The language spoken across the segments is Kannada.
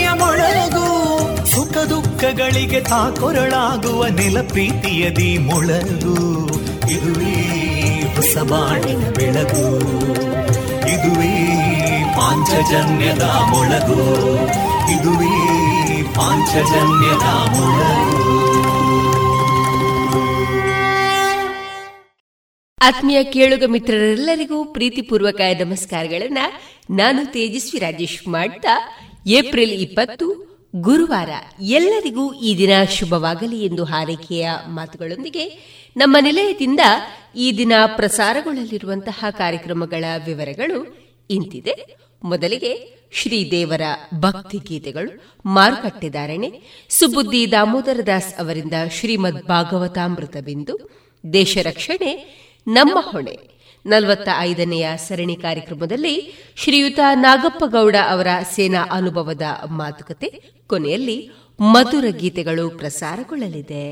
ಮೊಳಗು ಸುಖ ದುಃಖಗಳಿಗೆ ತಾಕೊರಳಾಗುವ ನೆಲ ಪ್ರೀತಿಯದಿ ಮೊಳಗು. ಇದುವೇ ಹೊಸಬಾಣಿನ ಬೆಳಗು. ಇದುವೇ ಪಾಂಚಜನ್ಯದ ಮೊಳಗು. ಇದುವೇ ಪಾಂಚಜನ್ಯದ ಮೊಳಗು. ಆತ್ಮೀಯ ಕೇಳುಗ ಮಿತ್ರರೆಲ್ಲರಿಗೂ ಪ್ರೀತಿಪೂರ್ವಕ ನಮಸ್ಕಾರಗಳನ್ನ ನಾನು ತೇಜಸ್ವಿ ರಾಜೇಶ್ ಮಾಡ್ತಾ ಏಪ್ರಿಲ್ ಇಪ್ಪತ್ತು ಗುರುವಾರ ಎಲ್ಲರಿಗೂ ಈ ದಿನ ಶುಭವಾಗಲಿ ಎಂದು ಹಾರೈಕೆಯ ಮಾತುಗಳೊಂದಿಗೆ ನಮ್ಮ ನಿಲಯದಿಂದ ಈ ದಿನ ಪ್ರಸಾರಗೊಳ್ಳಲಿರುವಂತಹ ಕಾರ್ಯಕ್ರಮಗಳ ವಿವರಗಳು ಇಂತಿದೆ. ಮೊದಲಿಗೆ ಶ್ರೀದೇವರ ಭಕ್ತಿ ಗೀತೆಗಳು. ಮಾರುಕಟ್ಟೆದಾರಣೆ ಸುಬುದ್ದಿ ದಾಮೋದರ ದಾಸ್ ಅವರಿಂದ ಶ್ರೀಮದ್ ಭಾಗವತಾಮೃತ ಬಿಂದು. ದೇಶ ರಕ್ಷಣೆ. ನಮ್ಮ ಹೊಣೆ. ನಲವತ್ತ ಐದನೆಯ ಸರಣಿ ಕಾರ್ಯಕ್ರಮದಲ್ಲಿ ಶ್ರೀಯುತ ನಾಗಪ್ಪಗೌಡ ಅವರ ಸೇನಾ ಅನುಭವದ ಮಾತುಕತೆ. ಕೊನೆಯಲ್ಲಿ ಮಧುರ ಗೀತೆಗಳು ಪ್ರಸಾರಗೊಳ್ಳಲಿದೆ.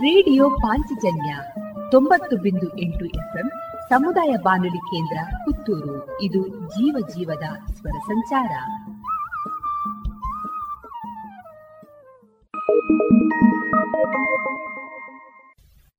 ರೇಡಿಯೋ ಪಾಂಚಜನ್ಯ ತೊಂಬತ್ತು ಬಿಂದು ಎಂಟು ಎಫ್ಎಂ ಸಮುದಾಯ ಬಾನುಲಿ ಕೇಂದ್ರ ಪುತ್ತೂರು. ಇದು ಜೀವ ಜೀವದ ಸ್ವರ ಸಂಚಾರ.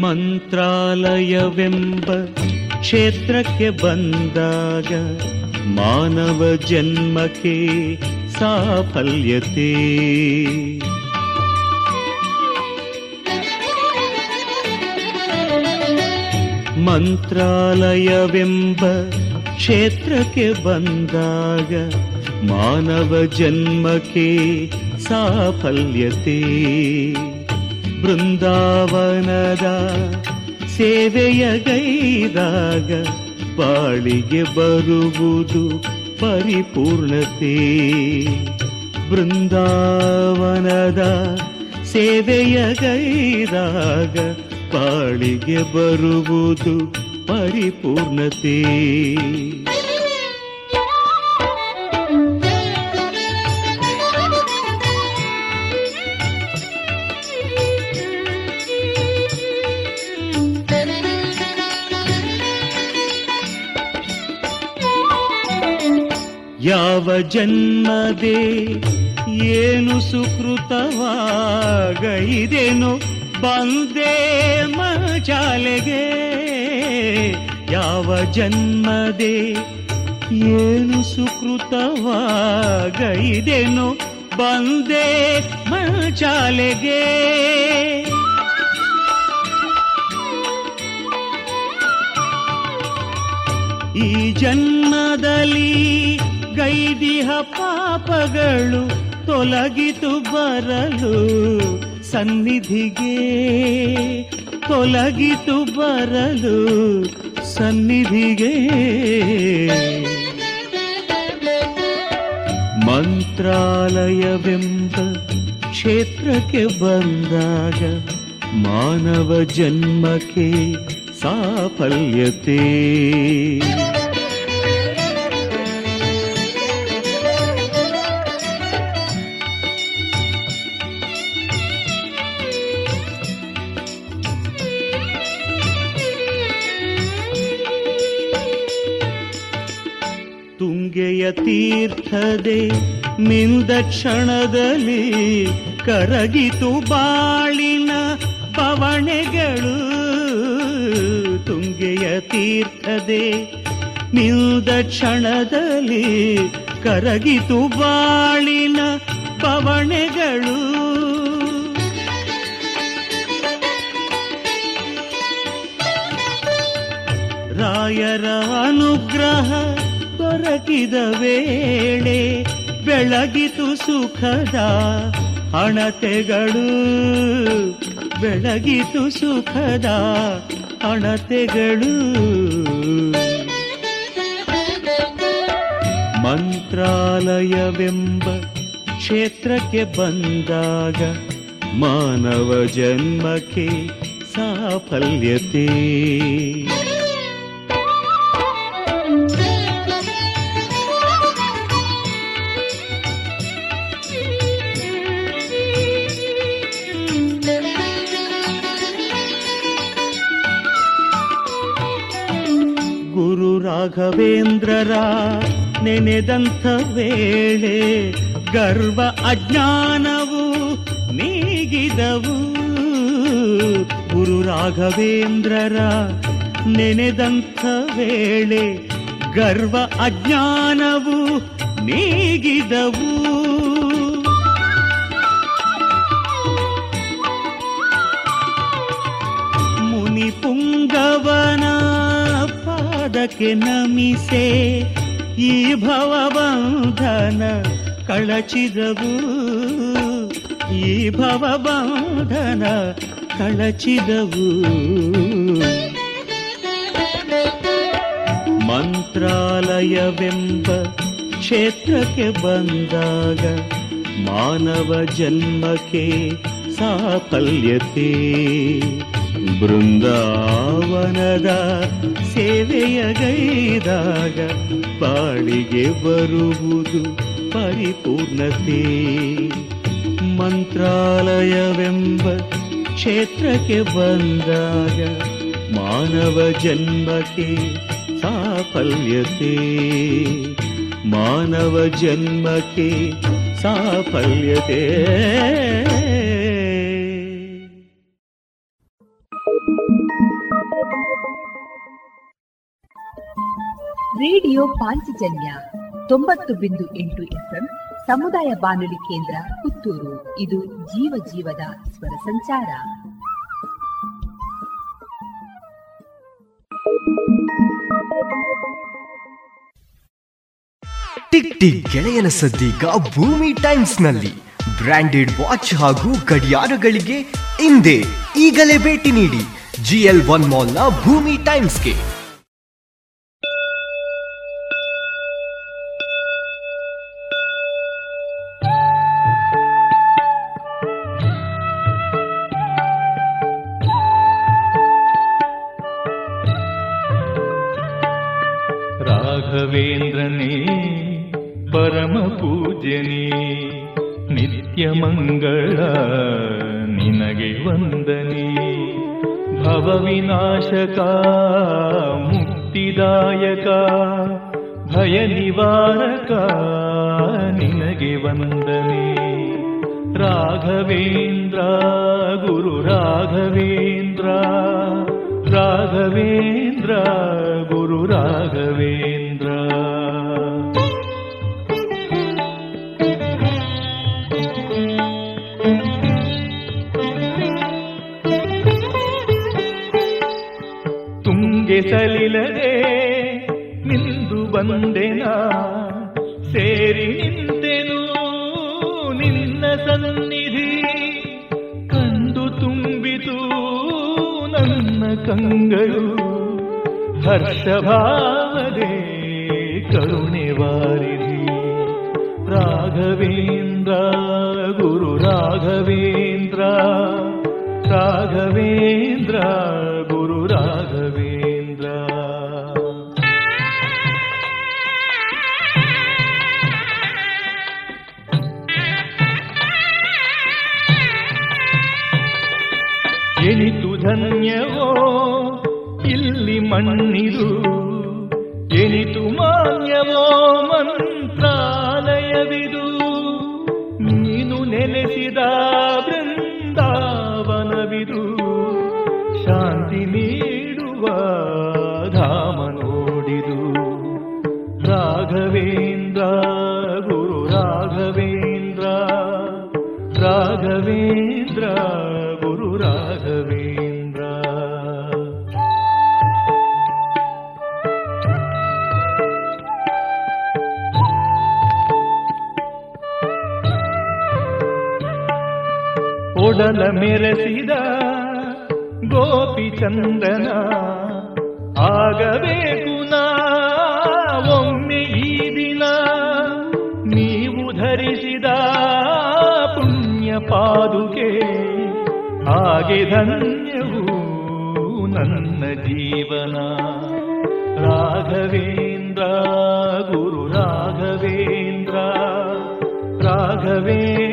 ಮಂತ್ರಾಲಯವೆಂಬ ಕ್ಷೇತ್ರಕ್ಕೆ ಬಂದಾಗ ಮಾನವ ಜನ್ಮಕ್ಕೆ ಸಾಫಲ್ಯತೆ. ಮಂತ್ರಾಲಯವೆಂಬ ಕ್ಷೇತ್ರಕ್ಕೆ ಬಂದಾಗ ಮಾನವ ಜನ್ಮಕ್ಕೆ ಸಾಫಲ್ಯತೆ. ಬೃಂದಾವನದ ಸೇವೆಯ ಗೈದಾಗ ಬಾಳಿಗೆ ಬರುವುದು ಪರಿಪೂರ್ಣತೆ. ಬೃಂದಾವನದ ಸೇವೆಯ ಗೈದಾಗ ಬಾಳಿಗೆ ಬರುವುದು ಪರಿಪೂರ್ಣತೆ. ಯಾವ ಜನ್ಮದೆ ಏನು ಸುಕೃತವಾಗೈದೇನು? ಬಂದೇ ಮಜಾಲೆಗೆ ಯಾವ ಜನ್ಮದೆ ಏನು ಸುಕೃತವಾಗೈದೇನು? ಬಂದೇ ಮಜಾಲೆಗೆ ಈ ಜನ್ಮದಲ್ಲಿ ಗೈದಿಹ ಪಾಪಗಳು ತೊಲಗಿತು ಬರಲು ಸನ್ನಿಧಿಗೆ ತೊಲಗಿತು ಬರಲು ಸನ್ನಿಧಿಗೆ. ಮಂತ್ರಾಲಯವೆಂಬ ಕ್ಷೇತ್ರಕ್ಕೆ ಬಂದಾಗ ಮಾನವ ಜನ್ಮಕ್ಕೆ ಸಾಫಲ್ಯತೆ. ತೀರ್ಥದೆ, ನಿಂದ ಕ್ಷಣದಲ್ಲಿ ಕರಗಿತು ಬಾಳಿನ ಪವಣೆಗಳು. ತುಂಗೆಯ ತೀರ್ಥದೆ, ನಿಂದ ಕ್ಷಣದಲ್ಲಿ ಕರಗಿತು ಬಾಳಿನ ಪವಣೆಗಳು. ರಾಯರ ಅನುಗ್ರಹ ದೊರಕಿದ ವೇಳೆ ಬೆಳಗಿತು ಸುಖದ ಹಣತೆಗಳು ಬೆಳಗಿತು ಸುಖದ ಹಣತೆಗಳು ಮಂತ್ರಾಲಯವೆಂಬ ಕ್ಷೇತ್ರಕ್ಕೆ ಬಂದಾಗ ಮಾನವ ಜನ್ಮಕ್ಕೆ ಸಾಫಲ್ಯತೆ. ರಾಘವೇಂದ್ರರ ನೆನೆದಂಥ ವೇಳೆ ಗರ್ವ ಅಜ್ಞಾನವು ನೀಗಿದವು. ಗುರು ರಾಘವೇಂದ್ರರ ನೆನೆದಂಥ ವೇಳೆ ಗರ್ವ ಅಜ್ಞಾನವು ನೀಗಿದವು. ಮುನಿ ಪುಂಗವನ ಪಾದಕ್ಕೆ ನಮಿಸೆ ಈ ಭವಬಂಧನ ಕಳಚಿದವು ಈ ಭವಬಂಧನ ಕಳಚಿದವು ಮಂತ್ರಾಲಯವೆಂಬ ಕ್ಷೇತ್ರಕ್ಕೆ ಬಂದಾಗ ಮಾನವ ಜನ್ಮಕ್ಕೆ ಸಾಫಲ್ಯತೆ ಬೃಂದಾವನದ ಸೇವೆಯ ಗೈದಾಗ ಬಾಳಿಗೆ ಬರುವುದು ಪರಿಪೂರ್ಣತೆ. ಮಂತ್ರಾಲಯವೆಂಬ ಕ್ಷೇತ್ರಕ್ಕೆ ಬಂದಾಗ ಮಾನವ ಜನ್ಮಕ್ಕೆ ಸಾಫಲ್ಯತೆ. ಮಾನವ ಜನ್ಮಕ್ಕೆ ಸಾಫಲ್ಯತೆ. ರೇಡಿಯೋ ಪಾಂಚಜನ್ಯ ತೊಂಬತ್ತು ಬಿಂದು ಎಂಟು ಎಫ್ಎಂ ಸಮುದಾಯ ಬಾನುಲಿ ಕೇಂದ್ರ ಪುತ್ತೂರು. ಇದು ಜೀವ ಜೀವದ ಸ್ವರ ಸಂಚಾರ. ಟಿಕ್ ಟಿಕ್ ಗೆಳೆಯನ ಸದ್ದೀಗ ಭೂಮಿ ಟೈಮ್ಸ್ನಲ್ಲಿ ಬ್ರಾಂಡೆಡ್ ವಾಚ್ ಹಾಗೂ ಗಡಿಯಾರಗಳಿಗೆ ಹಿಂದೆ ಈಗಲೇ ಭೇಟಿ ನೀಡಿ. ಜಿಎಲ್ ಒನ್ ಮಾಲ್ನ ಭೂಮಿ ಟೈಮ್ಸ್ಗೆ. ಮಂಗಳ ನಿನಗೆ ವಂದನೆ. ಭವ ವಿನಾಶಕ ಮುಕ್ತಿದಾಯಕ ಭಯ ನಿವಾರಕ ನಿನಗೆ ವಂದನೆ. ರಾಘವೇಂದ್ರ, ಗುರು ರಾಘವೇಂದ್ರ ರಾಘವೇಂದ್ರ, ಗುರು ರಾಘವೇಂದ್ರ. ಸಲಿಲದೆ ನಿಂದು ಬಂದೆನ ಸೇರಿ ನಿಂತೆನು ನಿನ್ನ ಸನ್ನಿಧಿ ಕಂಡು ತುಂಬಿತು ನನ್ನ ಕಂಗಳು ಹರ್ಷಭಾವದೆ ಕರುಣೆ ವಾರಿಧಿ ರಾಘವೇಂದ್ರ ಗುರು ರಾಘವೇಂದ್ರ ರಾಘವೇಂದ್ರ ಮಣ್ಣಿದು ಎನಿತು ಮಾನ್ಯವೋ ಮಂತ್ರಾಲಯವಿದು. ನೀನು ನೆಲೆಸಿದ ಬೃಂದಾವನವಿದು. ಶಾಂತಿ ನೀಡುವ ಧಾಮ ನೋಡಿದು. ರಾಘವೇಂದ್ರ, ಗುರು ರಾಘವೇಂದ್ರ ರಾಘವೇಂದ್ರ ಒಡಲ ಮೆರೆಸಿದ ಗೋಪಿಚಂದನ ಆಗಬೇಕು ನಾ, ಒಮ್ಮೆ ಈ ದಿನ ನೀವು ಧರಿಸಿದ ಪುಣ್ಯ ಪಾದುಕೆ, ಹಾಗೆ ಧನ್ಯವು ನನ್ನ ಜೀವನ. ರಾಘವೇಂದ್ರ, ಗುರು ರಾಘವೇಂದ್ರ ರಾಘವೇಂದ್ರ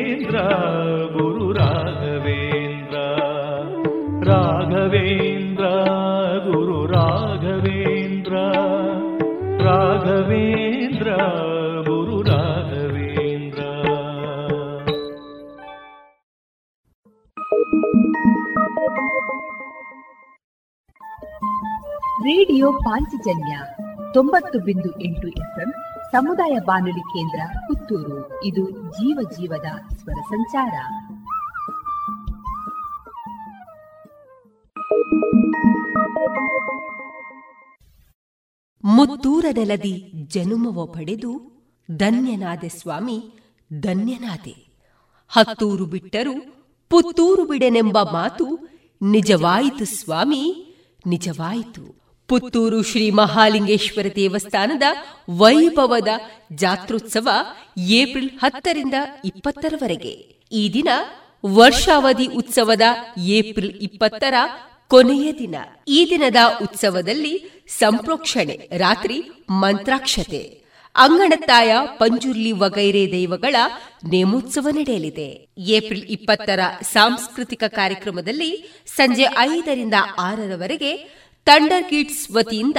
ಪಾಂಚಜನ್ಯ ತೊಂಬತ್ತು ಬಿಂದು ಎಂಟು ಎಫ್ಎಂ ಸಮುದಾಯ ಬಾನುಲಿ ಕೇಂದ್ರ ಪುತ್ತೂರು. ಇದು ಜೀವ ಜೀವದ ಸ್ವರ ಸಂಚಾರ. ಮುತ್ತೂರ ನೆಲದಿ ಜನುಮವ ಪಡೆದು ಧನ್ಯನಾದೆ ಸ್ವಾಮಿ, ಧನ್ಯನಾದೆ. ಹತ್ತೂರು ಬಿಟ್ಟರು ಪುತ್ತೂರು ಬಿಡೆನೆಂಬ ಮಾತು ನಿಜವಾಯಿತು ಸ್ವಾಮಿ, ನಿಜವಾಯಿತು. ಪುತ್ತೂರು ಶ್ರೀ ಮಹಾಲಿಂಗೇಶ್ವರ ದೇವಸ್ಥಾನದ ವೈಭವದ ಜಾತ್ರೋತ್ಸವ ಏಪ್ರಿಲ್ ಹತ್ತರಿಂದ ಇಪ್ಪತ್ತರವರೆಗೆ. ಈ ದಿನ ವರ್ಷಾವಧಿ ಉತ್ಸವದ ಏಪ್ರಿಲ್ ಇಪ್ಪತ್ತರ ಕೊನೆಯ ದಿನ. ಈ ದಿನದ ಉತ್ಸವದಲ್ಲಿ ಸಂಪ್ರೋಕ್ಷಣೆ, ರಾತ್ರಿ ಮಂತ್ರಾಕ್ಷತೆ ಅಂಗಣತಾಯ ಪಂಜುರ್ಲಿ ವಗೈರೆ ದೈವಗಳ ನೇಮೋತ್ಸವ ನಡೆಯಲಿದೆ. ಏಪ್ರಿಲ್ ಇಪ್ಪತ್ತರ ಸಾಂಸ್ಕೃತಿಕ ಕಾರ್ಯಕ್ರಮದಲ್ಲಿ ಸಂಜೆ ಐದರಿಂದ ಆರರವರೆಗೆ ಥಂಡರ್ ಕಿಡ್ಸ್ ವತಿಯಿಂದ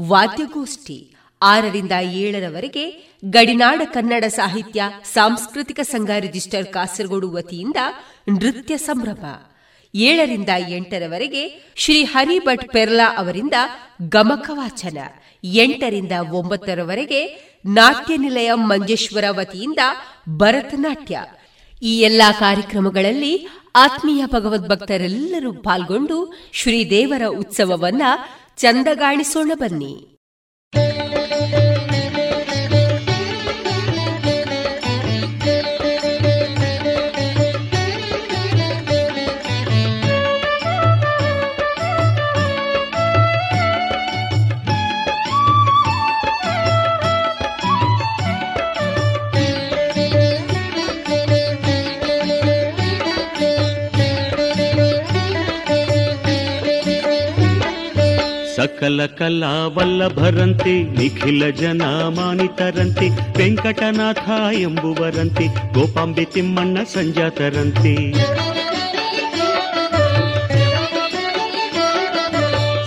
ವಾದ್ಯಗೋಷ್ಠಿ ಆರರಿಂದ ಏಳರವರೆಗೆ ಗಡಿನಾಡ ಕನ್ನಡ ಸಾಹಿತ್ಯ ಸಾಂಸ್ಕೃತಿಕ ಸಂಘ ರಿಜಿಸ್ಟರ್ ಕಾಸರಗೋಡು ವತಿಯಿಂದ ನೃತ್ಯ ಸಂಭ್ರಮ. ಏಳರಿಂದ ಎಂಟರವರೆಗೆ ಶ್ರೀ ಹರಿಭಟ್ ಪೆರ್ಲಾ ಅವರಿಂದ ಗಮಕ ವಾಚನ. ಎಂಟರಿಂದ ಒಂಬತ್ತರವರೆಗೆ ನಾಟ್ಯ ನಿಲಯ ಮಂಜೇಶ್ವರ ವತಿಯಿಂದ ಭರತನಾಟ್ಯ. ಈ ಎಲ್ಲಾ ಕಾರ್ಯಕ್ರಮಗಳಲ್ಲಿ ಆತ್ಮೀಯ ಭಗವದ್ಭಕ್ತರೆಲ್ಲರೂ ಪಾಲ್ಗೊಂಡು ಶ್ರೀದೇವರ ಉತ್ಸವವನ್ನ ಚಂದಗಾಣಿಸೋಣ ಬನ್ನಿ. ಸಕಲ ಕಲಾವಲ್ಲಭರಂತೆ ನಿಖಿಲ ಜನ ಮಾನಿತರಂತೆ ವೆಂಕಟನಾಥ ಎಂಬುವರಂತೆ ಗೋಪಾಂಬೆ ತಿಮ್ಮಣ್ಣ ಸಂಜಾತರಂತೆ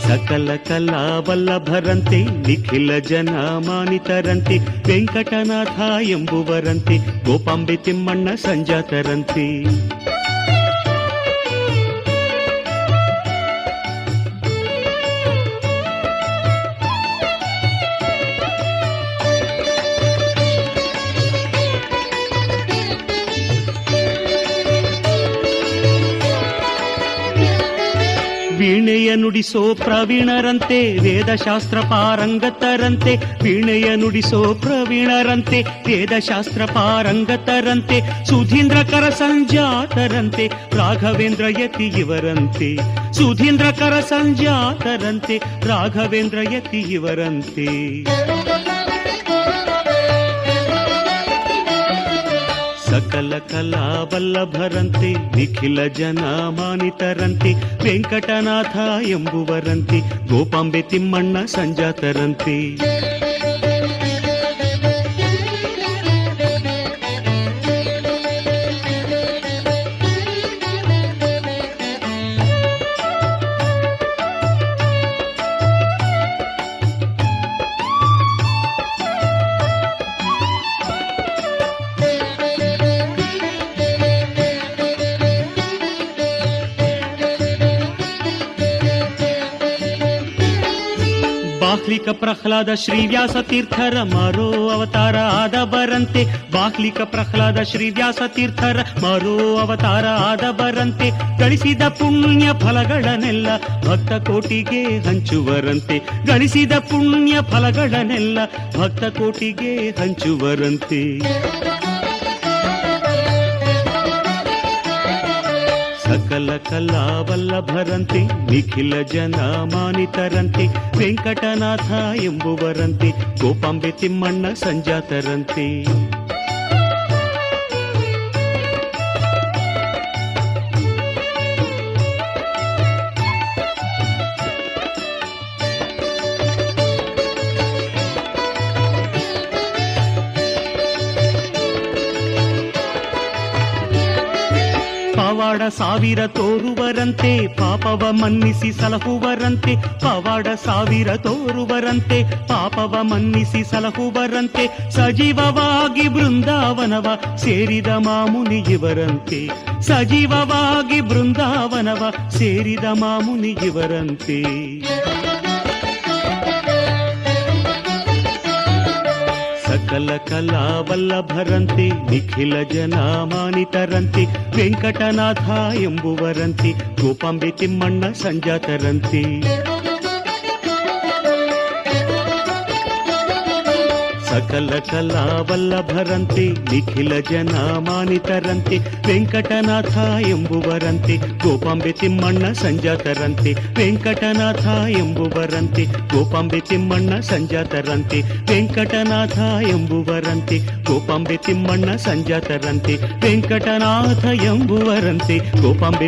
ಸಕಲ ಕಲಾವಲ್ಲಭರಂತೆ ನಿಖಿಲ ಜನ ಮಾನಿತರಂತೆ ವೆಂಕಟನಾಥ ಎಂಬುವರಂತೆ ಗೋಪಾಂಬೆ ತಿಮ್ಮಣ್ಣ ಸಂಜಾತರಂತೆ ವೀಣೆಯ ನುಡಿಸೋ ಪ್ರವೀಣರಂತೆ ವೇದಶಾಸ್ತ್ರ ಪಾರಂಗತರಂತೆ ವೀಣೆಯ ನುಡಿಸೋ ಪ್ರವೀಣರಂತೆ ವೇದಶಾಸ್ತ್ರ ಪಾರಂಗತರಂತೆ ಸುಧೀಂದ್ರ ಕರ ಸಂಜಾತರಂತೆ ರಾಘವೇಂದ್ರ ಯತಿ ಇವರಂತೆ ಸುಧೀಂದ್ರ ಕರ ಸಂಜಾತರಂತೆ ರಾಘವೇಂದ್ರ ಯತಿ ಇವರಂತೆ ಸಕಲ ಕಲಾ ವಲ್ಲಭರಂತೆ ನಿಖಿಲ ಜನ ಮಾನಿತರಂತೆ ವೆಂಕಟನಾಥ ಎಂಬುವರಂತೆ ಗೋಪಾಂಬೆ ಬಾಹ್ಲಿಕ ಪ್ರಹ್ಲಾದ ಶ್ರೀವ್ಯಾಸ ತೀರ್ಥರ ಮರೋ ಅವತಾರ ಆದ ಬರಂತೆ ಬಾಹ್ಲಿಕ ಪ್ರಹ್ಲಾದ ಶ್ರೀವ್ಯಾಸ ತೀರ್ಥರ ಮರೋ ಅವತಾರ ಆದ ಬರಂತೆ ಗಳಿಸಿದ ಪುಣ್ಯ ಫಲಗಳನೆಲ್ಲ ಭಕ್ತ ಕೋಟಿಗೆ ಹಂಚುವರಂತೆ. ಗಳಿಸಿದ ಪುಣ್ಯ ಫಲಗಳನೆಲ್ಲ ಭಕ್ತ ಕೋಟಿಗೆ ಹಂಚುವರಂತೆ. ಸಕಲ ಕಲಾವಲ್ಲಭರಂತೆ ನಿಖಿಲ ಜನ ಮಾನಿತರಂತೆ ವೆಂಕಟನಾಥ ಎಂಬುವರಂತೆ ಗೋಪಾಂಬೆ ತಿಮ್ಮಣ್ಣ ಸಂಜಾತರಂತೆ. ಪವಾಡ ಸಾವಿರ ತೋರುವರಂತೆ, ಪಾಪವ ಮನ್ನಿಸಿ ಸಲಹುವರಂತೆ, ಪವಾಡ ಸಾವಿರ ತೋರುವರಂತೆ, ಪಾಪವ ಮನ್ನಿಸಿ ಸಲಹುವರಂತೆ, ಸಜೀವವಾಗಿ ಬೃಂದಾವನವ ಸೇರಿದ ಮಾಮುನಿ ಇವರಂತೆ. ಸಜೀವವಾಗಿ ಬೃಂದಾವನವ ಸೇರಿದ ಮಾಮುನಿ ಇವರಂತೆ. ಸಕಲ ಕಲಾವಲ್ಲಭರಂತೆ ನಿಖಿಲ ಜನ ಮಾನಿತರಂತೆ ವೆಂಕಟನಾಥ ಎಂಬುವರಂತೆ ಗೋಪಾಂಬೆ ತಿಮ್ಮಣ್ಣ ಸಂಜಾತರಂತೆ. ಸಕಲ ಕಲಾ ವಲ್ಲಭರಂತೆ ನಿಖಿಲ ಜನ ಮಾನಿತರಂತೆ ವೆಂಕಟನಾಥ ಎಂಬುವರಂತೆ ಗೋಪಾಂಬೆ ತಿಮ್ಮಣ್ಣ ಸಂಜಾತರಂತೆ ವೆಂಕಟನಾಥ ಎಂಬುವರಂತೆ ಗೋಪಾಂಬೆ ತಿಮ್ಮಣ್ಣ ಸಂಜಾತರಂತೆ ವೆಂಕಟನಾಥ ಎಂಬುವರಂತೆ ಗೋಪಾಂಬೆ ತಿಮ್ಮಣ್ಣ ಸಂಜಾತರಂತೆ ವೆಂಕಟನಾಥ ಎಂಬುವರಂತೆ ಗೋಪಾಂಬೆ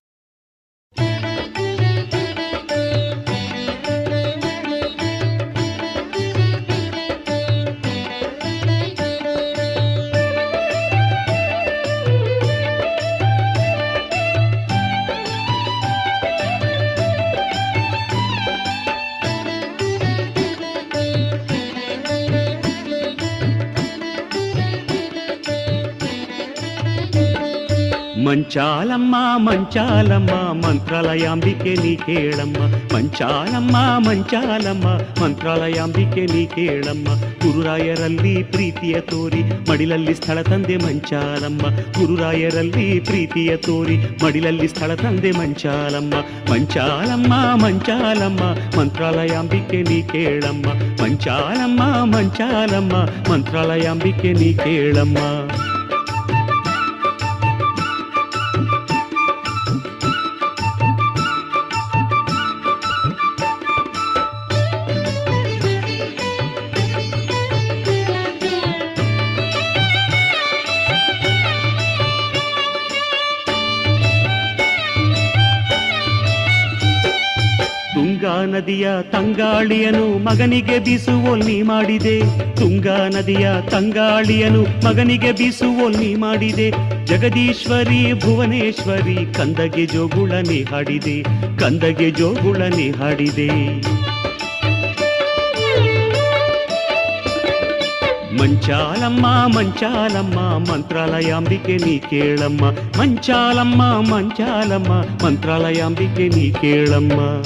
ಮಂಚಾಲಮ್ಮ ಮಂಚಾಲಮ್ಮ ಮಂತ್ರಾಲಯಾಂಬಿಕೆ ನೀ ಕೇಳಮ್ಮ ಮಂಚಾಲಮ್ಮ ಮಂಚಾಲಮ್ಮ ಮಂತ್ರಾಲಯಾಂಬಿಕೆ ನೀ ಕೇಳಮ್ಮ ಗುರುರಾಯರಲ್ಲಿ ಪ್ರೀತಿಯ ತೋರಿ ಮಡಿಲಲ್ಲಿ ಸ್ಥಳ ತಂದೆ ಮಂಚಾಲಮ್ಮ ಗುರುರಾಯರಲ್ಲಿ ಪ್ರೀತಿಯ ತೋರಿ ಮಡಿಲಲ್ಲಿ ಸ್ಥಳ ತಂದೆ ಮಂಚಾಲಮ್ಮ ಮಂಚಾಲಮ್ಮ ಮಂಚಾಲಮ್ಮ ಮಂತ್ರಾಲಯಾಂಬಿಕೆ ನೀ ಕೇಳಮ್ಮ ಮಂಚಾಲಮ್ಮ ಮಂಚಾಲಮ್ಮ ಮಂತ್ರಾಲಯಾಂಬಿಕೆ ನೀ ಕೇಳಮ್ಮ ನದಿಯ ತಂಗಾಳಿಯನು ಮಗನಿಗೆ ಬೀಸುವೋಲ್ ಮಾಡಿದೆ. ತುಂಗಾ ನದಿಯ ತಂಗಾಳಿಯನು ಮಗನಿಗೆ ಬೀಸುವೋಲ್ ಮಾಡಿದೆ. ಜಗದೀಶ್ವರಿ, ಭುವನೇಶ್ವರಿ, ಕಂದಗೆ ಜೋಗುಳನೆ ಹಾಡಿದೆ. ಕಂದಗೆ ಜೋಗುಳನೆ ಹಾಡಿದೆ. ಮಂಚಾಲಮ್ಮ ಮಂಚಾಲಮ್ಮ, ಮಂತ್ರಾಲಯಾಂಬಿಕೆ ನೀ ಕೇಳಮ್ಮ. ಮಂಚಾಲಮ್ಮ ಮಂಚಾಲಮ್ಮ, ಮಂತ್ರಾಲಯಾಂಬಿಕೆ ನೀ ಕೇಳಮ್ಮ.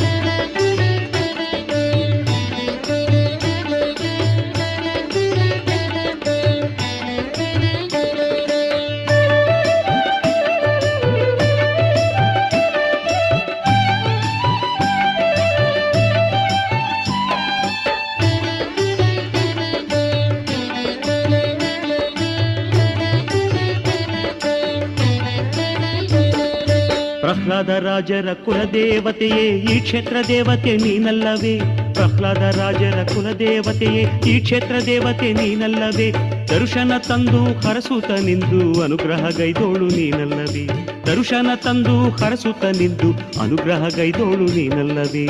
ರಾಜರ ಕುಲದೇವತೆಯೇ, ಈ ಕ್ಷೇತ್ರ ದೇವತೆ ನೀನಲ್ಲವೇ. ಪ್ರಹ್ಲಾದ ರಾಜರ ಕುಲದೇವತೆಯೇ, ಈ ಕ್ಷೇತ್ರ ದೇವತೆ ನೀನಲ್ಲವೇ. ದರ್ಶನ ತಂದು ಹರಸುತ ನಿಂದು ಅನುಗ್ರಹ ಗೈದೋಳು ನೀನಲ್ಲವೇ. ದರ್ಶನ ತಂದು ಹರಸುತ ನಿಂದು ಅನುಗ್ರಹ ಗೈದೋಳು ನೀನಲ್ಲವೇ.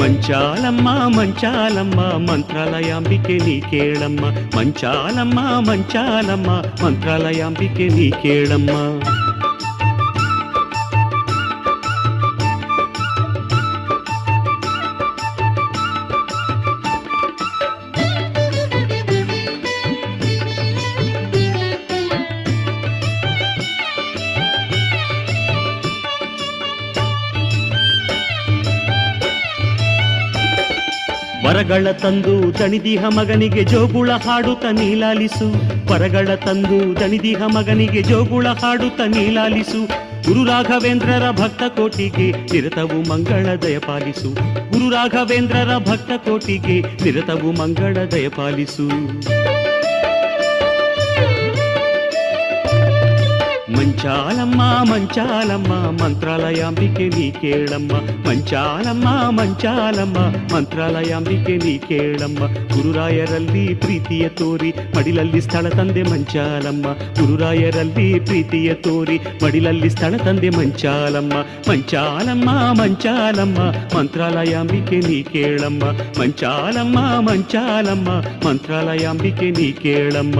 మంచాలమ్మా మంచాలమ్మా మంత్రాలయాంబికే నీ నీకేళమ్మ మంచాలమ్మా మంచాలమ్మా మంత్రాలయాంబికే నీ కేళమ్మా. ವರಗಳ ತಂದು ತಣಿದಿಹ ಮಗನಿಗೆ ಜೋಗುಳ ಹಾಡುತ್ತ ನೀಲಾಲಿಸು. ವರಗಳ ತಂದು ತಣಿದಿಹ ಮಗನಿಗೆ ಜೋಗುಳ ಹಾಡುತ್ತ ನೀಲಾಲಿಸು. ಗುರು ರಾಘವೇಂದ್ರರ ಭಕ್ತ ಕೋಟಿಗೆ ನಿರತವು ಮಂಗಳ ದಯಪಾಲಿಸು ಗುರು ರಾಘವೇಂದ್ರರ ಭಕ್ತ ಕೋಟಿಗೆ ನಿರತವು ಮಂಗಳ ದಯಪಾಲಿಸು ಮಂಚಾಲಮ್ಮ ಮಂಚಾಲಮ್ಮ ಮಂತ್ರಾಲಯಾಂಬಿಕೆ ನೀ ಕೇಳಮ್ಮ ಮಂಚಾಲಮ್ಮ ಮಂಚಾಲಮ್ಮ ಮಂತ್ರಾಲಯಾಂಬಿಕೆ ನೀ ಕೇಳಮ್ಮ ಗುರುರಾಯರಲ್ಲಿ ಪ್ರೀತಿಯ ತೋರಿ ಮಡಿಲಲ್ಲಿ ಸ್ಥಳ ತಂದೆ ಮಂಚಾಲಮ್ಮ ಗುರುರಾಯರಲ್ಲಿ ಪ್ರೀತಿಯ ತೋರಿ ಮಡಿಲಲ್ಲಿ ಸ್ಥಳ ತಂದೆ ಮಂಚಾಲಮ್ಮ ಮಂಚಾಲಮ್ಮ ಮಂಚಾಲಮ್ಮ ಮಂತ್ರಾಲಯಾಂಬಿಕೆ ನೀ ಕೇಳಮ್ಮ ಮಂಚಾಲಮ್ಮ ಮಂಚಾಲಮ್ಮ ಮಂತ್ರಾಲಯಾಂಬಿಕೆ ನೀ ಕೇಳಮ್ಮ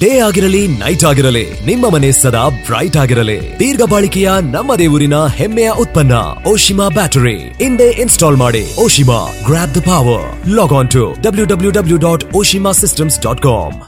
ಡೇ ಆಗಿರಲಿ, ನೈಟ್ ಆಗಿರಲಿ, ನಿಮ್ಮ ಮನೆ ಸದಾ ಬ್ರೈಟ್ ಆಗಿರಲಿ. ದೀರ್ಘ ಬಾಳಿಕೆಯ ನಮ್ಮ ಊರಿನ ಹೆಮ್ಮೆಯ ಉತ್ಪನ್ನ, ಓಶಿಮಾ ಬ್ಯಾಟರಿ. ಹಿಂದೆ ಇನ್ಸ್ಟಾಲ್ ಮಾಡಿ, Oshima grab the power log on to W W W dot Oshima systems dot com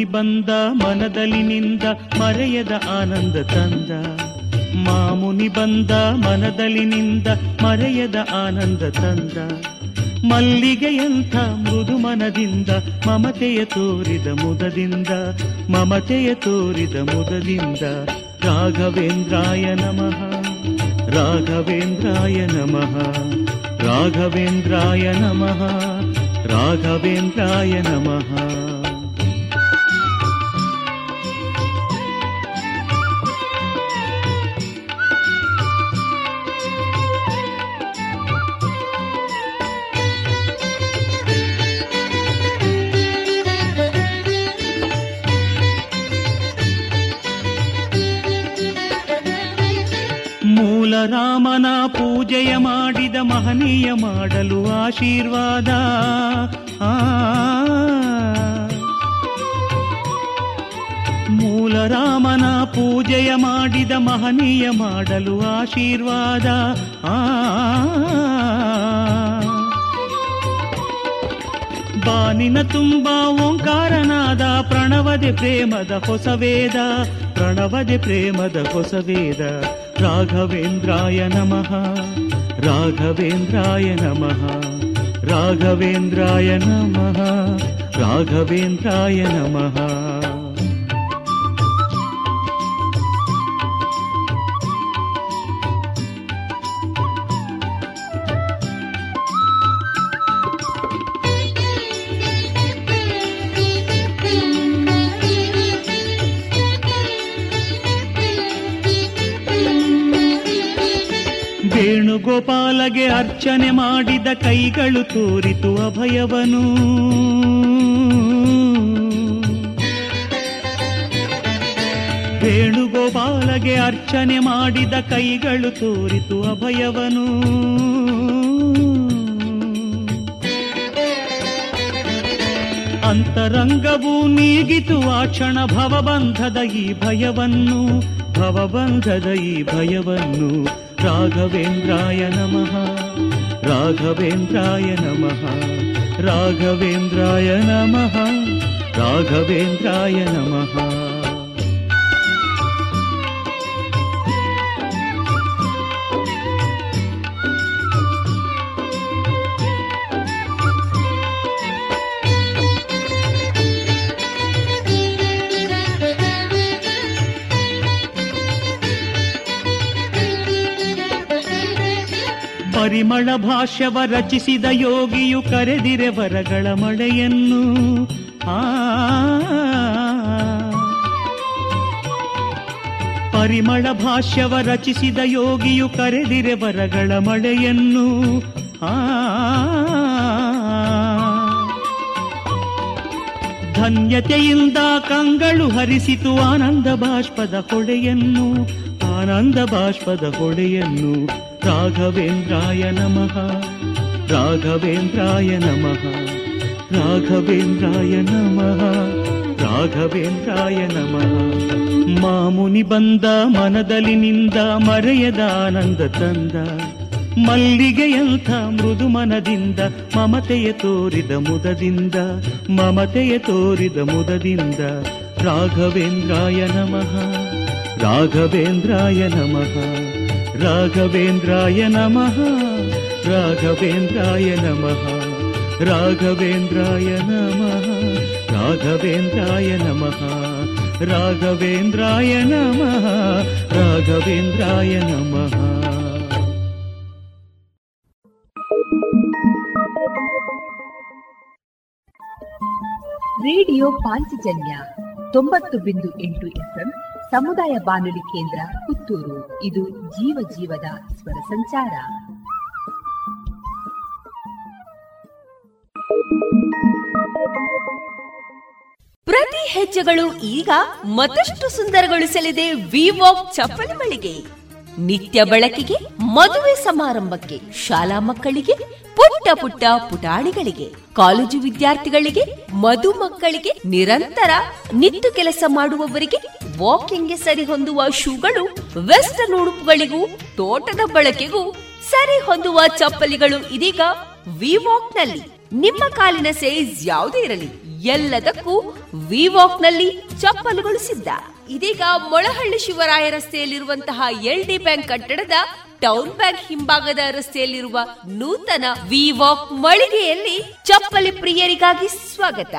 ಮಾಮುನಿ ಬಂದ ಮನದಲ್ಲಿ ನಿಂದ ಮರೆಯದ ಆನಂದ ತಂದ. ಮಾಮುನಿ ಬಂದ ಮನದಲ್ಲಿ ನಿಂದ ಮರೆಯದ ಆನಂದ ತಂದ. ಮಲ್ಲಿಗೆಯಂಥ ಮೃದು ಮನದಿಂದ ಮಮತೆಯ ತೋರಿದ ಮುದದಿಂದ, ಮಮತೆಯ ತೋರಿದ ಮುದದಿಂದ. ರಾಘವೇಂದ್ರಾಯ ನಮಃ ರಾಘವೇಂದ್ರಾಯ ನಮಃ ರಾಘವೇಂದ್ರಾಯ ನಮಃ ರಾಘವೇಂದ್ರಾಯ ನಮಃ. ಮೂಲ ರಾಮನ ಪೂಜೆಯ ಮಾಡಿದ ಮಹನೀಯ ಮಾಡಲು ಆಶೀರ್ವಾದ. ಮೂಲರಾಮನ ಪೂಜೆಯ ಮಾಡಿದ ಮಹನೀಯ ಮಾಡಲು ಆಶೀರ್ವಾದ. ಆ. ಬಾನಿನ ತುಂಬ ಓಂಕಾರನಾದ ಪ್ರಣವದೆ ಪ್ರೇಮದ ಹೊಸ ವೇದ. ಪ್ರಣವದೆ ಪ್ರೇಮದ ಹೊಸ राघवेन्द्राय नमः। राघवेन्द्राय नमः। राघवेन्द्राय नमः। राघवेन्द्राय नमः। ವೇಣುಗೋಪಾಲಗೆ ಅರ್ಚನೆ ಮಾಡಿದ ಕೈಗಳು ತೋರಿತು ಅಭಯವನು. ವೇಣುಗೋಪಾಲಗೆ ಅರ್ಚನೆ ಮಾಡಿದ ಕೈಗಳು ತೋರಿತು ಅಭಯವನು. ಅಂತರಂಗವು ನೀಗಿತು ಆ ಕ್ಷಣ ಭವಬಂಧದ ಈ ಭಯವನ್ನು, ಭವಬಂಧದ ಈ ಭಯವನ್ನು. राघवेन्द्राय नमः। राघवेन्द्राय नमः। राघवेन्द्राय नमः। राघवेन्द्राय नमः। ಪರಿಮಳ ಭಾಷ್ಯವ ರಚಿಸಿದ ಯೋಗಿಯು ಕರೆದಿರೆ ವರಗಳ ಮಳೆಯನ್ನು. ಆ ಪರಿಮಳ ಭಾಷ್ಯವ ರಚಿಸಿದ ಯೋಗಿಯು ಕರೆದಿರೆ ವರಗಳ ಮಳೆಯನ್ನು. ಆ ಧನ್ಯತೆಯಿಂದ ಕಂಗಳು ಹರಿಸಿತು ಆನಂದ ಬಾಷ್ಪದ ಹೊಳೆಯನ್ನು ಆನಂದ ಬಾಷ್ಪದ ಹೊಳೆಯನ್ನು ರಾಘವೇಂದ್ರಾಯ ನಮಃ ರಾಘವೇಂದ್ರಾಯ ನಮಃ ರಾಘವೇಂದ್ರಾಯ ನಮಃ ರಾಘವೇಂದ್ರಾಯ ನಮಃ ಮಾಮುನಿ ಬಂದ ಮನದಲ್ಲಿ ನಿಂದ ಮರೆಯದ ಆನಂದ ತಂದ ಮಲ್ಲಿಗೆಯಂಥ ಮೃದು ಮನದಿಂದ ಮಮತೆಯ ತೋರಿದ ಮುದದಿಂದ ಮಮತೆಯ ತೋರಿದ ಮುದದಿಂದ ರಾಘವೇಂದ್ರಾಯ ನಮಃ ರಾಘವೇಂದ್ರಾಯ ನಮಃ రాఘవేంద్రాయ నమ. రాఘవేంద్రాయ నమ. రాఘవేంద్రాయ నమ. రాఘవేంద్రాయ నమ. రాఘవేంద్రాయ నమ. రాఘవేంద్రాయ నమ. రేడియో పాంచజన్య ತೊಂಬತ್ತು బిందు ఎంటు ఎఫ్ఎం ಸಮುದಾಯ ಬಾನುಲಿ ಕೇಂದ್ರ ಪುತ್ತೂರು. ಇದು ಜೀವ ಜೀವದ ಸ್ವರ ಸಂಚಾರ. ಪ್ರತಿ ಹೆಜ್ಜೆಗಳು ಈಗ ಮತ್ತಷ್ಟು ಸುಂದರಗೊಳಿಸಲಿದೆ ವಿವಾಕ್ ಚಪ್ಪಲಿ ಮಳಿಗೆ. ನಿತ್ಯ ಬಳಕೆಗೆ, ಮದುವೆ ಸಮಾರಂಭಕ್ಕೆ, ಶಾಲಾ ಮಕ್ಕಳಿಗೆ, ಪುಟ್ಟ ಪುಟ್ಟ ಪುಟಾಣಿಗಳಿಗೆ, ಕಾಲೇಜು ವಿದ್ಯಾರ್ಥಿಗಳಿಗೆ, ಮಧು ಮಕ್ಕಳಿಗೆ ನಿರಂತರ ನಿತ್ತು ಕೆಲಸ ಮಾಡುವವರಿಗೆ ವಾಕಿಂಗ್ಗೆ ಸರಿ ಹೊಂದುವ ಶೂಗಳು, ವೆಸ್ಟರ್ನ್ ಉಡುಪುಗಳಿಗೂ, ತೋಟದ ಬಳಕೆಗೂ ಸರಿ ಹೊಂದುವ ಚಪ್ಪಲಿಗಳು ಇದೀಗ ವಿವಾಕ್ನಲ್ಲಿ ನಿಮ್ಮ ಕಾಲಿನ ಸೈಜ್ ಯಾವುದೇ ಇರಲಿ, ಎಲ್ಲದಕ್ಕೂ ವಿವಾಕ್ನಲ್ಲಿ ಚಪ್ಪಲುಗಳು ಸಿದ್ಧ. ಇದೀಗ ಮೊಳಹಳ್ಳಿ ಶಿವರಾಯ ರಸ್ತೆಯಲ್ಲಿರುವಂತಹ ಎಲ್ ಡಿ ಬ್ಯಾಂಕ್ ಕಟ್ಟಡದ ಟೌನ್ ಬ್ಯಾಂಕ್ ಹಿಂಭಾಗದ ರಸ್ತೆಯಲ್ಲಿರುವ ನೂತನ ವಿವಾಕ್ ಮಳಿಗೆಯಲ್ಲಿ ಚಪ್ಪಲಿ ಪ್ರಿಯರಿಗಾಗಿ ಸ್ವಾಗತ.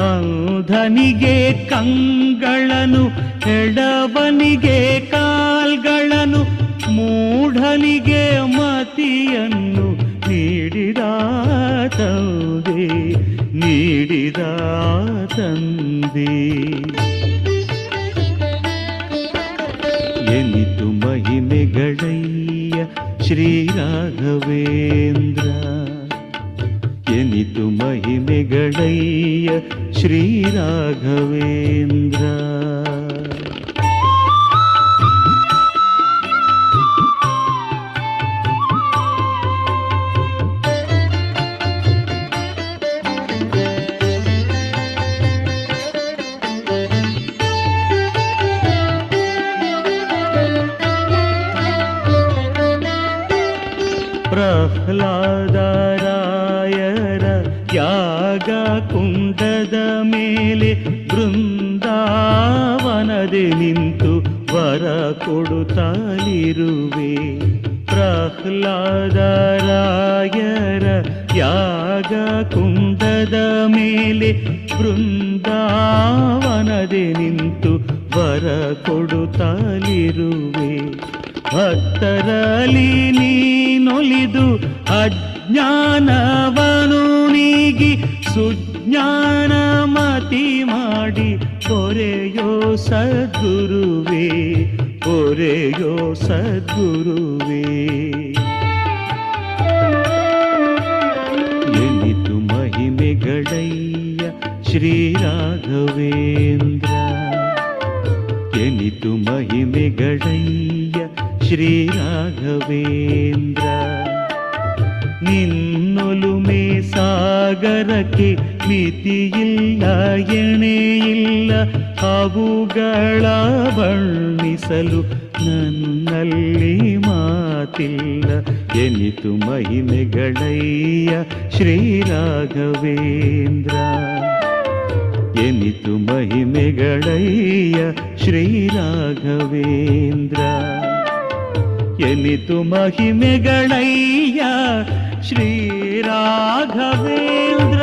ಅಂಧನಿಗೆ ಕಂಗಳನು ಎಡವನಿಗೆ ಕಾಲ್ಗಳನು ಮೂಢನಿಗೆ ಮತಿಯನ್ನು ನೀಡಿದ ತಂದೆ ನೀಡಿದ ತಂದೆ ಎನಿತು ಮಹಿಮೆಗಳಯ್ಯ ಶ್ರೀ ರಾಘವೇಂದ್ರ. गणैय श्रीराघवेन्द्र ಇರುವೆ. ಪ್ರಹ್ಲಾದರಾಯರ ಯಾಗ ಕುಂಡದ ಮೇಲೆ ಬೃಂದಾವನದೆ ನಿಂತು ವರ ಕೊಡುತ್ತಲಿರುವೆ. ಭಕ್ತರಲ್ಲಿ ನೀನೊಲಿದು ಅಜ್ಞಾನವನು ನೀಗಿ ಸುಜ್ಞಾನ ಮತಿ ಮಾಡಿ ಕೊರೆಯೋ ಸದ್ಗುರು. ದೊರೆಯೋ ಸದ್ಗುರುವೇ. ಎನಿತು ಮಹಿಮೆಗಳಯ್ಯ ಶ್ರೀ ರಾಘವೇಂದ್ರ ಎನಿತು ಮಹಿಮೆಗಳಯ್ಯ ಶ್ರೀ ರಾಘವೇಂದ್ರ ನಿನ್ನೊಲುಮೆ ಸಾಗರಕ್ಕೆ ಮಿತಿಯಿಲ್ಲ ಎಣೆಯಿಲ್ಲ ಅವುಗಳ ಬಣ್ಣಿಸಲು ನನ್ನಲ್ಲಿ ಮಾತಿಲ್ಲ. ಎನಿತು ಮಹಿಮೆಗಳಯ್ಯ ಶ್ರೀರಾಘವೇಂದ್ರ. ಎನಿತು ಮಹಿಮೆಗಳಯ್ಯ ಶ್ರೀರಾಘವೇಂದ್ರ. ಎನಿತು ಮಹಿಮೆಗಳಯ್ಯ ಶ್ರೀರಾಘವೇಂದ್ರ.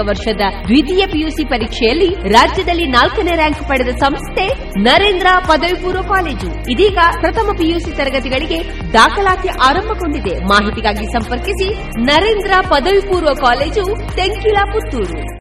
ವರ್ಷದ ದ್ವಿತೀಯ ಪಿಯುಸಿ ಪರೀಕ್ಷೆಯಲ್ಲಿ ರಾಜ್ಯದಲ್ಲಿ ನಾಲ್ಕನೇ ರ್ಯಾಂಕ್ ಪಡೆದ ಸಂಸ್ಥೆ ನರೇಂದ್ರ ಪದವಿ ಪೂರ್ವ ಕಾಲೇಜು. ಇದೀಗ ಪ್ರಥಮ ಪಿಯುಸಿ ತರಗತಿಗಳಿಗೆ ದಾಖಲಾತಿ ಆರಂಭಗೊಂಡಿದೆ. ಮಾಹಿತಿಗಾಗಿ ಸಂಪರ್ಕಿಸಿ ನರೇಂದ್ರ ಪದವಿ ಪೂರ್ವ ಕಾಲೇಜು ತೆಂಕಿಲ ಪುತ್ತೂರು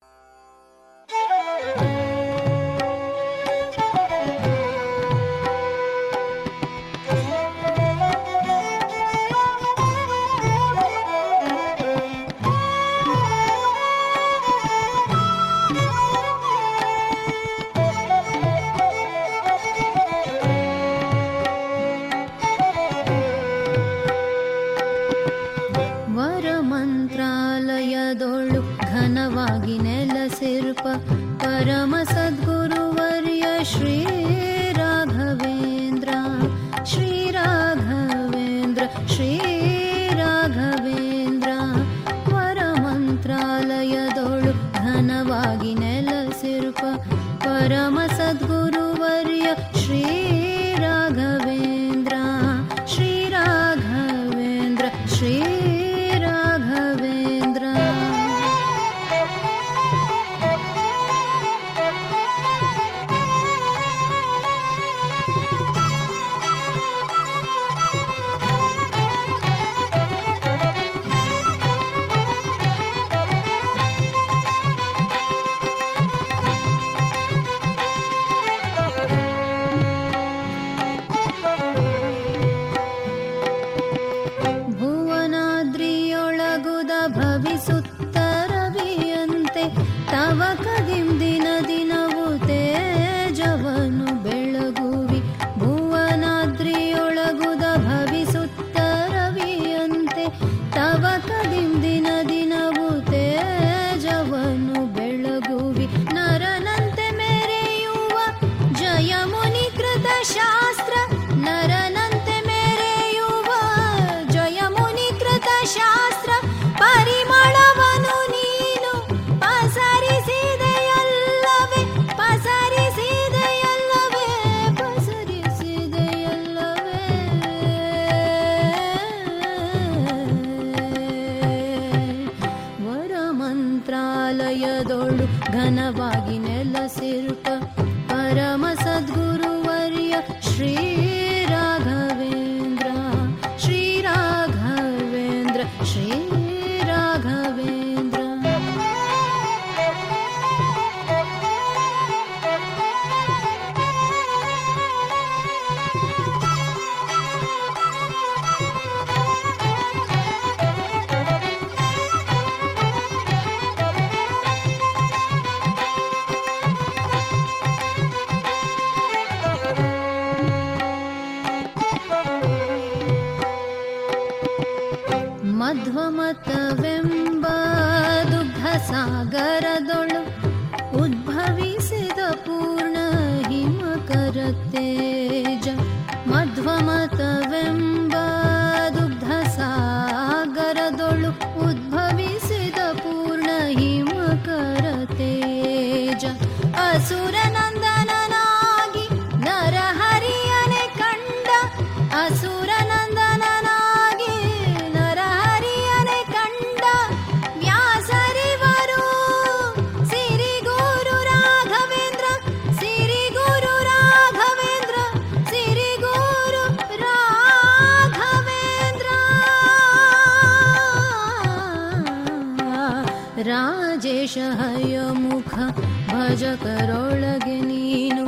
ಭಜ ಕರೊಳಗೆ ನೀನು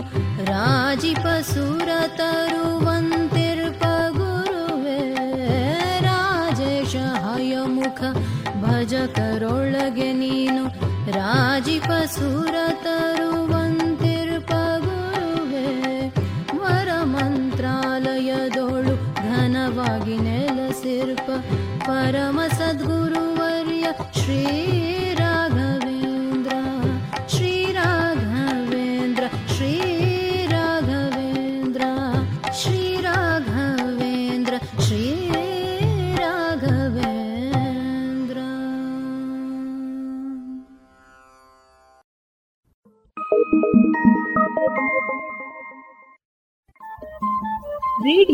ರಾಜಿಪ ಸುರ ತರುವಂತಿರ್ಪ ಗುರುವೇ ರಾಜೇಶ ಹಯಮುಖ ಭಜ ಕರೊಳಗೆ ನೀನು ರಾಜಿಪ ಸುರ ತರುವಂತಿರ್ಪ ಗುರುವೇ ವರ ಮಂತ್ರಾಲಯದೋಳು ಘನವಾಗಿ ನೆಲಸಿರ್ಪ ಪರಮ ಸದ್ಗುರುವರ್ಯ ಶ್ರೀ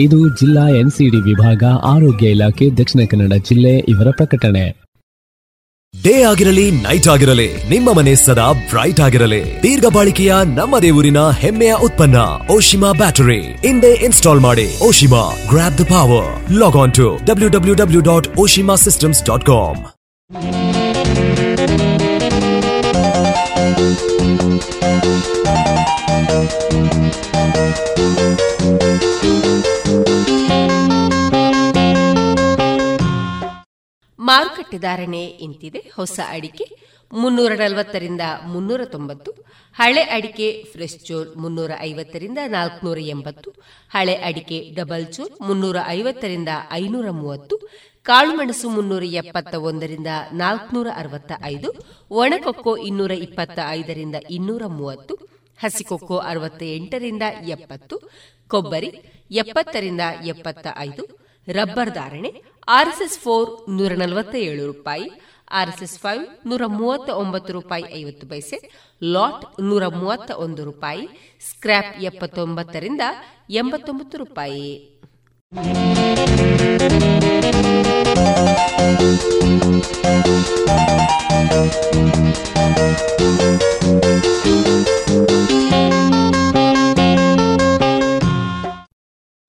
ಇದು ಜಿಲ್ಲಾ ಎನ್ಸಿಡಿ ವಿಭಾಗ, ಆರೋಗ್ಯ ಇಲಾಖೆ, ದಕ್ಷಿಣ ಕನ್ನಡ ಜಿಲ್ಲೆ ಇವರ ಪ್ರಕಟಣೆ. ಡೇ ಆಗಿರಲಿ, ನೈಟ್ ಆಗಿರಲಿ, ನಿಮ್ಮ ಮನೆ ಸದಾ ಬ್ರೈಟ್ ಆಗಿರಲಿ. ದೀರ್ಘ ಬಾಳಿಕೆಯ ನಮ್ಮ ದೇವರಿನ ಹೆಮ್ಮೆಯ ಉತ್ಪನ್ನ, ಓಶಿಮಾ ಬ್ಯಾಟರಿ. ಇಂದೇ ಇನ್ಸ್ಟಾಲ್ ಮಾಡಿ, Oshima grab the power log on to W W W dot Oshima systems dot com ಮಾರುಕಟ್ಟೆ ಧಾರಣೆ ಇಂತಿದೆ ಹೊಸ ಅಡಿಕೆ ಮುನ್ನೂರ ನಲವತ್ತರಿಂದ ಮುನ್ನೂರ ತೊಂಬತ್ತು, ಹಳೆ ಅಡಿಕೆ ಫ್ರೆಶ್ ಚೋಲ್ ಮುನ್ನೂರ ಐವತ್ತರಿಂದ ನಾಲ್ಕುನೂರ ಎಂಬತ್ತು, ಹಳೆ ಅಡಿಕೆ ಡಬಲ್ ಚೋಲ್ ಮುನ್ನೂರ ಐವತ್ತರಿಂದ ಐನೂರ ಮೂವತ್ತು ಕಾಳುಮೆಣಸು ಮುನ್ನೂರ ಎಪ್ಪತ್ತ ಒಂದರಿಂದ ನಾಲ್ಕುನೂರ ಅರವತ್ತ ಐದು, ಒಣಕೊಕ್ಕೋ ಇನ್ನೂರ ಇಪ್ಪತ್ತ ಐದರಿಂದ ಇನ್ನೂರ ಮೂವತ್ತು, ಹಸಿಕೊಕ್ಕೋ ಅರವತ್ತ ಎಂಟರಿಂದ ಎಪ್ಪತ್ತು, ಕೊಬ್ಬರಿ ಎಪ್ಪತ್ತರಿಂದ ಎಪ್ಪತ್ತ ಐದು ರಬ್ಬರ್ ಧಾರಣೆ, ಆರ್ಎಸ್ಎಸ್ ಫೋರ್ ನೂರ ನಲವತ್ತ ಏಳು ರೂಪಾಯಿ, ಆರ್ಎಸ್ಎಸ್ ಫೈವ್ ನೂರ ಮೂವತ್ತ ಒಂಬತ್ತು ರೂಪಾಯಿ ಐವತ್ತು ಪೈಸೆ, ಲಾಟ್ ನೂರ ಮೂವತ್ತ ಒಂದು ರೂಪಾಯಿ, ಸ್ಕ್ರ್ಯಾಪ್ ಎಪ್ಪತ್ತೊಂಬತ್ತರಿಂದ ಎಂಬತ್ತೊಂಬತ್ತು ರೂಪಾಯಿ.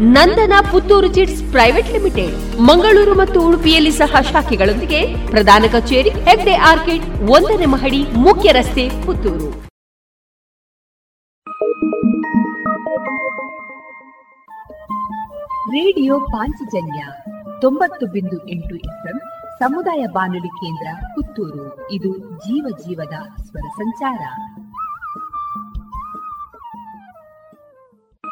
Nandana Puttur chits private limited. Mangaluru ಮತ್ತು ಉಡುಪಿಯಲ್ಲಿ ಸಹ ಶಾಖೆಗಳೊಂದಿಗೆ ಪ್ರಧಾನ ಕಚೇರಿ ಹೆಗ್ಡೆ ಆರ್ಕಿಡ್ ಒಂದನೇ ಮಹಡಿ ಮುಖ್ಯ ರಸ್ತೆ ಪುತ್ತೂರು. ರೇಡಿಯೋ ಪಾಂಚಜನ್ಯ ತೊಂಬತ್ತು ಬಿಂದು ಎಂಟು ಎಫ್ಎಂ ಸಮುದಾಯ ಬಾನುಲಿ ಕೇಂದ್ರ ಪುತ್ತೂರು. ಇದು ಜೀವ ಜೀವದ ಸ್ವರ ಸಂಚಾರ.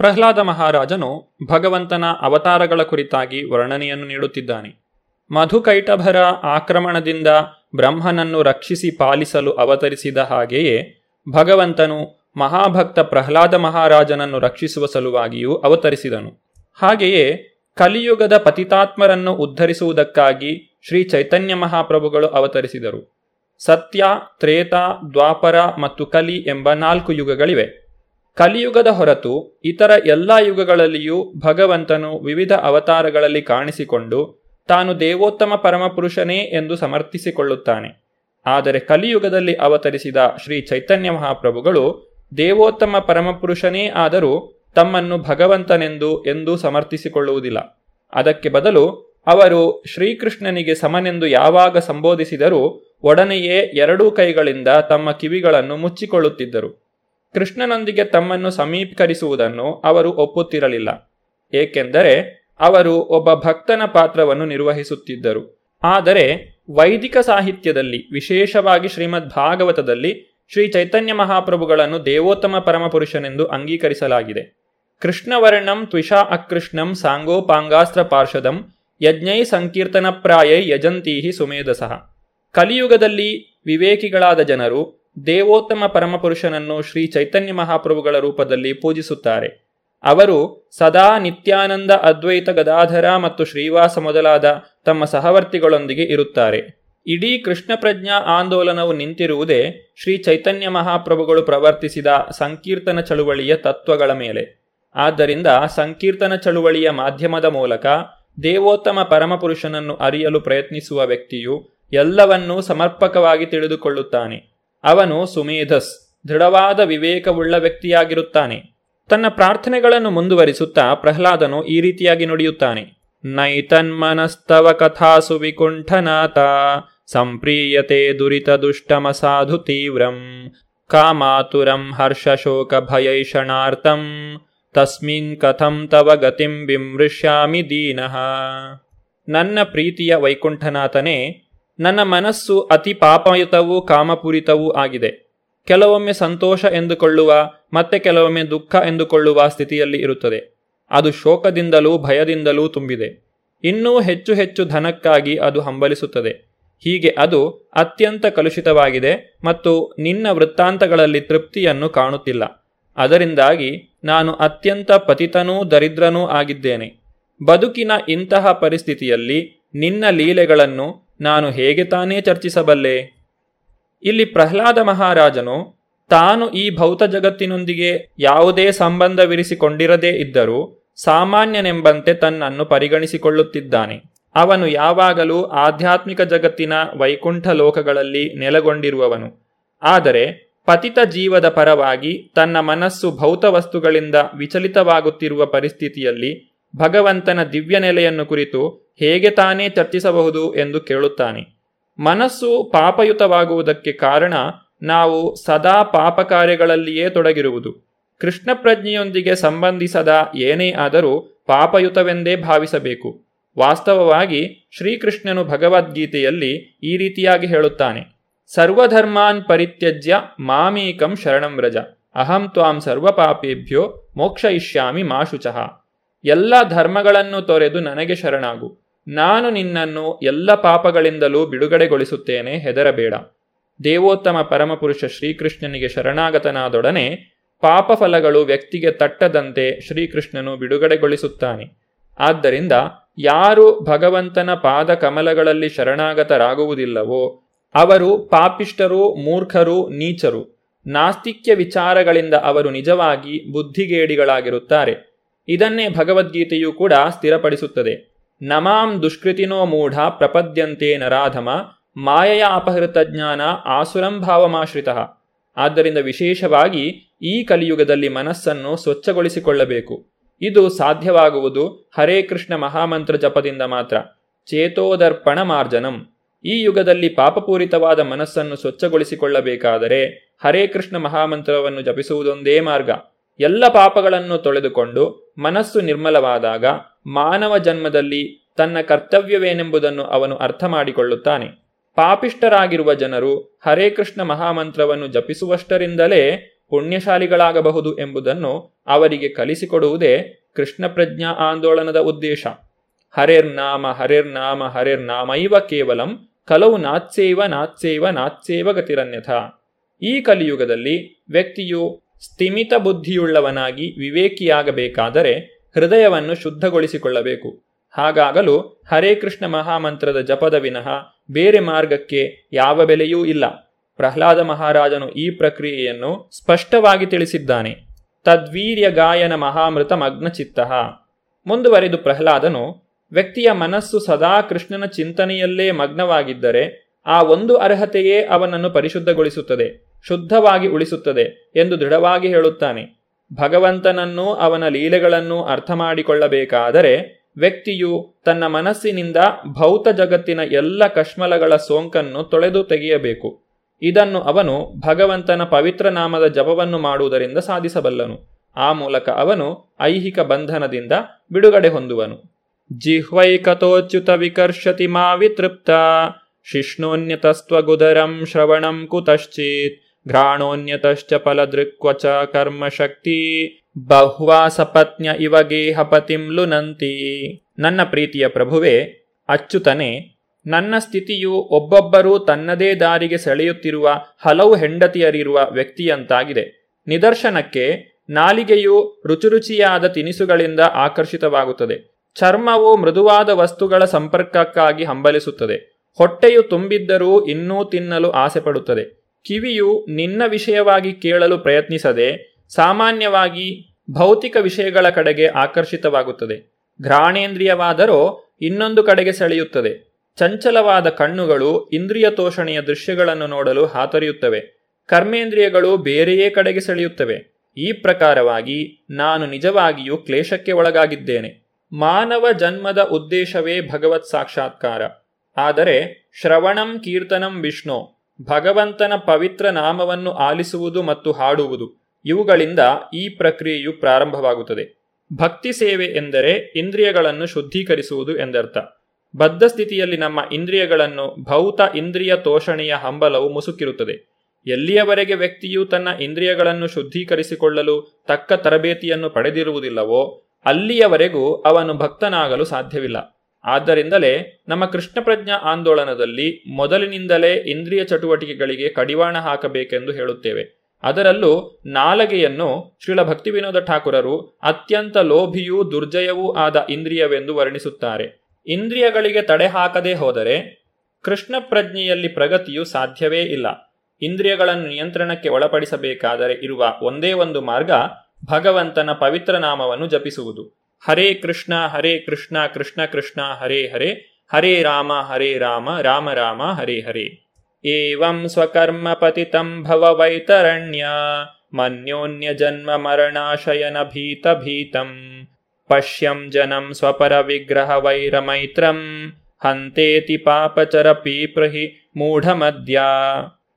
ಪ್ರಹ್ಲಾದ ಮಹಾರಾಜನು ಭಗವಂತನ ಅವತಾರಗಳ ಕುರಿತಾಗಿ ವರ್ಣನೆಯನ್ನು ನೀಡುತ್ತಿದ್ದಾನೆ. ಮಧುಕೈಟಭರ ಆಕ್ರಮಣದಿಂದ ಬ್ರಹ್ಮನನ್ನು ರಕ್ಷಿಸಿ ಪಾಲಿಸಲು ಅವತರಿಸಿದ ಹಾಗೆಯೇ ಭಗವಂತನು ಮಹಾಭಕ್ತ ಪ್ರಹ್ಲಾದ ಮಹಾರಾಜನನ್ನು ರಕ್ಷಿಸುವ ಸಲುವಾಗಿಯೂ ಅವತರಿಸಿದನು. ಹಾಗೆಯೇ ಕಲಿಯುಗದ ಪತಿತಾತ್ಮರನ್ನು ಉದ್ಧರಿಸುವುದಕ್ಕಾಗಿ ಶ್ರೀ ಚೈತನ್ಯ ಮಹಾಪ್ರಭುಗಳು ಅವತರಿಸಿದರು. ಸತ್ಯ, ತ್ರೇತ, ದ್ವಾಪರ ಮತ್ತು ಕಲಿ ಎಂಬ ನಾಲ್ಕು ಯುಗಗಳಿವೆ. ಕಲಿಯುಗದ ಹೊರತು ಇತರ ಎಲ್ಲ ಯುಗಗಳಲ್ಲಿಯೂ ಭಗವಂತನು ವಿವಿಧ ಅವತಾರಗಳಲ್ಲಿ ಕಾಣಿಸಿಕೊಂಡು ತಾನು ದೇವೋತ್ತಮ ಪರಮಪುರುಷನೇ ಎಂದು ಸಮರ್ಥಿಸಿಕೊಳ್ಳುತ್ತಾನೆ. ಆದರೆ ಕಲಿಯುಗದಲ್ಲಿ ಅವತರಿಸಿದ ಶ್ರೀ ಚೈತನ್ಯ ಮಹಾಪ್ರಭುಗಳು ದೇವೋತ್ತಮ ಪರಮಪುರುಷನೇ ಆದರೂ ತಮ್ಮನ್ನು ಭಗವಂತನೆಂದು ಎಂದೂ ಸಮರ್ಥಿಸಿಕೊಳ್ಳುವುದಿಲ್ಲ. ಅದಕ್ಕೆ ಬದಲು ಅವರು ಶ್ರೀಕೃಷ್ಣನಿಗೆ ಸಮನೆಂದು ಯಾವಾಗ ಸಂಬೋಧಿಸಿದರೂ ಒಡನೆಯೇ ಎರಡೂ ಕೈಗಳಿಂದ ತಮ್ಮ ಕಿವಿಗಳನ್ನು ಮುಚ್ಚಿಕೊಳ್ಳುತ್ತಿದ್ದರು. ಕೃಷ್ಣನೊಂದಿಗೆ ತಮ್ಮನ್ನು ಸಮೀಪೀಕರಿಸುವುದನ್ನು ಅವರು ಒಪ್ಪುತ್ತಿರಲಿಲ್ಲ. ಏಕೆಂದರೆ ಅವರು ಒಬ್ಬ ಭಕ್ತನ ಪಾತ್ರವನ್ನು ನಿರ್ವಹಿಸುತ್ತಿದ್ದರು. ಆದರೆ ವೈದಿಕ ಸಾಹಿತ್ಯದಲ್ಲಿ, ವಿಶೇಷವಾಗಿ ಶ್ರೀಮದ್ ಭಾಗವತದಲ್ಲಿ, ಶ್ರೀ ಚೈತನ್ಯ ಮಹಾಪ್ರಭುಗಳನ್ನು ದೇವೋತ್ತಮ ಪರಮಪುರುಷನೆಂದು ಅಂಗೀಕರಿಸಲಾಗಿದೆ. ಕೃಷ್ಣವರ್ಣಂ ತ್ವಿಷಾ ಅಕೃಷ್ಣಂ ಸಾಂಗೋಪಾಂಗಾಸ್ತ್ರ ಪಾರ್ಷದಂ ಯಜ್ಞೈ ಸಂಕೀರ್ತನಪ್ರಾಯೈ ಯಜಂತೀಹಿ ಸುಮೇಧಸಃ. ಕಲಿಯುಗದಲ್ಲಿ ವಿವೇಕಿಗಳಾದ ಜನರು ದೇವೋತ್ತಮ ಪರಮಪುರುಷನನ್ನು ಶ್ರೀ ಚೈತನ್ಯ ಮಹಾಪ್ರಭುಗಳ ರೂಪದಲ್ಲಿ ಪೂಜಿಸುತ್ತಾರೆ. ಅವರು ಸದಾ ನಿತ್ಯಾನಂದ ಅದ್ವೈತ ಗದಾಧರ ಮತ್ತು ಶ್ರೀವಾಸ ಮೊದಲಾದ ತಮ್ಮ ಸಹವರ್ತಿಗಳೊಂದಿಗೆ ಇರುತ್ತಾರೆ. ಇಡೀ ಕೃಷ್ಣ ಪ್ರಜ್ಞಾ ಆಂದೋಲನವು ನಿಂತಿರುವುದೇ ಶ್ರೀ ಚೈತನ್ಯ ಮಹಾಪ್ರಭುಗಳು ಪ್ರವರ್ತಿಸಿದ ಸಂಕೀರ್ತನ ಚಳುವಳಿಯ ತತ್ವಗಳ ಮೇಲೆ. ಆದ್ದರಿಂದ ಸಂಕೀರ್ತನ ಚಳುವಳಿಯ ಮಾಧ್ಯಮದ ಮೂಲಕ ದೇವೋತ್ತಮ ಪರಮಪುರುಷನನ್ನು ಅರಿಯಲು ಪ್ರಯತ್ನಿಸುವ ವ್ಯಕ್ತಿಯು ಎಲ್ಲವನ್ನೂ ಸಮರ್ಪಕವಾಗಿ ತಿಳಿದುಕೊಳ್ಳುತ್ತಾನೆ. ಅವನು ಸುಮೇಧಸ್, ದೃಢವಾದ ವಿವೇಕವುಳ್ಳ ವ್ಯಕ್ತಿಯಾಗಿರುತ್ತಾನೆ. ತನ್ನ ಪ್ರಾರ್ಥನೆಗಳನ್ನು ಮುಂದುವರಿಸುತ್ತಾ ಪ್ರಹ್ಲಾದನು ಈ ರೀತಿಯಾಗಿ ನುಡಿಯುತ್ತಾನೆ. ನೈತನ್ಮನಸ್ತವ ಕಥಾಸು ವಿಕುಂಠನಾಥ ಸಂಪ್ರೀಯತೆ ದುರಿತ ದುಷ್ಟಮ ಸಾಧು ತೀವ್ರಂ, ಕಾಮಾತುರಂ ಹರ್ಷ ಶೋಕ ಭಯೈಷಣಾರ್ಥಂ ತಸ್ಮಿನ್ ಕಥಂ ತವ ಗತಿಂ ವಿಮೃಶ್ಯಾಮಿ ದೀನಃ. ನನ್ನ ಪ್ರೀತಿಯ ವೈಕುಂಠನಾಥನೇ ನನ್ನ ಮನಸ್ಸು ಅತಿ ಪಾಪಯುತವೂ ಕಾಮಪೂರಿತವೂ ಆಗಿದೆ. ಕೆಲವೊಮ್ಮೆ ಸಂತೋಷ ಎಂದುಕೊಳ್ಳುವ ಮತ್ತೆ ಕೆಲವೊಮ್ಮೆ ದುಃಖ ಎಂದುಕೊಳ್ಳುವ ಸ್ಥಿತಿಯಲ್ಲಿ ಇರುತ್ತದೆ. ಅದು ಶೋಕದಿಂದಲೂ ಭಯದಿಂದಲೂ ತುಂಬಿದೆ. ಇನ್ನೂ ಹೆಚ್ಚು ಹೆಚ್ಚು ಧನಕ್ಕಾಗಿ ಅದು ಹಂಬಲಿಸುತ್ತದೆ. ಹೀಗೆ ಅದು ಅತ್ಯಂತ ಕಲುಷಿತವಾಗಿದೆ ಮತ್ತು ನಿನ್ನ ವೃತ್ತಾಂತಗಳಲ್ಲಿ ತೃಪ್ತಿಯನ್ನು ಕಾಣುತ್ತಿಲ್ಲ. ಅದರಿಂದಾಗಿ ನಾನು ಅತ್ಯಂತ ಪತಿತನೂ ದರಿದ್ರನೂ ಆಗಿದ್ದೇನೆ. ಬದುಕಿನ ಇಂತಹ ಪರಿಸ್ಥಿತಿಯಲ್ಲಿ ನಿನ್ನ ಲೀಲೆಗಳನ್ನು ನಾನು ಹೇಗೆ ತಾನೇ ಚರ್ಚಿಸಬಲ್ಲೆ? ಇಲ್ಲಿ ಪ್ರಹ್ಲಾದ ಮಹಾರಾಜನು ತಾನು ಈ ಭೌತ ಜಗತ್ತಿನೊಂದಿಗೆ ಯಾವುದೇ ಸಂಬಂಧವಿರಿಸಿಕೊಂಡಿರದೇ ಇದ್ದರೂ ಸಾಮಾನ್ಯನೆಂಬಂತೆ ತನ್ನನ್ನು ಪರಿಗಣಿಸಿಕೊಳ್ಳುತ್ತಿದ್ದಾನೆ. ಅವನು ಯಾವಾಗಲೂ ಆಧ್ಯಾತ್ಮಿಕ ಜಗತ್ತಿನ ವೈಕುಂಠ ಲೋಕಗಳಲ್ಲಿ ನೆಲೆಗೊಂಡಿರುವವನು. ಆದರೆ ಪತಿತ ಜೀವದ ಪರವಾಗಿ ತನ್ನ ಮನಸ್ಸು ಭೌತ ವಸ್ತುಗಳಿಂದ ವಿಚಲಿತವಾಗುತ್ತಿರುವ ಪರಿಸ್ಥಿತಿಯಲ್ಲಿ ಭಗವಂತನ ದಿವ್ಯ ನೆಲೆಯನ್ನು ಕುರಿತು ಹೇಗೆ ತಾನೇ ಚರ್ಚಿಸಬಹುದು ಎಂದು ಕೇಳುತ್ತಾನೆ. ಮನಸ್ಸು ಪಾಪಯುತವಾಗುವುದಕ್ಕೆ ಕಾರಣ ನಾವು ಸದಾ ಪಾಪ ಕಾರ್ಯಗಳಲ್ಲಿಯೇ ತೊಡಗಿರುವುದು. ಕೃಷ್ಣ ಪ್ರಜ್ಞೆಯೊಂದಿಗೆ ಸಂಬಂಧಿಸದ ಏನೇ ಆದರೂ ಪಾಪಯುತವೆಂದೇ ಭಾವಿಸಬೇಕು. ವಾಸ್ತವವಾಗಿ ಶ್ರೀಕೃಷ್ಣನು ಭಗವದ್ಗೀತೆಯಲ್ಲಿ ಈ ರೀತಿಯಾಗಿ ಹೇಳುತ್ತಾನೆ. ಸರ್ವಧರ್ಮಾನ್ ಪರಿತ್ಯಜ್ಯ ಮಾಮೀಕಂ ಶರಣಂ ವ್ರಜ. ಅಹಂ ತ್ವಾಂ ಸರ್ವಪಾಪೇಭ್ಯೋ ಮೋಕ್ಷಯಿಷ್ಯಾಮಿ ಮಾಶುಚಃ. ಎಲ್ಲ ಧರ್ಮಗಳನ್ನು ತೊರೆದು ನನಗೆ ಶರಣಾಗು. ನಾನು ನಿನ್ನನ್ನು ಎಲ್ಲ ಪಾಪಗಳಿಂದಲೂ ಬಿಡುಗಡೆಗೊಳಿಸುತ್ತೇನೆ, ಹೆದರಬೇಡ. ದೇವೋತ್ತಮ ಪರಮಪುರುಷ ಶ್ರೀಕೃಷ್ಣನಿಗೆ ಶರಣಾಗತನಾದೊಡನೆ ಪಾಪಫಲಗಳು ವ್ಯಕ್ತಿಗೆ ತಟ್ಟದಂತೆ ಶ್ರೀಕೃಷ್ಣನು ಬಿಡುಗಡೆಗೊಳಿಸುತ್ತಾನೆ. ಆದ್ದರಿಂದ ಯಾರು ಭಗವಂತನ ಪಾದ ಕಮಲಗಳಲ್ಲಿ ಶರಣಾಗತರಾಗುವುದಿಲ್ಲವೋ, ಅವರು ಪಾಪಿಷ್ಟರು ಮೂರ್ಖರು, ನೀಚರು, ನಾಸ್ತಿಕ್ಯ ವಿಚಾರಗಳಿಂದ ಅವರು ನಿಜವಾಗಿ ಬುದ್ಧಿಗೇಡಿಗಳಾಗಿರುತ್ತಾರೆ. ಇದನ್ನೇ ಭಗವದ್ಗೀತೆಯು ಕೂಡ ಸ್ಥಿರಪಡಿಸುತ್ತದೆ. ನಮಾಂ ದುಷ್ಕೃತಿನೋ ಮೂಢ ಪ್ರಪದ್ಯಂತೆ ನರಾಧಮ ಮಾಯೆಯ ಅಪಹೃತ ಜ್ಞಾನ ಆಸುರಂ ಭಾವಮಾಶ್ರಿತ. ಆದ್ದರಿಂದ ವಿಶೇಷವಾಗಿ ಈ ಕಲಿಯುಗದಲ್ಲಿ ಮನಸ್ಸನ್ನು ಸ್ವಚ್ಛಗೊಳಿಸಿಕೊಳ್ಳಬೇಕು. ಇದು ಸಾಧ್ಯವಾಗುವುದು ಹರೇ ಕೃಷ್ಣ ಮಹಾಮಂತ್ರ ಜಪದಿಂದ ಮಾತ್ರ. ಚೇತೋದರ್ಪಣ ಮಾರ್ಜನಂ. ಈ ಯುಗದಲ್ಲಿ ಪಾಪಪೂರಿತವಾದ ಮನಸ್ಸನ್ನು ಸ್ವಚ್ಛಗೊಳಿಸಿಕೊಳ್ಳಬೇಕಾದರೆ ಹರೇ ಕೃಷ್ಣ ಮಹಾಮಂತ್ರವನ್ನು ಜಪಿಸುವುದೊಂದೇ ಮಾರ್ಗ. ಎಲ್ಲ ಪಾಪಗಳನ್ನು ತೊಳೆದುಕೊಂಡು ಮನಸ್ಸು ನಿರ್ಮಲವಾದಾಗ ಮಾನವ ಜನ್ಮದಲ್ಲಿ ತನ್ನ ಕರ್ತವ್ಯವೇನೆಂಬುದನ್ನು ಅವನು ಅರ್ಥ ಮಾಡಿಕೊಳ್ಳುತ್ತಾನೆ ಪಾಪಿಷ್ಟರಾಗಿರುವ ಜನರು ಹರೇ ಕೃಷ್ಣ ಮಹಾಮಂತ್ರವನ್ನು ಜಪಿಸುವಷ್ಟರಿಂದಲೇ ಪುಣ್ಯಶಾಲಿಗಳಾಗಬಹುದು ಎಂಬುದನ್ನು ಅವರಿಗೆ ಕಲಿಸಿಕೊಡುವುದೇ ಕೃಷ್ಣ ಪ್ರಜ್ಞಾ ಆಂದೋಲನದ ಉದ್ದೇಶ. ಹರೇರ್ನಾಮ ಹರೇರ್ನಾಮ ಹರೇರ್ನಾಮೈವ ಕೇವಲಂ ಕಲವು ನಾತ್ಸೇವ ನಾತ್ಸೇವ ನಾತ್ಸೇವ ಗತಿರನ್ಯಥ. ಈ ಕಲಿಯುಗದಲ್ಲಿ ವ್ಯಕ್ತಿಯು ಸ್ಥಿಮಿತ ಬುದ್ಧಿಯುಳ್ಳವನಾಗಿ ವಿವೇಕಿಯಾಗಬೇಕಾದರೆ ಹೃದಯವನ್ನು ಶುದ್ಧಗೊಳಿಸಿಕೊಳ್ಳಬೇಕು. ಹಾಗಾಗಲು ಹರೇ ಕೃಷ್ಣ ಮಹಾಮಂತ್ರದ ಜಪದ ವಿನಃ ಬೇರೆ ಮಾರ್ಗಕ್ಕೆ ಯಾವ ಬೆಲೆಯೂ ಇಲ್ಲ. ಪ್ರಹ್ಲಾದ ಮಹಾರಾಜನು ಈ ಪ್ರಕ್ರಿಯೆಯನ್ನು ಸ್ಪಷ್ಟವಾಗಿ ತಿಳಿಸಿದ್ದಾನೆ. ತದ್ವೀರ್ಯ ಗಾಯನ ಮಹಾಮೃತ ಮಗ್ನಚಿತ್ತ. ಮುಂದುವರೆದು ಪ್ರಹ್ಲಾದನು, ವ್ಯಕ್ತಿಯ ಮನಸ್ಸು ಸದಾ ಕೃಷ್ಣನ ಚಿಂತನೆಯಲ್ಲೇ ಮಗ್ನವಾಗಿದ್ದರೆ ಆ ಒಂದು ಅರ್ಹತೆಯೇ ಅವನನ್ನು ಪರಿಶುದ್ಧಗೊಳಿಸುತ್ತದೆ. ಶುದ್ಧವಾಗಿ ಉಳಿಸುತ್ತದೆ ಎಂದು ದೃಢವಾಗಿ ಹೇಳುತ್ತಾನೆ. ಭಗವಂತನನ್ನೂ ಅವನ ಲೀಲೆಗಳನ್ನು ಅರ್ಥ ಮಾಡಿಕೊಳ್ಳಬೇಕಾದರೆ ವ್ಯಕ್ತಿಯು ತನ್ನ ಮನಸ್ಸಿನಿಂದ ಭೌತ ಜಗತ್ತಿನ ಎಲ್ಲ ಕಶ್ಮಲಗಳ ಸೋಂಕನ್ನು ತೊಳೆದು ತೆಗೆಯಬೇಕು. ಇದನ್ನು ಅವನು ಭಗವಂತನ ಪವಿತ್ರ ನಾಮದ ಜಪವನ್ನು ಮಾಡುವುದರಿಂದ ಸಾಧಿಸಬಲ್ಲನು. ಆ ಮೂಲಕ ಅವನು ಐಹಿಕ ಬಂಧನದಿಂದ ಬಿಡುಗಡೆ ಹೊಂದುವನು. ಜಿಹ್ವೈಕಥೋಚ್ಯುತ ವಿಕರ್ಷತಿ ಮಾ ವಿತೃಪ್ತ, ಶಿಷ್ಣೋನ್ಯತಸ್ತ್ವಗುದರಂ ಶ್ರವಣಂ ಕುತಶ್ಚಿತ್. ಘ್ರಾಣೋನ್ಯತಶ್ಚ ಫಲದೃಕ್ವಚ ಕರ್ಮಶಕ್ತಿ. ಬಹ್ವಾಸಪತ್ನ್ಯ ಇವ ಗೇಹಪತಿಂ ಲುನಂತಿ. ನನ್ನ ಪ್ರೀತಿಯ ಪ್ರಭುವೆ ಅಚ್ಚುತನೆ ನನ್ನ ಸ್ಥಿತಿಯು ಒಬ್ಬೊಬ್ಬರೂ ತನ್ನದೇ ದಾರಿಗೆ ಸೆಳೆಯುತ್ತಿರುವ ಹಲವು ಹೆಂಡತಿಯರಿರುವ ವ್ಯಕ್ತಿಯಂತಾಗಿದೆ. ನಿದರ್ಶನಕ್ಕೆ ನಾಲಿಗೆಯು ರುಚಿರುಚಿಯಾದ ತಿನಿಸುಗಳಿಂದ ಆಕರ್ಷಿತವಾಗುತ್ತದೆ. ಚರ್ಮವು ಮೃದುವಾದ ವಸ್ತುಗಳ ಸಂಪರ್ಕಕ್ಕಾಗಿ ಹಂಬಲಿಸುತ್ತದೆ. ಹೊಟ್ಟೆಯು ತುಂಬಿದ್ದರೂ ಇನ್ನೂ ತಿನ್ನಲು ಆಸೆಪಡುತ್ತದೆ. ಕಿವಿಯು ನಿನ್ನ ವಿಷಯವಾಗಿ ಕೇಳಲು ಪ್ರಯತ್ನಿಸದೆ ಸಾಮಾನ್ಯವಾಗಿ ಭೌತಿಕ ವಿಷಯಗಳ ಕಡೆಗೆ ಆಕರ್ಷಿತವಾಗುತ್ತದೆ. ಘ್ರಾಣೇಂದ್ರಿಯವಾದರೂ ಇನ್ನೊಂದು ಕಡೆಗೆ ಸೆಳೆಯುತ್ತದೆ. ಚಂಚಲವಾದ ಕಣ್ಣುಗಳು ಇಂದ್ರಿಯ ತೋಷಣೆಯ ದೃಶ್ಯಗಳನ್ನು ನೋಡಲು ಹಾತೊರೆಯುತ್ತವೆ. ಕರ್ಮೇಂದ್ರಿಯಗಳು ಬೇರೆಯೇ ಕಡೆಗೆ ಸೆಳೆಯುತ್ತವೆ. ಈ ಪ್ರಕಾರವಾಗಿ ನಾನು ನಿಜವಾಗಿಯೂ ಕ್ಲೇಶಕ್ಕೆ ಒಳಗಾಗಿದ್ದೇನೆ. ಮಾನವ ಜನ್ಮದ ಉದ್ದೇಶವೇ ಭಗವತ್ ಸಾಕ್ಷಾತ್ಕಾರ. ಆದರೆ ಶ್ರವಣಂ ಕೀರ್ತನಂ ವಿಷ್ಣು. ಭಗವಂತನ ಪವಿತ್ರ ನಾಮವನ್ನು ಆಲಿಸುವುದು ಮತ್ತು ಹಾಡುವುದು ಇವುಗಳಿಂದ ಈ ಪ್ರಕ್ರಿಯೆಯು ಪ್ರಾರಂಭವಾಗುತ್ತದೆ. ಭಕ್ತಿ ಸೇವೆ ಎಂದರೆ ಇಂದ್ರಿಯಗಳನ್ನು ಶುದ್ಧೀಕರಿಸುವುದು ಎಂದರ್ಥ. ಬದ್ಧ ಸ್ಥಿತಿಯಲ್ಲಿ ನಮ್ಮ ಇಂದ್ರಿಯಗಳನ್ನು ಭೌತ ಇಂದ್ರಿಯ ತೋಷಣೆಯ ಹಂಬಲವು ಮುಸುಕಿರುತ್ತದೆ. ಎಲ್ಲಿಯವರೆಗೆ ವ್ಯಕ್ತಿಯು ತನ್ನ ಇಂದ್ರಿಯಗಳನ್ನು ಶುದ್ಧೀಕರಿಸಿಕೊಳ್ಳಲು ತಕ್ಕ ತರಬೇತಿಯನ್ನು ಪಡೆದಿರುವುದಿಲ್ಲವೋ, ಅಲ್ಲಿಯವರೆಗೂ ಅವನು ಭಕ್ತನಾಗಲು ಸಾಧ್ಯವಿಲ್ಲ. ಆದ್ದರಿಂದಲೇ ನಮ್ಮ ಕೃಷ್ಣ ಪ್ರಜ್ಞಾ ಆಂದೋಲನದಲ್ಲಿ ಮೊದಲಿನಿಂದಲೇ ಇಂದ್ರಿಯ ಚಟುವಟಿಕೆಗಳಿಗೆ ಕಡಿವಾಣ ಹಾಕಬೇಕೆಂದು ಹೇಳುತ್ತೇವೆ. ಅದರಲ್ಲೂ ನಾಲಗೆಯನ್ನು ಶ್ರೀಲ ಭಕ್ತಿ ವಿನೋದ ಠಾಕುರರು ಅತ್ಯಂತ ಲೋಭಿಯೂ ದುರ್ಜಯವೂ ಆದ ಇಂದ್ರಿಯವೆಂದು ವರ್ಣಿಸುತ್ತಾರೆ. ಇಂದ್ರಿಯಗಳಿಗೆ ತಡೆ ಹಾಕದೇ ಹೋದರೆ ಕೃಷ್ಣ ಪ್ರಜ್ಞೆಯಲ್ಲಿ ಪ್ರಗತಿಯು ಸಾಧ್ಯವೇ ಇಲ್ಲ. ಇಂದ್ರಿಯಗಳನ್ನು ನಿಯಂತ್ರಣಕ್ಕೆ ಒಳಪಡಿಸಬೇಕಾದರೆ ಇರುವ ಒಂದೇ ಒಂದು ಮಾರ್ಗ ಭಗವಂತನ ಪವಿತ್ರ ನಾಮವನ್ನು ಜಪಿಸುವುದು. ಹರೇ ಕೃಷ್ಣ ಹರೇ ಕೃಷ್ಣ ಕೃಷ್ಣ ಕೃಷ್ಣ, ಹರೇ ಹರೇ ಹರೇ ರಾಮ ಹರೇ ರಾಮ ರಾಮ ರಾಮ, ಹರೇ ಹರೇ. ಏವಂ ಸ್ವಕರ್ಮ ಪತಿತಂ ಭವ ವೈತರಣ್ಯ, ಮನ್ಯೋನ್ಯ ಜನ್ಮ ಮರಣಾಶಯನ ಭೀತ ಭೀತಂ. ಪಶ್ಯಂ ಜನಂ ಸ್ವಪರ ವಿಗ್ರಹ ವೈರಮೈತ್ರಂ ಹಂತೇತಿ ಪಾಪಚರ ಪೀಪ್ರಹಿ ಮೂಢಮದ್ಯ.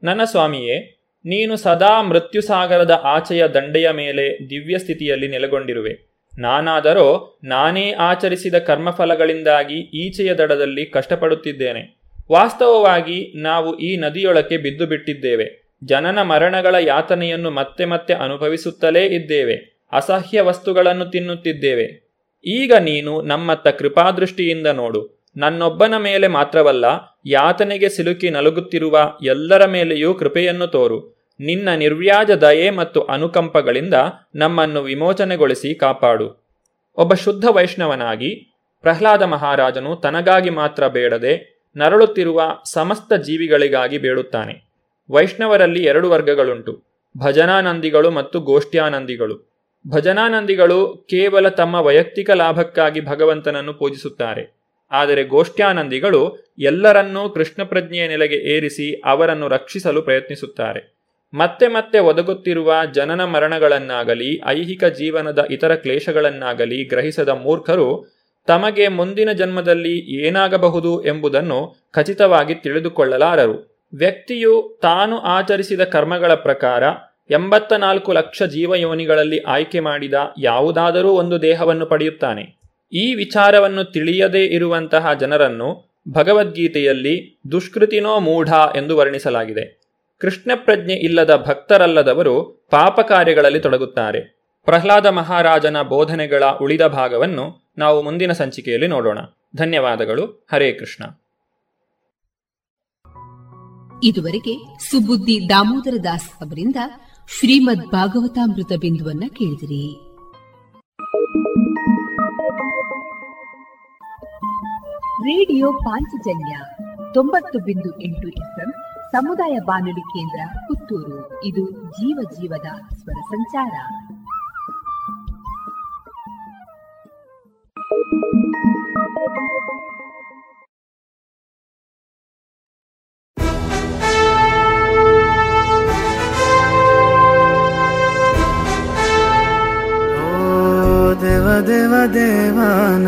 ನನ್ನ ಸ್ವಾಮಿಯೇ, ನೀನು ಸದಾ ಮೃತ್ಯುಸಾಗರದ ಆಚೆಯ ದಂಡೆಯ ಮೇಲೆ ದಿವ್ಯ ಸ್ಥಿತಿಯಲ್ಲಿ ನೆಲೆಗೊಂಡಿರುವೆ. ನಾನಾದರೋ ನಾನೇ ಆಚರಿಸಿದ ಕರ್ಮಫಲಗಳಿಂದಾಗಿ ಈಚೆಯ ದಡದಲ್ಲಿ ಕಷ್ಟಪಡುತ್ತಿದ್ದೇನೆ. ವಾಸ್ತವವಾಗಿ ನಾವು ಈ ನದಿಯೊಳಕ್ಕೆ ಬಿದ್ದು ಬಿಟ್ಟಿದ್ದೇವೆ ಜನನ ಮರಣಗಳ ಯಾತನೆಯನ್ನು ಮತ್ತೆ ಮತ್ತೆ ಅನುಭವಿಸುತ್ತಲೇ ಇದ್ದೇವೆ. ಅಸಹ್ಯ ವಸ್ತುಗಳನ್ನು ತಿನ್ನುತ್ತಿದ್ದೇವೆ. ಈಗ ನೀನು ನಮ್ಮತ್ತ ಕೃಪಾದೃಷ್ಟಿಯಿಂದ ನೋಡು. ನನ್ನೊಬ್ಬನ ಮೇಲೆ ಮಾತ್ರವಲ್ಲ, ಯಾತನೆಗೆ ಸಿಲುಕಿ ನಲುಗುತ್ತಿರುವ ಎಲ್ಲರ ಮೇಲೆಯೂ ಕೃಪೆಯನ್ನು ತೋರು. ನಿನ್ನ ನಿರ್ವ್ಯಾಜ ದಯೆ ಮತ್ತು ಅನುಕಂಪಗಳಿಂದ ನಮ್ಮನ್ನು ವಿಮೋಚನೆಗೊಳಿಸಿ ಕಾಪಾಡು. ಒಬ್ಬ ಶುದ್ಧ ವೈಷ್ಣವನಾಗಿ ಪ್ರಹ್ಲಾದ ಮಹಾರಾಜನು ತನಗಾಗಿ ಮಾತ್ರ ಬೇಡದೆ ನರಳುತ್ತಿರುವ ಸಮಸ್ತ ಜೀವಿಗಳಿಗಾಗಿ ಬೇಡುತ್ತಾನೆ. ವೈಷ್ಣವರಲ್ಲಿ ಎರಡು ವರ್ಗಗಳುಂಟು, ಭಜನಾನಂದಿಗಳು ಮತ್ತು ಗೋಷ್ಠ್ಯಾನಂದಿಗಳು. ಭಜನಾನಂದಿಗಳು ಕೇವಲ ತಮ್ಮ ವೈಯಕ್ತಿಕ ಲಾಭಕ್ಕಾಗಿ ಭಗವಂತನನ್ನು ಪೂಜಿಸುತ್ತಾರೆ. ಆದರೆ ಗೋಷ್ಠ್ಯಾನಂದಿಗಳು ಎಲ್ಲರನ್ನೂ ಕೃಷ್ಣ ಪ್ರಜ್ಞೆಯ ನೆಲೆಗೆ ಏರಿಸಿ ಅವರನ್ನು ರಕ್ಷಿಸಲು ಪ್ರಯತ್ನಿಸುತ್ತಾರೆ. ಮತ್ತೆ ಮತ್ತೆ ಒದಗುತ್ತಿರುವ ಜನನ ಮರಣಗಳನ್ನಾಗಲಿ, ಐಹಿಕ ಜೀವನದ ಇತರ ಕ್ಲೇಶಗಳನ್ನಾಗಲಿ ಗ್ರಹಿಸದ ಮೂರ್ಖರು ತಮಗೆ ಮುಂದಿನ ಜನ್ಮದಲ್ಲಿ ಏನಾಗಬಹುದು ಎಂಬುದನ್ನು ಖಚಿತವಾಗಿ ತಿಳಿದುಕೊಳ್ಳಲಾರರು. ವ್ಯಕ್ತಿಯು ತಾನು ಆಚರಿಸಿದ ಕರ್ಮಗಳ ಪ್ರಕಾರ ಎಂಬತ್ತ ನಾಲ್ಕು ಲಕ್ಷ ಜೀವಯೋನಿಗಳಲ್ಲಿ ಆಯ್ಕೆ ಮಾಡಿದ ಯಾವುದಾದರೂ ಒಂದು ದೇಹವನ್ನು ಪಡೆಯುತ್ತಾನೆ. ಈ ವಿಚಾರವನ್ನು ತಿಳಿಯದೇ ಇರುವಂತಹ ಜನರನ್ನು ಭಗವದ್ಗೀತೆಯಲ್ಲಿ ದುಷ್ಕೃತಿನೋ ಮೂಢ ಎಂದು ವರ್ಣಿಸಲಾಗಿದೆ. ಕೃಷ್ಣ ಪ್ರಜ್ಞೆ ಇಲ್ಲದ ಭಕ್ತರಲ್ಲದವರು ಪಾಪ ಕಾರ್ಯಗಳಲ್ಲಿ ತೊಡಗುತ್ತಾರೆ. ಪ್ರಹ್ಲಾದ ಮಹಾರಾಜನ ಬೋಧನೆಗಳ ಉಳಿದ ಭಾಗವನ್ನು ನಾವು ಮುಂದಿನ ಸಂಚಿಕೆಯಲ್ಲಿ ನೋಡೋಣ. ಧನ್ಯವಾದಗಳು. ಹರೇ ಕೃಷ್ಣ. ಇದುವರೆಗೆ ಸುಬುದ್ದಿ ದಾಮೋದರ ದಾಸ್ ಅವರಿಂದ ಶ್ರೀಮದ್ ಭಾಗವತಾಮೃತ ಬಿಂದುವನ್ನ ಕೇಳಿದಿರಿ. ರೇಡಿಯೋ ಪಾಂಚಜನ್ಯ ತೊಂಬತ್ತು ಬಿಂದು ಎಂಟು ಎಫ್ಎಂ ಸಮುದಾಯ ಬಾನುಲಿ ಕೇಂದ್ರ ಪುತ್ತೂರು. ಇದು ಜೀವ ಜೀವದ ಸ್ವರ ಸಂಚಾರ. ಓ ದೇವ ದೇವ ದೇವಾನ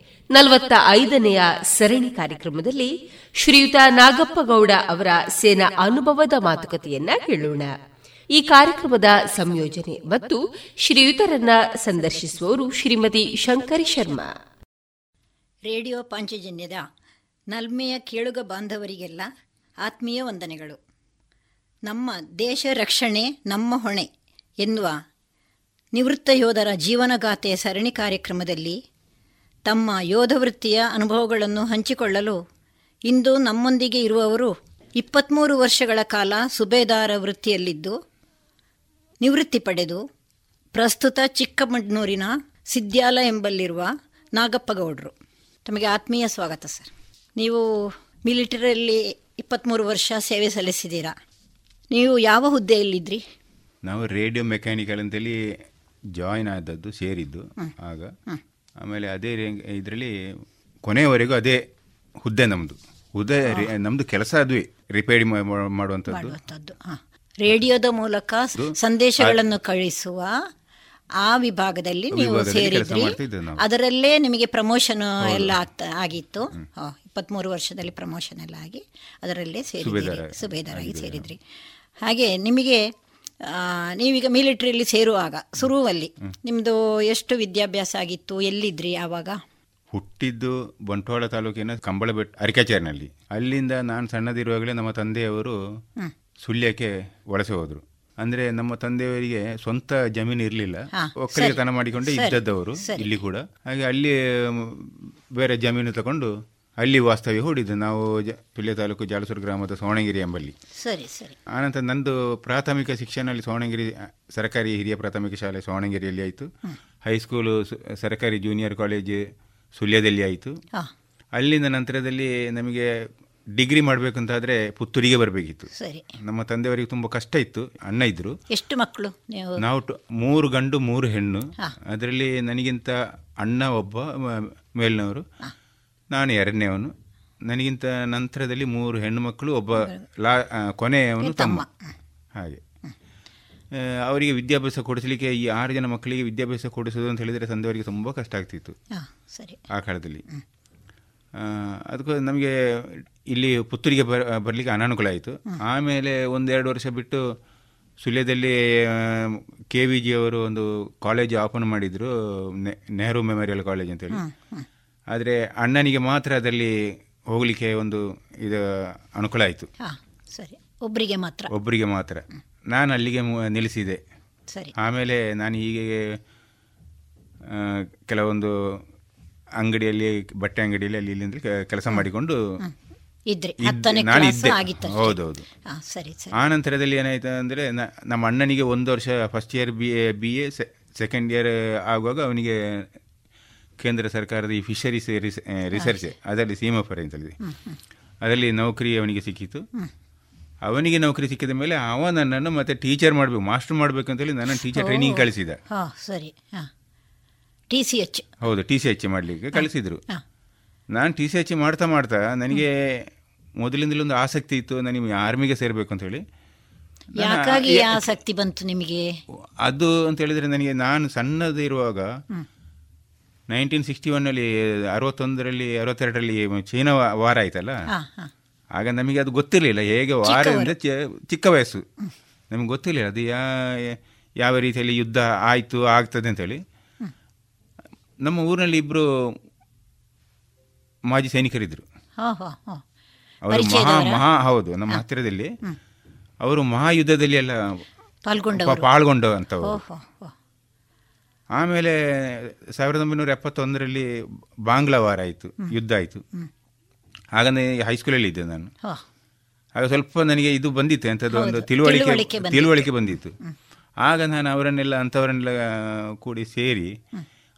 ನಲವತ್ತ ಐದನೆಯ ಸರಣಿ ಕಾರ್ಯಕ್ರಮದಲ್ಲಿ ಶ್ರೀಯುತ ನಾಗಪ್ಪಗೌಡ ಅವರ ಸೇನಾ ಅನುಭವದ ಮಾತುಕತೆಯನ್ನ ಕೇಳೋಣ ಈ ಕಾರ್ಯಕ್ರಮದ ಸಂಯೋಜನೆ ಮತ್ತು ಶ್ರೀಯುತರನ್ನ ಸಂದರ್ಶಿಸುವವರು ಶ್ರೀಮತಿ ಶಂಕರಿ ಶರ್ಮಾ. ರೇಡಿಯೋ ಪಾಂಚಜನ್ಯದ ನಲ್ಮೆಯ ಕೇಳುಗ ಬಾಂಧವರಿಗೆಲ್ಲ ಆತ್ಮೀಯ ವಂದನೆಗಳು. ನಮ್ಮ ದೇಶ ರಕ್ಷಣೆ, ನಮ್ಮ ಹೊಣೆ ಎನ್ನುವ ನಿವೃತ್ತ ಯೋಧರ ಜೀವನಗಾಥೆಯ ಸರಣಿ ಕಾರ್ಯಕ್ರಮದಲ್ಲಿ ತಮ್ಮ ಯೋಧ ವೃತ್ತಿಯ ಅನುಭವಗಳನ್ನು ಹಂಚಿಕೊಳ್ಳಲು ಇಂದು ನಮ್ಮೊಂದಿಗೆ ಇರುವವರು ಇಪ್ಪತ್ತ್ಮೂರು ವರ್ಷಗಳ ಕಾಲ ಸುಬೇದಾರ ವೃತ್ತಿಯಲ್ಲಿದ್ದು ನಿವೃತ್ತಿ ಪಡೆದು ಪ್ರಸ್ತುತ ಚಿಕ್ಕಮಗಳೂರಿನ ಸಿದ್ಯಾಲ ಎಂಬಲ್ಲಿರುವ ನಾಗಪ್ಪಗೌಡರು. ತಮಗೆ ಆತ್ಮೀಯ ಸ್ವಾಗತ ಸರ್. ನೀವು ಮಿಲಿಟರಿಯಲ್ಲಿ ಇಪ್ಪತ್ತ್ಮೂರು ವರ್ಷ ಸೇವೆ ಸಲ್ಲಿಸಿದ್ದೀರಾ. ನೀವು ಯಾವ ಹುದ್ದೆಯಲ್ಲಿದ್ದಿರಿ ನಾವು ರೇಡಿಯೋ ಮೆಕ್ಯಾನಿಕಲ್ ಅಂತೇಳಿ ಜಾಯಿನ್ ಆದದ್ದು ಸೇರಿದ್ದು. ಆಗ ಆಮೇಲೆ ಅದೇ ಇದರಲ್ಲಿ ಕೊನೆಯವರೆಗೂ ಅದೇ ಹುದ್ದೆ ನಮ್ಮದು ಹುದ್ದೆ ನಮ್ಮದು ಕೆಲಸ ಅದುವೇ ರಿಪೇರಿ ಮಾಡುವಂಥದ್ದು. ರೇಡಿಯೋದ ಮೂಲಕ ಸಂದೇಶಗಳನ್ನು ಕಳಿಸುವ ಆ ವಿಭಾಗದಲ್ಲಿ ನೀವು ಸೇರಿದ್ರಿ. ಅದರಲ್ಲೇ ನಿಮಗೆ ಪ್ರಮೋಷನ್ ಎಲ್ಲ ಆಗ್ತಾ ಆಗಿತ್ತು. ಇಪ್ಪತ್ತ್ಮೂರು ವರ್ಷದಲ್ಲಿ ಪ್ರಮೋಷನ್ ಎಲ್ಲ ಆಗಿ ಅದರಲ್ಲೇ ಸೇರಿದ್ರಿ ಸುಬೇದಾರಾಗಿ ಸೇರಿದ್ರಿ. ಹಾಗೆ ನಿಮಗೆ ನೀವೀಗ ಮಿಲಿಟ್ರಿಯಲ್ಲಿ ಸೇರುವಾಗ ಸುರುವಲ್ಲಿ ನಿಮ್ಮದು ಎಷ್ಟು ವಿದ್ಯಾಭ್ಯಾಸ ಆಗಿತ್ತು ಎಲ್ಲಿದ್ರಿ ಆವಾಗ? ಹುಟ್ಟಿದ್ದು ಬಂಟ್ವಾಳ ತಾಲೂಕಿನ ಕಂಬಳಬೆಟ್ ಅರಿಕಾಚೇರಿನಲ್ಲಿ. ಅಲ್ಲಿಂದ ನಾನು ಸಣ್ಣದಿರುವಾಗಲೇ ನಮ್ಮ ತಂದೆಯವರು ಸುಳ್ಯಕ್ಕೆ ವಲಸೆ ಹೋದರು. ಅಂದ್ರೆ ನಮ್ಮ ತಂದೆಯವರಿಗೆ ಸ್ವಂತ ಜಮೀನು ಇರಲಿಲ್ಲ. ಒಕ್ಕಲಿಗತನ ಮಾಡಿಕೊಂಡು ಇದ್ದದ್ದವರು ಇಲ್ಲಿ ಕೂಡ. ಹಾಗೆ ಅಲ್ಲಿ ಬೇರೆ ಜಮೀನು ತಗೊಂಡು ಅಲ್ಲಿ ವಾಸ್ತವ್ಯ ಹೂಡಿದ್ದು. ನಾವು ತುಲ್ಯ ತಾಲೂಕು ಜಾಲಸೂರು ಗ್ರಾಮದ ಸೋಣಗಿರಿ ಎಂಬಲ್ಲಿ. ಸರಿ ಸರಿ. ಆನಂತರ ನಂದು ಪ್ರಾಥಮಿಕ ಶಿಕ್ಷಣ ಅಲ್ಲಿ ಸೋಣಗಿರಿ ಸರ್ಕಾರಿ ಹಿರಿಯ ಪ್ರಾಥಮಿಕ ಶಾಲೆ ಸೋಣಗಿರಿಯಲ್ಲಿ ಆಯಿತು. ಹೈಸ್ಕೂಲು ಸರ್ಕಾರಿ ಜೂನಿಯರ್ ಕಾಲೇಜ್ ಸುಳ್ಯದಲ್ಲಿ ಆಯಿತು. ಅಲ್ಲಿಂದ ನಂತರದಲ್ಲಿ ನಮಗೆ ಡಿಗ್ರಿ ಮಾಡಬೇಕಂತಾದ್ರೆ ಪುತ್ತೂರಿಗೆ ಬರಬೇಕಿತ್ತು. ಸರಿ. ನಮ್ಮ ತಂದೆಯವರಿಗೆ ತುಂಬ ಕಷ್ಟ ಇತ್ತು ಅಣ್ಣ ಇದ್ರು. ಎಷ್ಟು ಮಕ್ಕಳು ನಾವು? ಮೂರು ಗಂಡು ಮೂರು ಹೆಣ್ಣು. ಅದರಲ್ಲಿ ನನಗಿಂತ ಅಣ್ಣ ಒಬ್ಬ ಮೇಲಿನವರು. ನಾನು ಎರಡನೇವನು ನನಗಿಂತ ನಂತರದಲ್ಲಿ ಮೂರು ಹೆಣ್ಣು ಮಕ್ಕಳು ಒಬ್ಬ ಲಾ ಕೊನೆಯವನು ತಮ್ಮ. ಹಾಗೆ. ಅವರಿಗೆ ವಿದ್ಯಾಭ್ಯಾಸ ಕೊಡಿಸಲಿಕ್ಕೆ ಈ ಆರು ಜನ ಮಕ್ಕಳಿಗೆ ವಿದ್ಯಾಭ್ಯಾಸ ಕೊಡಿಸೋದು ಅಂತ ಹೇಳಿದರೆ ತಂದೆಯವರಿಗೆ ತುಂಬ ಕಷ್ಟ ಆಗ್ತಿತ್ತು. ಆ ಕಾಲದಲ್ಲಿ. ಅದಕ್ಕೂ ನಮಗೆ ಇಲ್ಲಿ ಪುತ್ತೂರಿಗೆ ಬರ ಬರಲಿಕ್ಕೆ ಅನಾನುಕೂಲ ಆಯಿತು. ಆಮೇಲೆ ಒಂದೆರಡು ವರ್ಷ ಬಿಟ್ಟು ಸುಳ್ಯದಲ್ಲಿ ಕೆ ವಿ ಜಿ ಅವರು ಒಂದು ಕಾಲೇಜ್ ಓಪನ್ ಮಾಡಿದರು ನೆಹರು ಮೆಮೋರಿಯಲ್ ಕಾಲೇಜ್ ಅಂತೇಳಿ. ಆದರೆ ಅಣ್ಣನಿಗೆ ಮಾತ್ರ ಅದರಲ್ಲಿ ಹೋಗಲಿಕ್ಕೆ ಒಂದು ಇದು ಅನುಕೂಲ ಆಯಿತು. ಸರಿ. ಒಬ್ಬರಿಗೆ ಮಾತ್ರ. ಒಬ್ಬರಿಗೆ ಮಾತ್ರ. ನಾನು ಅಲ್ಲಿಗೆ ನಿಲ್ಲಿಸಿದೆ. ಸರಿ. ಆಮೇಲೆ ನಾನು ಹೀಗೆ ಕೆಲವೊಂದು ಅಂಗಡಿಯಲ್ಲಿ ಬಟ್ಟೆ ಅಂಗಡಿಯಲ್ಲಿ ಅಲ್ಲಿ ಇಲ್ಲಿಂದ ಕೆಲಸ ಮಾಡಿಕೊಂಡು ಹೌದೌದು. ಆ ನಂತರದಲ್ಲಿ ಏನಾಯ್ತು ಅಂದರೆ ನಮ್ಮ ಅಣ್ಣನಿಗೆ ಒಂದು ವರ್ಷ first year B A B A second year ಆಗುವಾಗ ಅವನಿಗೆ ಕೇಂದ್ರ ಸರ್ಕಾರದ ಈ ಫಿಶರೀಸ್ ರಿಸರ್ಚ್ ಅದರಲ್ಲಿ ಸೀಮಫರೆನ್ಸ್ ಇದೆ ಅದರಲ್ಲಿ ನೌಕರಿ ಅವನಿಗೆ ಸಿಕ್ಕಿತ್ತು. ಅವನಿಗೆ ನೌಕರಿ ಸಿಕ್ಕಿದ ಮೇಲೆ ಅವ ನನ್ನನ್ನು ಮತ್ತೆ ಟೀಚರ್ ಮಾಡಬೇಕು ಮಾಸ್ಟರ್ ಮಾಡಬೇಕು ಅಂತೇಳಿ ನನ್ನ ಟೀಚರ್ ಟ್ರೈನಿಂಗ್ ಕಳಿಸಿದ. ಸರಿ. T C H. ಹೌದು ಟಿ ಸಿ ಎಚ್ ಮಾಡಲಿಕ್ಕೆ ಕಳಿಸಿದ್ರು. ನಾನು ಟಿ ಸಿ ಎಚ್ ಮಾಡ್ತಾ ಮಾಡ್ತಾ ನನಗೆ ಮೊದಲಿಂದಲೂ ಒಂದು ಆಸಕ್ತಿ ಇತ್ತು ನನಗೆ ಆರ್ಮಿಗೆ ಸೇರಬೇಕು ಅಂತ ಹೇಳಿ. ಯಾಕಾಗಿ ಆಸಕ್ತಿ ಬಂತು ನಿಮಗೆ? ಅದು ಅಂತ ಹೇಳಿದ್ರೆ ನನಗೆ ನಾನು ಸಣ್ಣದು ಇರುವಾಗ ನೈನ್ಟೀನ್ ಸಿಕ್ಸ್ಟಿ ಒನ್ನಲ್ಲಿ ಅರವತ್ತೊಂದರಲ್ಲಿ ಅರವತ್ತೆರಡರಲ್ಲಿ ಚೀನಾ ವಾರ ಆಯ್ತಲ್ಲ. ಆಗ ನಮಗೆ ಅದು ಗೊತ್ತಿರಲಿಲ್ಲ ಹೇಗೆ ವಾರ ಅಂದರೆ ಚಿಕ್ಕ ವಯಸ್ಸು. ನಮಗೆ ಗೊತ್ತಿರಲಿಲ್ಲ ಅದು ಯಾ ಯಾವ ರೀತಿಯಲ್ಲಿ ಯುದ್ಧ ಆಯಿತು ಆಗ್ತದೆ ಅಂತೇಳಿ. ನಮ್ಮ ಊರಿನಲ್ಲಿ ಇಬ್ಬರು ಮಾಜಿ ಸೈನಿಕರಿದ್ದರು. ಅವರು ಮಹಾ ಮಹಾ ಹೌದು ನಮ್ಮ ಹತ್ತಿರದಲ್ಲಿ. ಅವರು ಮಹಾಯುದ್ಧದಲ್ಲಿ ಎಲ್ಲ ಪಾಲ್ಗೊಂಡವರು. ಪಾಲ್ಗೊಂಡ ಅಂತವರು ಓಹೋ ಓ. ಆಮೇಲೆ ಸಾವಿರದ ಒಂಬೈನೂರ ಎಪ್ಪತ್ತೊಂದರಲ್ಲಿ ಬಾಂಗ್ಲಾ ವಾರ ಆಯಿತು ಯುದ್ಧ ಆಯಿತು. ಹಾಗಂದ್ರೆ ಹೈಸ್ಕೂಲಲ್ಲಿ ಇದ್ದೆ ನಾನು. ಆಗ ಸ್ವಲ್ಪ ನನಗೆ ಇದು ಬಂದಿತ್ತು ಎಂಥದ್ದು ಒಂದು ತಿಳುವಳಿಕೆ ತಿಳುವಳಿಕೆ ಬಂದಿತ್ತು. ಆಗ ನಾನು ಅವರನ್ನೆಲ್ಲ ಅಂಥವರನ್ನೆಲ್ಲ ಕೂಡಿ ಸೇರಿ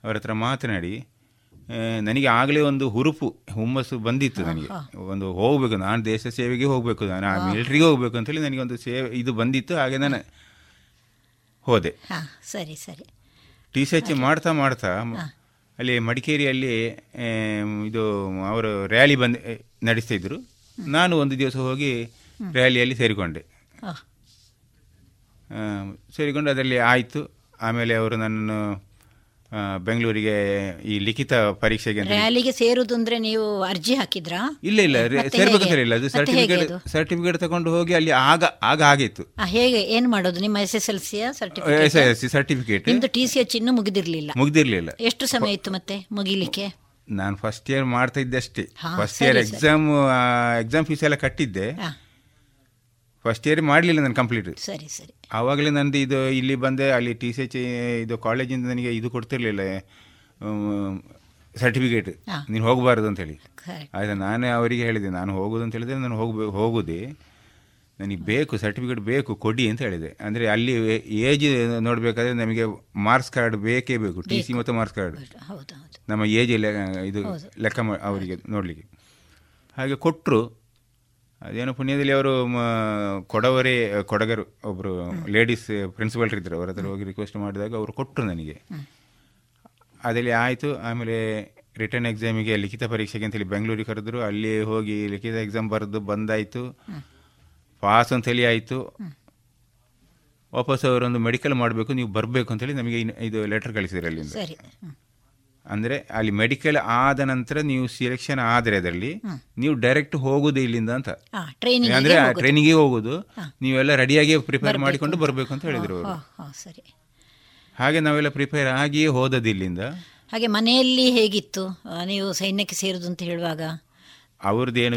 ಅವರ ಹತ್ರ ಮಾತನಾಡಿ ನನಗೆ ಆಗಲೇ ಒಂದು ಹುರುಪು ಹುಮ್ಮಸ್ಸು ಬಂದಿತ್ತು ನನಗೆ. ಒಂದು ಹೋಗಬೇಕು ನಾನು ದೇಶ ಸೇವೆಗೆ ಹೋಗಬೇಕು ನಾನು ಆ ಮಿಲಿಟ್ರಿಗೆ ಹೋಗಬೇಕು ಅಂತೇಳಿ ನನಗೆ ಒಂದು ಸೇವೆ ಇದು ಬಂದಿತ್ತು ಹಾಗೆ ನಾನು ಹೋದೆ. ಹಾ ಸರಿ ಸರಿ. ಟಿ ಸಿ ಎಚ್ ಮಾಡ್ತಾ ಮಾಡ್ತಾ ಅಲ್ಲಿ ಮಡಿಕೇರಿಯಲ್ಲಿ ಇದು ಅವರು ರ್ಯಾಲಿ ಬಂದು ನಡೆಸ್ತಾ ಇದ್ರು. ನಾನು ಒಂದು ದಿವಸ ಹೋಗಿ ರ್ಯಾಲಿಯಲ್ಲಿ ಸೇರಿಕೊಂಡೆ. ಸೇರಿಕೊಂಡು ಅದರಲ್ಲಿ ಆಯಿತು. ಆಮೇಲೆ ಅವರು ನನ್ನನ್ನು ಬೆಂಗಳೂರಿಗೆ ಈ ಲಿಖಿತ ಪರೀಕ್ಷೆಗೆ ಅಲ್ಲಿಗೆ ರ್ಯಾಲಿಗೆ ಸೇರುದು ಅಂದ್ರೆ ನೀವು ಅರ್ಜಿ ಹಾಕಿದ್ರಾ? ಇಲ್ಲ ಇಲ್ಲ? ಇಲ್ಲ ಅದು ಸರ್ಟಿಫಿಕೇಟ್ ಸರ್ಟಿಫಿಕೇಟ್ ತಗೊಂಡು ಹೋಗಿ ಅಲ್ಲಿ ಆಗ ಆಗ ಆಗಿತ್ತು ಹೇಗೆ ಏನ್ ಮಾಡೋದು? ನಿಮ್ಮ S S L C S certificate S C certificate ನಿಮ್ದು ಟಿ ಸಿ ಎಚ್ ಇನ್ನೂ ಮುಗಿದಿರ್ಲಿಲ್ಲ. ಮುಗಿದಿರ್ಲಿಲ್ಲ. ಎಷ್ಟು ಸಮಯ ಇತ್ತು ಮತ್ತೆ ಮುಗಿಲಿಕ್ಕೆ? ನಾನು ಫಸ್ಟ್ ಇಯರ್ ಮಾಡ್ತಾ ಇದ್ದೆ ಅಷ್ಟೇ. First year exam exam fees ಎಲ್ಲ ಕಟ್ಟಿದ್ದೆ. ಫಸ್ಟ್ ಇಯರ್ ಮಾಡಲಿಲ್ಲ ನಾನು ಕಂಪ್ಲೀಟ್ ಸರಿ ಸರಿ. ಆವಾಗಲೇ ನಂದು ಇದು ಇಲ್ಲಿ ಬಂದೆ ಅಲ್ಲಿ ಟಿ ಸಿ ಎಚ್ ಇದು ಕಾಲೇಜಿಂದ ನನಗೆ ಇದು ಕೊಡ್ತಿರ್ಲಿಲ್ಲ ಸರ್ಟಿಫಿಕೇಟ್. ನೀನು ಹೋಗಬಾರ್ದು ಅಂತೇಳಿ ಆಯ್ತು ಆಯ್ತಾ ನಾನೇ ಅವರಿಗೆ ಹೇಳಿದೆ ನಾನು ಹೋಗೋದು ಅಂತ ಹೇಳಿದ್ರೆ ನಾನು ಹೋಗ್ಬೇ ಹೋಗೋದೆ. ನನಗೆ ಬೇಕು ಸರ್ಟಿಫಿಕೇಟ್ ಬೇಕು ಕೊಡಿ ಅಂತ ಹೇಳಿದೆ. ಅಂದರೆ ಅಲ್ಲಿ ಏಜ್ ನೋಡಬೇಕಾದ್ರೆ ನಮಗೆ ಮಾರ್ಕ್ಸ್ ಕಾರ್ಡ್ ಬೇಕೇ ಬೇಕು ಟಿ ಸಿ ಮತ್ತು ಮಾರ್ಕ್ಸ್ ಕಾರ್ಡ್ ನಮ್ಮ ಏಜ್ ಇದು ಲೆಕ್ಕ ಅವರಿಗೆ ನೋಡಲಿಕ್ಕೆ. ಹಾಗೆ ಕೊಟ್ಟರು ಅದೇನೋ ಪುಣ್ಯದಲ್ಲಿ ಅವರು ಕೊಡವರೇ, ಕೊಡಗರು ಒಬ್ಬರು ಲೇಡೀಸ್ ಪ್ರಿನ್ಸಿಪಲ್ ಇದ್ದರು ಅವರ ಹತ್ರ ಹೋಗಿ ರಿಕ್ವೆಸ್ಟ್ ಮಾಡಿದಾಗ ಅವರು ಕೊಟ್ಟರು ನನಗೆ. ಅದರಲ್ಲಿ ಆಯಿತು? ಆಮೇಲೆ ರಿಟರ್ನ್ ಎಕ್ಸಾಮಿಗೆ ಲಿಖಿತ ಪರೀಕ್ಷೆಗೆ ಅಂತೇಳಿ ಬೆಂಗಳೂರಿಗೆ ಕರೆದ್ರು. ಅಲ್ಲಿ ಹೋಗಿ ಲಿಖಿತ ಎಕ್ಸಾಮ್ ಬರೆದು ಬಂದಾಯಿತು. ಪಾಸ್ ಅಂತೇಳಿ ಆಯಿತು. ವಾಪಸ್ ಅವರೊಂದು ಮೆಡಿಕಲ್ ಮಾಡಬೇಕು, ನೀವು ಬರಬೇಕು ಅಂತೇಳಿ ನಮಗೆ ಇದು ಲೆಟರ್ ಕಳಿಸಿದ್ರು ಅಲ್ಲಿಂದ. ಅಂದರೆ ಅಲ್ಲಿ ಮೆಡಿಕಲ್ ಆದ ನಂತರ ನೀವು ಸಿಲೆಕ್ಷನ್ ಆದರೆ ಅದರಲ್ಲಿ ನೀವು ಡೈರೆಕ್ಟ್ ಹೋಗುದು ಇಲ್ಲಿಂದ ಅಂತ. ಆ, ಟ್ರೈನಿಂಗ್ ಅಂದರೆ ಹೋಗುದು. ನೀವೆಲ್ಲ ರೆಡಿಯಾಗಿ ಪ್ರಿಪೇರ್ ಮಾಡಿಕೊಂಡು ಬರಬೇಕು ಅಂತ ಹೇಳಿದ್ರು ಸರಿ. ಹಾಗೆ ನಾವೆಲ್ಲ ಪ್ರಿಪೇರ್ ಆಗಿಯೇ ಹೋದದ್ದು ಇಲ್ಲಿಂದ. ಹಾಗೆ ಮನೆಯಲ್ಲಿ ಹೇಗಿತ್ತು? ನೀವು ಸೈನ್ಯಕ್ಕೆ ಸೇರುದು ಅಂತ ಹೇಳುವಾಗ ಅವ್ರದ್ದೇನು?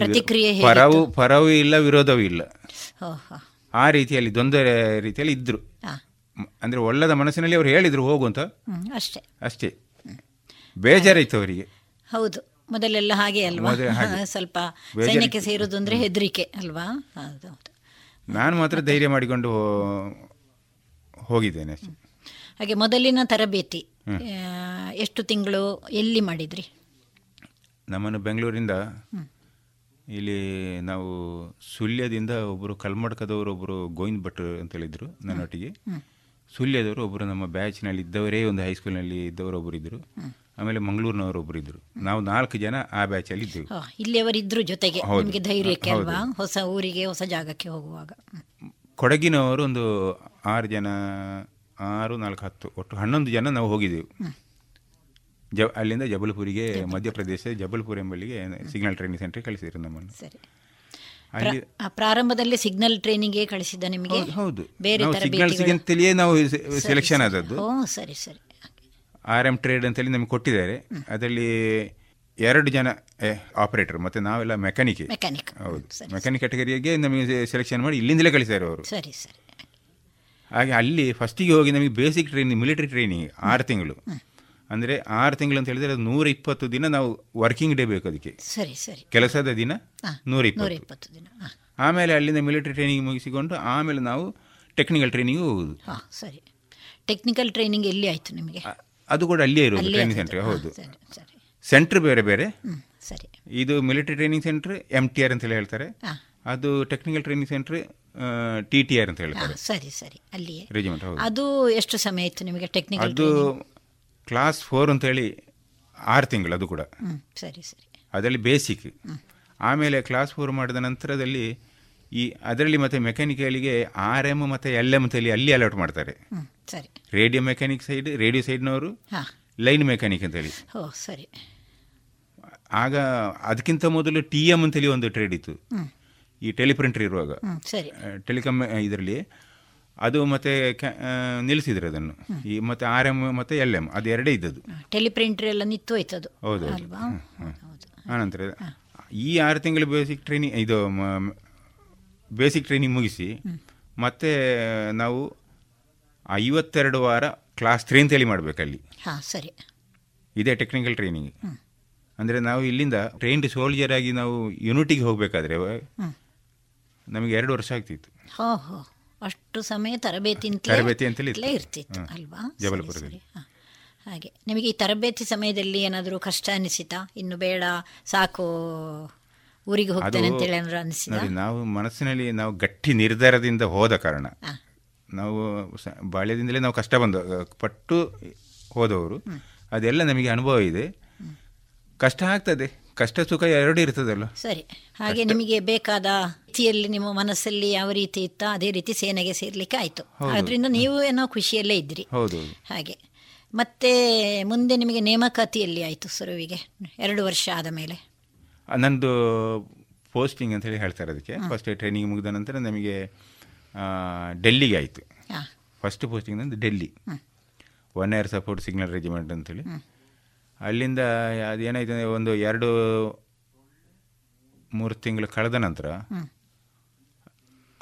ಪರವು ಪರವೂ ಇಲ್ಲ ವಿರೋಧವೂ ಇಲ್ಲ. ಆ ರೀತಿಯಲ್ಲಿ ತೊಂದರೆ ರೀತಿಯಲ್ಲಿ ಇದ್ರು. ಅಂದ್ರೆ ಒಳ್ಳದ ಮನಸ್ಸಿನಲ್ಲಿ ಅವ್ರು ಹೇಳಿದ್ರು ಹೋಗು ಅಂತ. ಅಷ್ಟೇ. ಅಷ್ಟೇ. ಬೇಜಾರಾಯ್ತು ಅವರಿಗೆ ಹೌದು ಮೊದಲೆಲ್ಲ ಹಾಗೆ ಅಲ್ವಾ? ಸ್ವಲ್ಪ ಸೈನ್ಯಕ್ಕೆ ಸೇರುದು ಅಂದ್ರೆ ಹೆದರಿಕೆ ಅಲ್ವಾ? ಹೌದು ಹೌದು. ನಾನು ಮಾತ್ರ ಧೈರ್ಯ ಮಾಡಿಕೊಂಡು ಹೋಗಿದ್ದೇನೆ ಹಾಗೆ ಮೊದಲಿನ ತರಬೇತಿ ಎಷ್ಟು ತಿಂಗಳು ಎಲ್ಲಿ ಮಾಡಿದ್ರಿ? ನಮ್ಮನ್ನು ಬೆಂಗಳೂರಿಂದ ಇಲ್ಲಿ ನಾವು ಸುಳ್ಯದಿಂದ ಒಬ್ಬರು ಕಲ್ಮಡ್ಕದವರು ಒಬ್ಬರು ಗೋವಿಂದ್ ಭಟ್ ಅಂತ ಹೇಳಿದ್ರು ನನ್ನೊಟ್ಟಿಗೆ. ಸುಳ್ಯದವರು ಒಬ್ಬರು ನಮ್ಮ ಬ್ಯಾಚ್ನಲ್ಲಿ ಇದ್ದವರೇ ಒಂದು ಹೈಸ್ಕೂಲ್ನಲ್ಲಿ ಇದ್ದವರು ಒಬ್ಬರು ಇದ್ದರು ಆಮೇಲೆ ಮಂಗಳೂರಿನವರು ಒಬ್ಬರು ಇದ್ದರು ನಾವು ನಾಲ್ಕು ಜನ ಆ ಬ್ಯಾಚಲ್ಲಿ ಇದ್ದೆವು. ಇಲ್ಲಿ ಇಲ್ಲಿಯವರಿದ್ರು ಜೊತೆಗೆ ನಿಮಗೆ ಧೈರ್ಯಕ್ಕೆ. ಅಲ್ವಾ? ಹೊಸ ಊರಿಗೆ ಹೊಸ ಜಾಗಕ್ಕೆ ಹೋಗುವಾಗ. ಕೊಡಗಿನವರು ಒಂದು ಆರು ಜನ ಆರು ನಾಲ್ಕು ಹತ್ತು ಒಟ್ಟು ಹನ್ನೊಂದು ಜನ ನಾವು ಹೋಗಿದ್ದೆವು. ಜ ಅಲ್ಲಿಂದ ಜಬಲ್ಪುರಿಗೆ ಮಧ್ಯಪ್ರದೇಶ ಜಬಲ್ಪುರ್ ಎಂಬಲ್ಲಿಗೆ ಸಿಗ್ನಲ್ ಟ್ರೈನಿಂಗ್ ಸೆಂಟರ್ ಕಳಿಸಿದ್ರು ನಮ್ಮನ್ನು. ಅಲ್ಲಿ ಆ, ಪ್ರಾರಂಭದಲ್ಲಿ ಸಿಗ್ನಲ್ ಟ್ರೈನಿಂಗ್ ಕಳಿಸಿದ್ದ ನಿಮಗೆ? ಹೌದು, ಬೇರೆ ಸಿಗ್ನಲ್ ಸಿಗಂತಲೇ ಸಿಗ್ನಲ್ಸ್ಗೆ ನಾವು ಸೆಲೆಕ್ಷನ್ ಆದದ್ದು. ಸರಿ ಸರಿ. ಆರ್ ಎಂ ಟ್ರೇಡ್ ಅಂತೇಳಿ ನಮಗೆ ಕೊಟ್ಟಿದ್ದಾರೆ. ಅದರಲ್ಲಿ ಎರಡು ಜನ ಆಪರೇಟರ್ ಮತ್ತೆ ನಾವೆಲ್ಲ ಮೆಕ್ಯಾನಿಕ್ ಮೆಕ್ಯಾನಿಕ್ ಹೌದು. ಮೆಕ್ಯಾನಿಕ್ ಕ್ಯಾಟಗರಿಗೆ ನಮಗೆ ಸೆಲೆಕ್ಷನ್ ಮಾಡಿ ಇಲ್ಲಿಂದಲೇ ಕಳಿಸಿದ್ದಾರೆ ಅವರು. ಸರಿ ಸರಿ. ಹಾಗೆ ಅಲ್ಲಿ ಫಸ್ಟಿಗೆ ಹೋಗಿ ನಮಗೆ ಬೇಸಿಕ್ ಟ್ರೈನಿಂಗ್ ಮಿಲಿಟರಿ ಟ್ರೈನಿಂಗ್ ಆರು ತಿಂಗಳು. ಅಂದರೆ ಆರು ತಿಂಗಳು ಅಂತ ಹೇಳಿದರೆ ಅದು ನೂರ ಇಪ್ಪತ್ತು ದಿನ ನಾವು ವರ್ಕಿಂಗ್ ಡೇ ಬೇಕು ಅದಕ್ಕೆ. ಸರಿ ಸರಿ. ಕೆಲಸದ ದಿನ ನೂರ ಇಪ್ಪತ್ತು ದಿನ ಆಮೇಲೆ ಅಲ್ಲಿಂದ ಮಿಲಿಟರಿ ಟ್ರೈನಿಂಗ್ ಮುಗಿಸಿಕೊಂಡು ಆಮೇಲೆ ನಾವು ಟೆಕ್ನಿಕಲ್ ಟ್ರೈನಿಂಗ್ ಹೋಗುದು ಹಾ ಸರಿ. ಟೆಕ್ನಿಕಲ್ ಟ್ರೈನಿಂಗ್ ಎಲ್ಲಿ ಆಯಿತು ನಿಮಗೆ? ಅದು ಕೂಡ ಅಲ್ಲಿಯೇ ಇರೋದು ಟ್ರೈನಿಂಗ್. ಸೆಂಟರ್ ಹೌದು. ಸೆಂಟರ್ ಬೇರೆ ಬೇರೆ. ಸರಿ. ಇದು military training centre M T R ಅಂತೇಳಿ ಹೇಳ್ತಾರೆ. ಅದು technical training centre T T R ಅಂತ ಹೇಳ್ತಾರೆ. ಸರಿ ಸರಿ. ಅಲ್ಲಿಯೇ. ರೆಜಿಮೆಂಟ್ ಹೌದು. ಅದು ಎಷ್ಟು ಸಮಯ ಇತ್ತು ನಿಮಗೆ ಟೆಕ್ನಿಕಲ್ ಅದು ಕ್ಲಾಸ್ ಫೋರ್ ಅಂತೇಳಿ ಆರು ತಿಂಗಳು ಅದು ಕೂಡ. ಸರಿ ಸರಿ. ಅದರಲ್ಲಿ ಬೇಸಿಕ್ ಆಮೇಲೆ ಕ್ಲಾಸ್ ಫೋರ್ ಮಾಡಿದ ನಂತರದಲ್ಲಿ ಈ ಅದರಲ್ಲಿ ಮತ್ತೆ ಮೆಕ್ಯಾನಿಕಲಿಗೆ ಆರ್ ಎಂ ಮತ್ತು ಎಲ್ ಎಂ ಅಂತೇಳಿ ಅಲ್ಲಿ ಅಲಾಟ್ ಮಾಡ್ತಾರೆ. ಸರಿ. ರೇಡಿಯೋ ಮೆಕ್ಯಾನಿಕ್ ಸೈಡ್ ರೇಡಿಯೋ ಸೈಡ್ನವರು. ಲೈನ್ ಮೆಕ್ಯಾನಿಕ್ ಅಂತೇಳಿ ಓ ಸರಿ. ಆಗ ಅದಕ್ಕಿಂತ ಮೊದಲು ಟಿ ಎಂ ಅಂತೇಳಿ ಒಂದು ಟ್ರೇಡ್ ಇತ್ತು. ಈ ಟೆಲಿಪ್ರಿಂಟರ್ ಇರುವಾಗ. ಸರಿ. ಟೆಲಿಕಾಮ್ ಇದರಲ್ಲಿ ಅದು ಮತ್ತೆ ನಿಲ್ಲಿಸಿದ್ರೆ ಅದನ್ನು. ಈ ಮತ್ತೆ ಆರ್ ಎಂ ಮತ್ತೆ ಎಲ್ ಎಂ ಅದು ಎರಡೇ ಇದ್ದದ್ದು. ಟೆಲಿಪ್ರಿಂಟರ್ ಎಲ್ಲ ನಿತ್ತು ಹೋಯ್ತದು. ಹೌದು ಆನಂತರ ಈ ಆರು ತಿಂಗಳು ಬೇಸಿಕ್ ಟ್ರೈನಿಂಗ್ ಇದು ಬೇಸಿಕ್ ಟ್ರೈನಿಂಗ್ ಮುಗಿಸಿ ಮತ್ತೆ ನಾವು ಐವತ್ತೆರಡು ವಾರ ಕ್ಲಾಸ್ ತ್ರೀ ಅಂತೇಳಿ ಮಾಡಬೇಕಲ್ಲಿ. ಹಾ ಸರಿ. ಇದೇ ಟೆಕ್ನಿಕಲ್ ಟ್ರೈನಿಂಗ್ ಅಂದರೆ ನಾವು ಇಲ್ಲಿಂದ ಟ್ರೈನ್ಡ್ ಸೋಲ್ಜರ್ ಆಗಿ ನಾವು ಯೂನಿಟಿಗೆ ಹೋಗಬೇಕಾದ್ರೆ ನಮಗೆ ಎರಡು ವರ್ಷ ಆಗ್ತಿತ್ತು. ಅಷ್ಟು ಸಮಯ ತರಬೇತಿ ತರಬೇತಿ ಅಂತಲೇ. ಇರ್ತಿತ್ತು ಅಲ್ವಾ? ಜಬಲ್ಪುರದಲ್ಲಿ. ಹಾಗೆ. ನಿಮಗೆ ಈ ತರಬೇತಿ ಸಮಯದಲ್ಲಿ ಏನಾದರೂ ಕಷ್ಟ ಅನಿಸಿತಾ? ಇನ್ನು ಬೇಡ ಸಾಕು ಊರಿಗೆ ಹೋಗ್ತೇನೆ ಅಂತೇಳಿ ಏನಾದ್ರು ಅನಿಸಿದ? ನಾವು ಮನಸ್ಸಿನಲ್ಲಿ ನಾವು ಗಟ್ಟಿ ನಿರ್ಧಾರದಿಂದ ಹೋದ ಕಾರಣ. ನಾವು ಬಾಲ್ಯದಿಂದಲೇ ನಾವು ಕಷ್ಟ ಬಂದ ಪಟ್ಟು ಹೋದವರು ಅದೆಲ್ಲ ನಮಗೆ ಅನುಭವ ಇದೆ. ಕಷ್ಟ ಆಗ್ತದೆ. ಕಷ್ಟ ಸುಖ ಎರಡು ಇರ್ತದಲ್ಲ ಸರಿ. ಹಾಗೆ ನಿಮಗೆ ಬೇಕಾದ ರೀತಿಯಲ್ಲಿ ನಿಮ್ಮ ಮನಸ್ಸಲ್ಲಿ ಯಾವ ರೀತಿ ಇತ್ತ ಅದೇ ರೀತಿ ಸೇನೆಗೆ ಸೇರ್ಲಿಕ್ಕೆ ಆಯ್ತು. ಅದರಿಂದ ನೀವು ಏನೋ ಖುಷಿಯಲ್ಲೇ ಇದ್ರಿ ಹೌದು. ಹಾಗೆ. ಮತ್ತೆ ಮುಂದೆ ನಿಮಗೆ ನೇಮಕಾತಿಯಲ್ಲಿ ಆಯ್ತು ಸುರುವಿಗೆ? ಎರಡು ವರ್ಷ ಆದ ಮೇಲೆ. ನಂದು ಪೋಸ್ಟಿಂಗ್ ಅಂತ ಹೇಳಿ ಹೇಳ್ತಾರೆ ಅದಕ್ಕೆ. ಫಸ್ಟ್ ಟ್ರೈನಿಂಗ್ ಮುಗಿದ ನಂತರ ನಮಗೆ ಡೆಲ್ಲಿಗೆ ಆಯಿತು. ಫಸ್ಟ್ ಪೋಸ್ಟಿಂಗ್ ನಂದು Delhi. One year support signal regiment ಅಂತೇಳಿ. ಅಲ್ಲಿಂದ ಅದೇನಾಯ್ತು ಅಂದರೆ ಒಂದು ಎರಡು ಮೂರು ತಿಂಗಳು ಕಳೆದ ನಂತರ.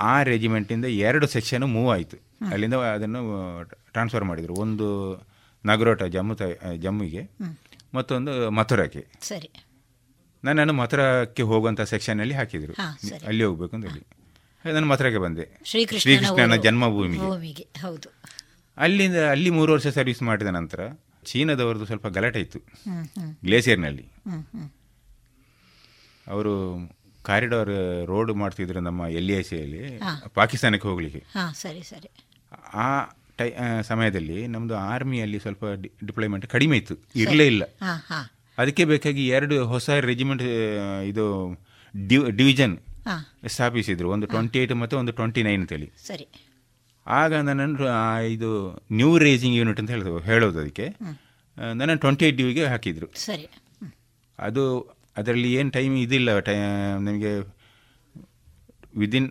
ಆ ರೆಜಿಮೆಂಟಿಂದ ಎರಡು ಸೆಕ್ಷನ್ ಮೂವ್ ಆಯಿತು. ಅಲ್ಲಿಂದ ಅದನ್ನು ಟ್ರಾನ್ಸ್ಫರ್ ಮಾಡಿದರು. ಒಂದು ನಗರೋಟ ಜಮ್ಮು ತ ಜಮ್ಮಿಗೆ ಮತ್ತೊಂದು ಮಥುರಾಕ್ಕೆ. ಸರಿ. ನನ್ನನ್ನು ಮಥುರಾಕ್ಕೆ ಹೋಗುವಂಥ ಸೆಕ್ಷನಲ್ಲಿ ಹಾಕಿದರು. ಅಲ್ಲಿ ಹೋಗಬೇಕು ಅಂತ ಹೇಳಿ. ನಾನು ಮಥುರೆಗೆ ಬಂದೆ? ಶ್ರೀಕೃಷ್ಣನ ಜನ್ಮಭೂಮಿಗೆ. ಹೌದು. ಅಲ್ಲಿಂದ ಅಲ್ಲಿ ಮೂರು ವರ್ಷ ಸರ್ವಿಸ್ ಮಾಡಿದ ನಂತರ ಚೀನಾದವ್ರದ್ದು ಸ್ವಲ್ಪ ಗಲಾಟೆ ಇತ್ತು. ಗ್ಲೇಸಿಯರ್ನಲ್ಲಿ. ಅವರು ಕಾರಿಡಾರ್ ರೋಡ್ ಮಾಡ್ತಿದ್ರು ನಮ್ಮ ಎಲ್ ಐ ಸಿಯಲ್ಲಿ ಪಾಕಿಸ್ತಾನಕ್ಕೆ ಹೋಗಲಿಕ್ಕೆ. ಸರಿ ಸರಿ. ಆ ಟೈ ಸಮಯದಲ್ಲಿ ನಮ್ಮದು ಆರ್ಮಿಯಲ್ಲಿ ಸ್ವಲ್ಪ ಡಿಪ್ಲಾಯ್ಮೆಂಟ್ ಕಡಿಮೆ ಇತ್ತು. ಇರಲೇ ಇಲ್ಲ. ಅದಕ್ಕೆ ಬೇಕಾಗಿ ಎರಡು ಹೊಸ ರೆಜಿಮೆಂಟ್ ಇದು ಡಿವಿಜನ್ ಸ್ಥಾಪಿಸಿದ್ರು. ಒಂದು ಟ್ವೆಂಟಿ ಏಯ್ಟ್ ಮತ್ತು ಒಂದು ಟ್ವೆಂಟಿ ನೈನ್ ಅಂತೇಳಿ. ಸರಿ. ಆಗ ನನ್ನನ್ನು ಇದು ನ್ಯೂ ರೇಸಿಂಗ್ ಯೂನಿಟ್ ಅಂತ ಹೇಳೋದು ಹೇಳೋದು ಅದಕ್ಕೆ. ನಾನು ನನ್ನನ್ನು ಟ್ವೆಂಟಿ ಏಯ್ಟ್ ಡ್ಯೂಗೆ ಹಾಕಿದ್ರು. ಸರಿ. ಅದು ಅದರಲ್ಲಿ ಏನು ಟೈಮ್ ಇದಿಲ್ಲ ಟೈ ನಮಗೆ ವಿದಿನ್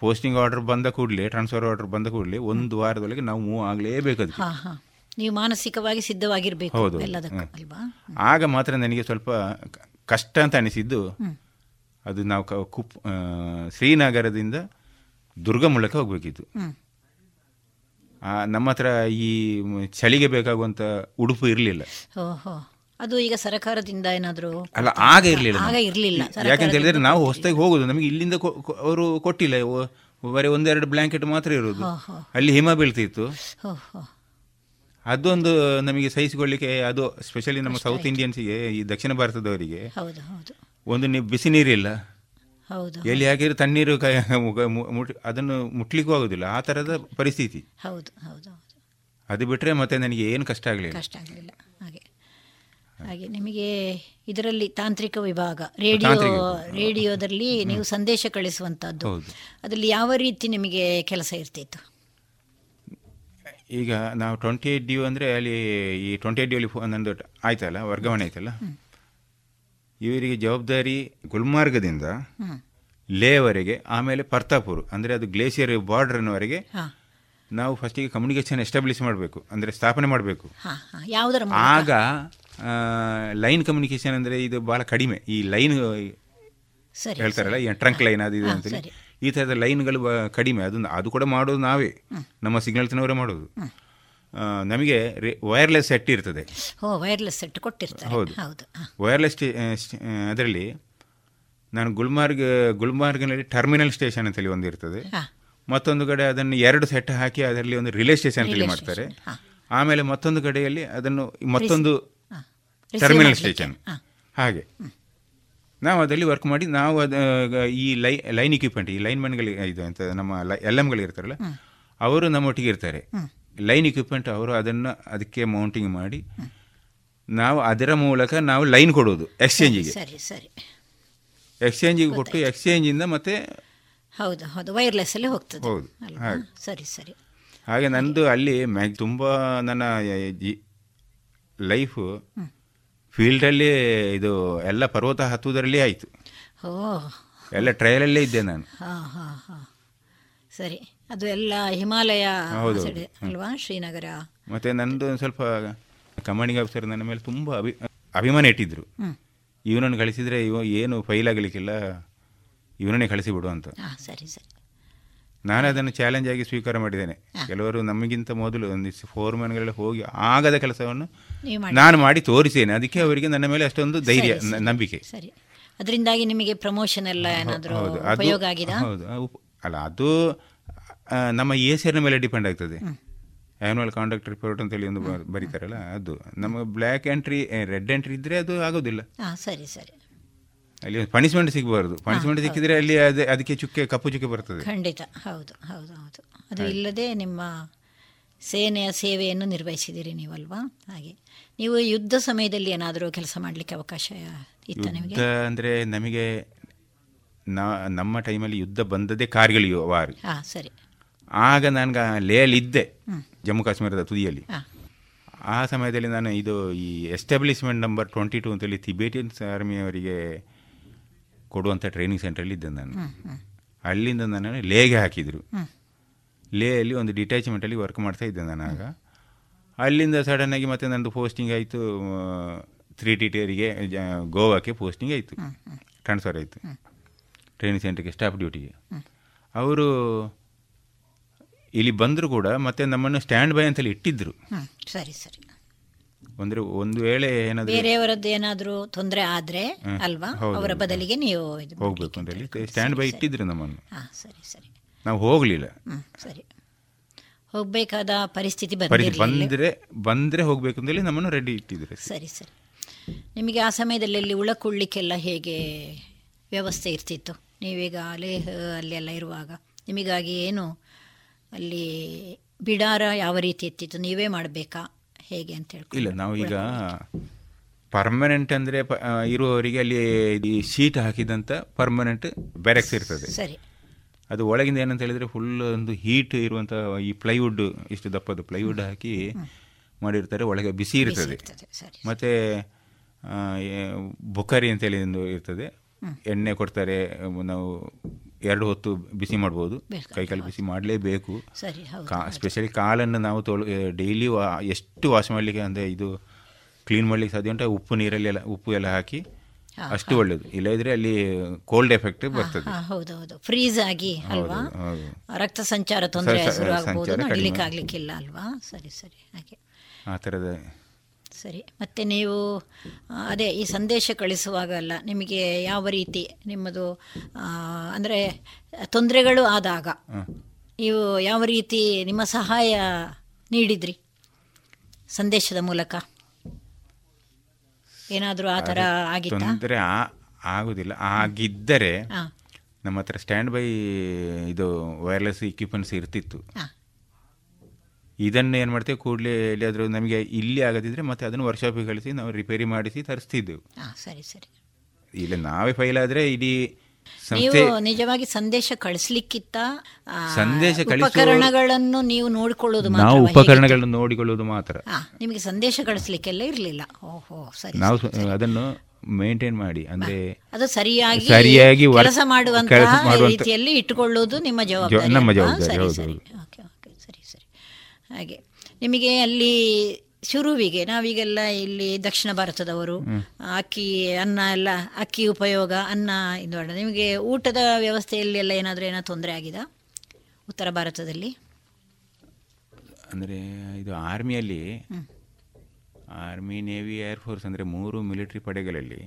ಪೋಸ್ಟಿಂಗ್ ಆರ್ಡರ್ ಬಂದ ಕೂಡಲೇ ಟ್ರಾನ್ಸ್ಫರ್ ಆರ್ಡರ್ ಬಂದ ಕೂಡಲೇ ಒಂದು ವಾರದೊಳಗೆ ನಾವು ಮೂವ್ ಆಗಲೇಬೇಕು ಅದಕ್ಕೆ. ನೀವು ಮಾನಸಿಕವಾಗಿ ಸಿದ್ಧವಾಗಿರಬೇಕು ಹೌದು. ಆಗ ಮಾತ್ರ ನನಗೆ ಸ್ವಲ್ಪ ಕಷ್ಟ ಅಂತ ಅನಿಸಿದ್ದು. ಅದು ನಾವು ಕುಪ್ ಶ್ರೀನಗರದಿಂದ ದುರ್ಗ ಮೂಲಕ ಹೋಗಬೇಕಿತ್ತು. ನಮ್ಮ ಹತ್ರ ಈ ಚಳಿಗೆ ಬೇಕಾಗುವಂಥ ಉಡುಪು ಇರಲಿಲ್ಲ. ಅದು ಈಗ ಸರ್ಕಾರದಿಂದ ಏನಾದರೂ ಅಲ್ಲ ಆಗ ಇರಲಿಲ್ಲ ಆಗ ಇರಲಿಲ್ಲ. ಯಾಕಂತ ಹೇಳಿದ್ರೆ ನಾವು ಹೊಸದಾಗಿ ಹೋಗುದು. ನಮಗೆ ಇಲ್ಲಿಂದ ಅವರು ಕೊಟ್ಟಿಲ್ಲ. ಬರೀ ಒಂದೆರಡು ಬ್ಲ್ಯಾಂಕೆಟ್ ಮಾತ್ರ ಇರೋದು. ಅಲ್ಲಿ ಹಿಮ ಬೀಳ್ತಿತ್ತು. ಅದೊಂದು ನಮಗೆ ಸಹಿಸಿಕೊಳ್ಳಿಕ್ಕೆ ಅದು ಸ್ಪೆಷಲಿ ನಮ್ಮ ಸೌತ್ ಇಂಡಿಯನ್ಸಿಗೆ ಈ ದಕ್ಷಿಣ ಭಾರತದವರಿಗೆ ಹೌದು ಹೌದು. ಒಂದು ನೀವು ಬಿಸಿ ನೀರಿಲ್ಲ. ಹೌದು. ಎಲ್ಲಿ ಹಾಕಿದ್ರೆ ತಣ್ಣೀರು ಕೈ ಅದನ್ನು ಮುಟ್ಲಿಕ್ಕೂ ಆಗೋದಿಲ್ಲ. ಆ ಥರದ ಪರಿಸ್ಥಿತಿ. ಹೌದು ಹೌದು ಅದು ಬಿಟ್ಟರೆ ಮತ್ತೆ ನನಗೆ ಏನು ಕಷ್ಟ ಆಗಲಿಲ್ಲ. ಕಷ್ಟ ಆಗಲಿಲ್ಲ. ಹಾಗೆ. ಹಾಗೆ ನಿಮಗೆ ಇದರಲ್ಲಿ ತಾಂತ್ರಿಕ ವಿಭಾಗ ರೇಡಿಯೋ ರೇಡಿಯೋದಲ್ಲಿ ನೀವು ಸಂದೇಶ ಕಳಿಸುವಂಥದ್ದು ಹೌದು. ಅದರಲ್ಲಿ ಯಾವ ರೀತಿ ನಿಮಗೆ ಕೆಲಸ ಇರ್ತಿತ್ತು? ಈಗ ನಾವು ಟ್ವೆಂಟಿ ಏಟ್ ಡಿ ಅಂದರೆ ಅಲ್ಲಿ ಈ ಟ್ವೆಂಟಿ ಏಯ್ಟ್ ಅಲ್ಲಿ ನಂದು ಆಯ್ತಲ್ಲ ವರ್ಗಾವಣೆ ಆಯ್ತಲ್ಲ? ಇವರಿಗೆ ಜವಾಬ್ದಾರಿ ಗುಲ್ಮಾರ್ಗದಿಂದ. ಲೇವರೆಗೆ ಆಮೇಲೆ ಪರ್ತಾಪುರ್ ಅಂದರೆ ಅದು ಗ್ಲೇಷಿಯರ್ ಬಾರ್ಡರ್ನವರೆಗೆ ನಾವು ಫಸ್ಟಿಗೆ ಕಮ್ಯುನಿಕೇಶನ್ ಎಸ್ಟಾಬ್ಲಿಷ್ ಮಾಡಬೇಕು ಅಂದರೆ ಸ್ಥಾಪನೆ ಮಾಡಬೇಕು. ಆಗ ಲೈನ್ ಕಮ್ಯುನಿಕೇಷನ್ ಅಂದರೆ ಇದು ಭಾಳ ಕಡಿಮೆ. ಈ ಲೈನ್ ಹೇಳ್ತಾರಲ್ಲ ಈ ಟ್ರಂಕ್ ಲೈನ್ ಅದು ಇದು ಅಂತೇಳಿ. ಈ ಥರದ ಲೈನ್ಗಳು ಕಡಿಮೆ ಅದನ್ನು ಅದು ಕೂಡ ಮಾಡೋದು ನಾವೇ. ನಮ್ಮ ಸಿಗ್ನಲ್ಸ್ನವರೇ ಮಾಡೋದು. ನಮಗೆ ವೈರ್ಲೆಸ್ ಸೆಟ್ ಇರ್ತದೆ. ಓ ವೈರ್ಲೆಸ್ ಸೆಟ್ ಕೊಟ್ಟಿರ್ತಾರೆ. ಹೌದು. ವೈರ್ಲೆಸ್ ಅದರಲ್ಲಿ ನಾನು ಗುಲ್ಮಾರ್ಗ್ ಗುಲ್ಮಾರ್ಗ್ನಲ್ಲಿ ಟರ್ಮಿನಲ್ ಸ್ಟೇಷನ್ ಅಂತೇಳಿ ಒಂದು ಇರ್ತದೆ. ಮತ್ತೊಂದು ಕಡೆ ಅದನ್ನು ಎರಡು ಸೆಟ್ ಹಾಕಿ ಅದರಲ್ಲಿ ಒಂದು ರಿಲೇ ಸ್ಟೇಷನ್ ಅಂತೇಳಿ ಮಾಡ್ತಾರೆ. ಆಮೇಲೆ ಮತ್ತೊಂದು ಕಡೆಯಲ್ಲಿ ಅದನ್ನು ಮತ್ತೊಂದು ಟರ್ಮಿನಲ್ ಸ್ಟೇಷನ್ ಹಾಗೆ. ನಾವು ಅದರಲ್ಲಿ ವರ್ಕ್ ಮಾಡಿ ನಾವು ಅದ ಈ ಲೈ ಲೈನ್ ಇಕ್ವಿಪ್ಮೆಂಟ್ ಈ ಲೈನ್ ಮ್ಯಾನ್ಗಳಿಗೆ ಇದು ಅಂತ ನಮ್ಮ ಎಲ್ ಎಮ್ಗಳು ಇರ್ತಾರಲ್ಲ ಅವರು ನಮ್ಮೊಟ್ಟಿಗೆ ಇರ್ತಾರೆ. ಲೈನ್ ಇಕ್ವಿಪ್ಮೆಂಟ್ ಅವರು ಅದನ್ನು ಅದಕ್ಕೆ ಮೌಂಟಿಂಗ್ ಮಾಡಿ ನಾವು ಅದರ ಮೂಲಕ ನಾವು ಲೈನ್ ಕೊಡೋದು ಎಕ್ಸ್ಚೇಂಜಿಗೆ ಸರಿ ಸರಿ. ಎಕ್ಸ್ಚೇಂಜಿಗೆ ಕೊಟ್ಟು ಎಕ್ಸ್ಚೇಂಜಿಂದ ಮತ್ತೆ ಹೌದು ಹೌದು ವೈರ್ಲೆಸ್ ಅಲ್ಲಿ ಹೋಗ್ತದೆ. ಹೌದು ಹಾಗೆ. ಸರಿ ಸರಿ. ಹಾಗೆ ನಂದು ಅಲ್ಲಿ ಮ್ಯಾಗ್ ತುಂಬ ನನ್ನ ಲೈಫು ಫೀಲ್ಡಲ್ಲಿ ಇದು ಎಲ್ಲ ಪರ್ವತ ಹತ್ತುವುದರಲ್ಲಿ ಆಯಿತು. ಓ ಎಲ್ಲ ಟ್ರಯಲಲ್ಲೇ ಇದ್ದೆ ನಾನು. ಹಾ ಹಾ ಹಾ. ಸರಿ. ಅದು ಎಲ್ಲ ಹಿಮಾಲಯ ಸೈಡ್ ಅಲ್ವಾ? ಶ್ರೀನಗರ. ಮತ್ತೆ ನಂದು ಒಂದು ಸ್ವಲ್ಪ ಕಮಾಂಡಿಂಗ್ ಆಫೀಸರ್ ನನ್ನ ಮೇಲೆ ತುಂಬ ಅಭಿ ಅಭಿಮಾನ ಇಟ್ಟಿದ್ರು. ಇವನನ್ನು ಕಳಿಸಿದರೆ ಇವ ಏನು ಫೈಲ್ ಆಗಲಿಕ್ಕಿಲ್ಲ. ಇವನನ್ನೇ ಕಳಿಸಿಬಿಡು ಅಂತ. ಸರಿ ಸರಿ. ನಾನು ಅದನ್ನು ಚಾಲೆಂಜ್ ಆಗಿ ಸ್ವೀಕಾರ ಮಾಡಿದ್ದೇನೆ. ಕೆಲವರು ನಮಗಿಂತ ಮೊದಲು ಒಂದಿಷ್ಟು ಫೋರ್ಮನ್ಗಳೆಲ್ಲ ಹೋಗಿ ಆಗದ ಕೆಲಸವನ್ನು ನಾನು ಮಾಡಿ ತೋರಿಸೇನೆ ಅದಕ್ಕೆ ಅವರಿಗೆ ನನ್ನ ಮೇಲೆ ಅಷ್ಟೊಂದು ಧೈರ್ಯ. ನಂಬಿಕೆ. ಸರಿ. ಅದರಿಂದಾಗಿ ನಿಮಗೆ ಪ್ರಮೋಷನ್ ಎಲ್ಲ ಏನಾದರೂ ಹೌದು ಉಪಯೋಗ ಆಗಿದೆ? ಹೌದು. ಅಲ್ಲ ಅದು ನಮ್ಮ ಎ ಮೇಲೆ ಡಿಪೆಂಡ್ ಆಗ್ತದೆ. ಆ್ಯನ್ಯುವಲ್ ಕಾಂಡಕ್ಟ್ ರಿಪೋರ್ಟ್ ಅಂತೇಳಿ ಒಂದು ಬ- ಬರೀತಾರಲ್ಲ ಅದು. ನಮ್ಮ ಬ್ಲ್ಯಾಕ್ ಎಂಟ್ರಿ ರೆಡ್ ಎಂಟ್ರಿ ಇದ್ದರೆ ಅದು ಆಗೋದಿಲ್ಲ. ಸರಿ ಸರಿ. ಅಲ್ಲಿ ಪನಿಷ್ಮೆಂಟ್ ಸಿಗಬಾರ್ದು. ಪನಿಷ್ಮೆಂಟ್ ಸಿಕ್ಕಿದ್ರೆ ಅಲ್ಲಿ ಅದೇ ಅದಕ್ಕೆ ಚುಕ್ಕೆ ಕಪ್ಪು ಚುಕ್ಕೆ ಬರ್ತದೆ. ಖಂಡಿತ. ಹೌದು ಹೌದು ಹೌದು. ಅದು ಇಲ್ಲದೆ ನಿಮ್ಮ ಸೇನೆಯ ಸೇವೆಯನ್ನು ನಿರ್ವಹಿಸಿದ್ದೀರಿ ನೀವಲ್ವಾ? ಹಾಗೆ. ನೀವು ಯುದ್ಧ ಸಮಯದಲ್ಲಿ ಏನಾದರೂ ಕೆಲಸ ಮಾಡಲಿಕ್ಕೆ ಅವಕಾಶ ಇತ್ತು ನಿಮಗೆ? ಅಂದರೆ ನಮಗೆ ನಾ- ನಮ್ಮ ಟೈಮಲ್ಲಿ ಯುದ್ಧ ಬಂದದ್ದೇ ಕಾರ್ಗಿಲ್ ವಾರ್. ಹಾಂ ಸರಿ. ಆಗ ನನಗೆ ಲೇಯಲ್ಲಿ ಇದ್ದೆ ಜಮ್ಮು ಕಾಶ್ಮೀರದ ತುದಿಯಲ್ಲಿ. ಆ ಸಮಯದಲ್ಲಿ ನಾನು ಇದು ಈ ಎಸ್ಟಾಬ್ಲಿಷ್ಮೆಂಟ್ ನಂಬರ್ ಟ್ವೆಂಟಿ ಟು ಅಂತೇಳಿ ತಿಬೇಟಿಯನ್ಸ್ ಆರ್ಮಿಯವರಿಗೆ ಕೊಡುವಂಥ ಟ್ರೈನಿಂಗ್ ಸೆಂಟ್ರಲ್ಲಿ ಇದ್ದೆ ನಾನು. ಅಲ್ಲಿಂದ ನನ್ನನ್ನು ಲೇಗೆ ಹಾಕಿದರು. ಲೇಯಲ್ಲಿ ಒಂದು ಡಿಟ್ಯಾಚ್ಮೆಂಟಲ್ಲಿ ವರ್ಕ್ ಮಾಡ್ತಾ ಇದ್ದೆ ನಾನು ಆಗ. ಅಲ್ಲಿಂದ ಸಡನ್ನಾಗಿ ಮತ್ತೆ ನನ್ನದು ಪೋಸ್ಟಿಂಗ್ ಆಯಿತು ತ್ರೀ ಟಿ ಟಿಯರಿಗೆ ಗೋವಾಕ್ಕೆ ಪೋಸ್ಟಿಂಗ್ ಆಯಿತು. ಟ್ರಾನ್ಸ್ಫರ್ ಆಯಿತು. ಟ್ರೈನಿಂಗ್ ಸೆಂಟ್ರಿಗೆ ಸ್ಟಾಫ್ ಡ್ಯೂಟಿಗೆ ಅವರು ಇಲ್ಲಿ ಬಂದರೂ ಕೂಡ ಮತ್ತೆ ನಮ್ಮನ್ನು ಸ್ಟ್ಯಾಂಡ್ ಬೈ ಅಂತೇಳಿ ಇಟ್ಟಿದ್ರು. ಸರಿ ಸರಿ. ಅಂದ್ರೆ ಒಂದು ವೇಳೆ ಏನಾದ್ರು ಬೇರೆಯವರದ್ದು ಏನಾದರೂ ತೊಂದರೆ ಆದ್ರೆ ಅಲ್ವಾ? ಅವರ ಬದಲಿಗೆ ನೀವು ಹೋಗಬೇಕು ಅಂತ ಹೇಳಿ. ಸ್ಟ್ಯಾಂಡ್ ಬೈ ಇಟ್ಟಿದ್ರು ನಮ್ಮನ್ನು. ಸರಿ ಸರಿ. ನಾವು ಹೋಗಲಿಲ್ಲ. ಹ್ಮ್ ಸರಿ. ಹೋಗಬೇಕಾದ ಪರಿಸ್ಥಿತಿ ಬಂದರೆ ಬಂದರೆ ಹೋಗಬೇಕು ಅಂತೇಳಿ ನಮ್ಮನ್ನು ರೆಡಿ ಇಟ್ಟಿದ್ರು ಸರಿ ಸರಿ. ನಿಮಗೆ ಆ ಸಮಯದಲ್ಲಿ ಅಲ್ಲಿ ಉಳಕೊಳ್ಳಿಕ್ಕೆಲ್ಲ ಹೇಗೆ ವ್ಯವಸ್ಥೆ ಇರ್ತಿತ್ತು? ನೀವೀಗ ಲೇಹ್ ಅಲ್ಲೆಲ್ಲ ಇರುವಾಗ ನಿಮಗಾಗಿ ಏನು ಅಲ್ಲಿ ಬಿಡಾರ ಯಾವ ರೀತಿ ಇರ್ತಿತ್ತು ನೀವೇ ಮಾಡಬೇಕಾ? ಹೇಗೆ ಅಂತ ಹೇಳಿ ಇಲ್ಲ ನಾವು ಈಗ ಪರ್ಮನೆಂಟ್ ಅಂದರೆ ಇರುವವರಿಗೆ ಅಲ್ಲಿ ಈ ಶೀಟ್ ಹಾಕಿದಂಥ ಪರ್ಮನೆಂಟ್ ಬ್ಯಾರೆಕ್ಸ್ ಇರ್ತದೆ. ಸರಿ. ಅದು ಒಳಗಿಂದ ಏನಂತ ಹೇಳಿದರೆ ಫುಲ್ ಒಂದು ಹೀಟ್ ಇರುವಂಥ ಈ ಪ್ಲೈವುಡ್ ಇಷ್ಟು ದಪ್ಪದ ಪ್ಲೈವುಡ್ ಹಾಕಿ ಮಾಡಿರ್ತಾರೆ ಒಳಗೆ ಬಿಸಿ ಇರ್ತದೆ. ಮತ್ತು ಬುಕರಿ ಅಂತೇಳಿ ಒಂದು ಇರ್ತದೆ. ಎಣ್ಣೆ ಕೊಡ್ತಾರೆ ನಾವು ಎರಡು ಹೊತ್ತು ಬಿಸಿ ಮಾಡ್ಬೋದು. ಕೈ ಕೈಕಾಲು ಬಿಸಿ ಮಾಡಲೇಬೇಕು. ಸರಿ ಹೌದು. ಕಾ ಸ್ಪೆಷಲಿ ಕಾಲನ್ನು ನಾವು ತೊಳು ಡೈಲಿ ವಾ ಎಷ್ಟು ವಾಶ್ ಮಾಡಲಿಕ್ಕೆ ಅಂದರೆ ಇದು ಕ್ಲೀನ್ ಮಾಡಲಿಕ್ಕೆ ಸಾಧ್ಯ ಉಂಟು? ಉಪ್ಪು ನೀರಲ್ಲಿ ಎಲ್ಲ ಉಪ್ಪು ಎಲ್ಲ ಹಾಕಿ ಅಷ್ಟು ಒಳ್ಳೆಯದು ಇಲ್ಲದಿದ್ರೆ ಅಲ್ಲಿ ಕೋಲ್ಡ್ ಎಫೆಕ್ಟ್ ಬರ್ತದೆ. ಹೌದು ಹೌದು. ಫ್ರೀಸ್ ಆಗಿ ಅಲ್ವಾ. ರಕ್ತ ಸಂಚಾರ ತೊಂದರೆ ಸಂಚಾರ ಕಡಿಮೆ. ಆಗ್ಲಿಕ್ಕಿಲ್ಲ ಅಲ್ವಾ? ಸರಿ ಸರಿ ಹಾಗೆ. ಆ ಥರದ ಸರಿ. ಮತ್ತು ನೀವು ಅದೇ ಈ ಸಂದೇಶ ಕಳಿಸುವಾಗಲ್ಲ ನಿಮಗೆ ಯಾವ ರೀತಿ ನಿಮ್ಮದು ಅಂದರೆ ತೊಂದರೆಗಳು ಆದಾಗ ನೀವು ಯಾವ ರೀತಿ ನಿಮ್ಮ ಸಹಾಯ ನೀಡಿದ್ರಿ ಸಂದೇಶದ ಮೂಲಕ? ಏನಾದರೂ ಆ ಥರ ಆಗಿತ್ತು? ತೊಂದರೆ ಆಗುದಿಲ್ಲ. ಆಗಿದ್ದರೆ. ನಮ್ಮ ಹತ್ರ ಸ್ಟ್ಯಾಂಡ್ ಬೈ ಇದು ವೈರ್ಲೆಸ್ ಇಕ್ವಿಪ್ಮೆಂಟ್ಸ್ ಇರ್ತಿತ್ತು. ಇದನ್ನು ಏನು ಮಾಡ್ತೇವೆ? ಕೂಡಲೇ ಎಲ್ಲಿಯಾದರೂ ನಮಗೆ ಇಲ್ಲಿ ಆಗದಿದ್ರೆ ಮತ್ತೆ ಅದನ್ನು ವರ್ಕ್ಶಾಪಿಗೆ ಕಳಿಸಿ ನಾವು ರಿಪೇರಿ ಮಾಡಿಸಿ ತರಿಸ್ತಿದ್ದೆವು. ಸರಿ ಸರಿ. ಇಲ್ಲ ನಾವೇ ಫೈಲ್ ಆದರೆ ಇಡೀ ನೀವು ನಿಜವಾಗಿ ಸಂದೇಶ ಕಳಿಸ್ಲಿಕ್ಕಿತ್ತ? ಆ, ಸಂದೇಶ ಉಪಕರಣಗಳನ್ನು ನೀವು ನೋಡಿಕೊಳ್ಳೋದು ಮಾತ್ರ ನಾವು ಉಪಕರಣಗಳನ್ನು ನೋಡಿಕೊಳ್ಳೋದು ಮಾತ್ರ. ನಿಮಗೆ ಸಂದೇಶ ಕಳಿಸ್ಲಿಕ್ಕೆಲ್ಲ ಇರಲಿಲ್ಲ. ಓಹೋ ಸರಿ ನಾವು ಅದನ್ನು ಮೇಂಟೈನ್ ಮಾಡಿ ಅಂದ್ರೆ ಅದು ಸರಿಯಾಗಿ ಸರಿಯಾಗಿ ಕೆಲಸ ಮಾಡುವಂತಹ ಮಾಡುವಂತ- ರೀತಿಯಲ್ಲಿ ಇಟ್ಟುಕೊಳ್ಳುವುದು ನಿಮ್ಮ ಜವಾಬ್ದಾರಿ ನಮ್ಮ ಜವಾಬ್ದಾರಿ, ಹೌದು, ಸರಿ ಹೌದು. ಓಕೆ ಓಕೆ ಸರಿ ಸರಿ ಹಾಗೆ. ನಿಮಗೆ ಅಲ್ಲಿ ಶುರುವಿಗೆ ನಾವೀಗೆಲ್ಲ ಇಲ್ಲಿ ದಕ್ಷಿಣ ಭಾರತದವರು ಅಕ್ಕಿ ಅನ್ನ ಎಲ್ಲ ಅಕ್ಕಿ ಉಪಯೋಗ ಅನ್ನ ಇದು ನಿಮಗೆ ಊಟದ ವ್ಯವಸ್ಥೆಯಲ್ಲಿ ಎಲ್ಲ ಏನಾದರೂ ಏನೋ ತೊಂದರೆ ಆಗಿದೆ? ಉತ್ತರ ಭಾರತದಲ್ಲಿ? ಅಂದರೆ ಇದು ಆರ್ಮಿಯಲ್ಲಿ ಆರ್ಮಿ ನೇವಿ ಏರ್ಫೋರ್ಸ್ ಅಂದರೆ ಮೂರು ಮಿಲಿಟ್ರಿ ಪಡೆಗಳಲ್ಲಿ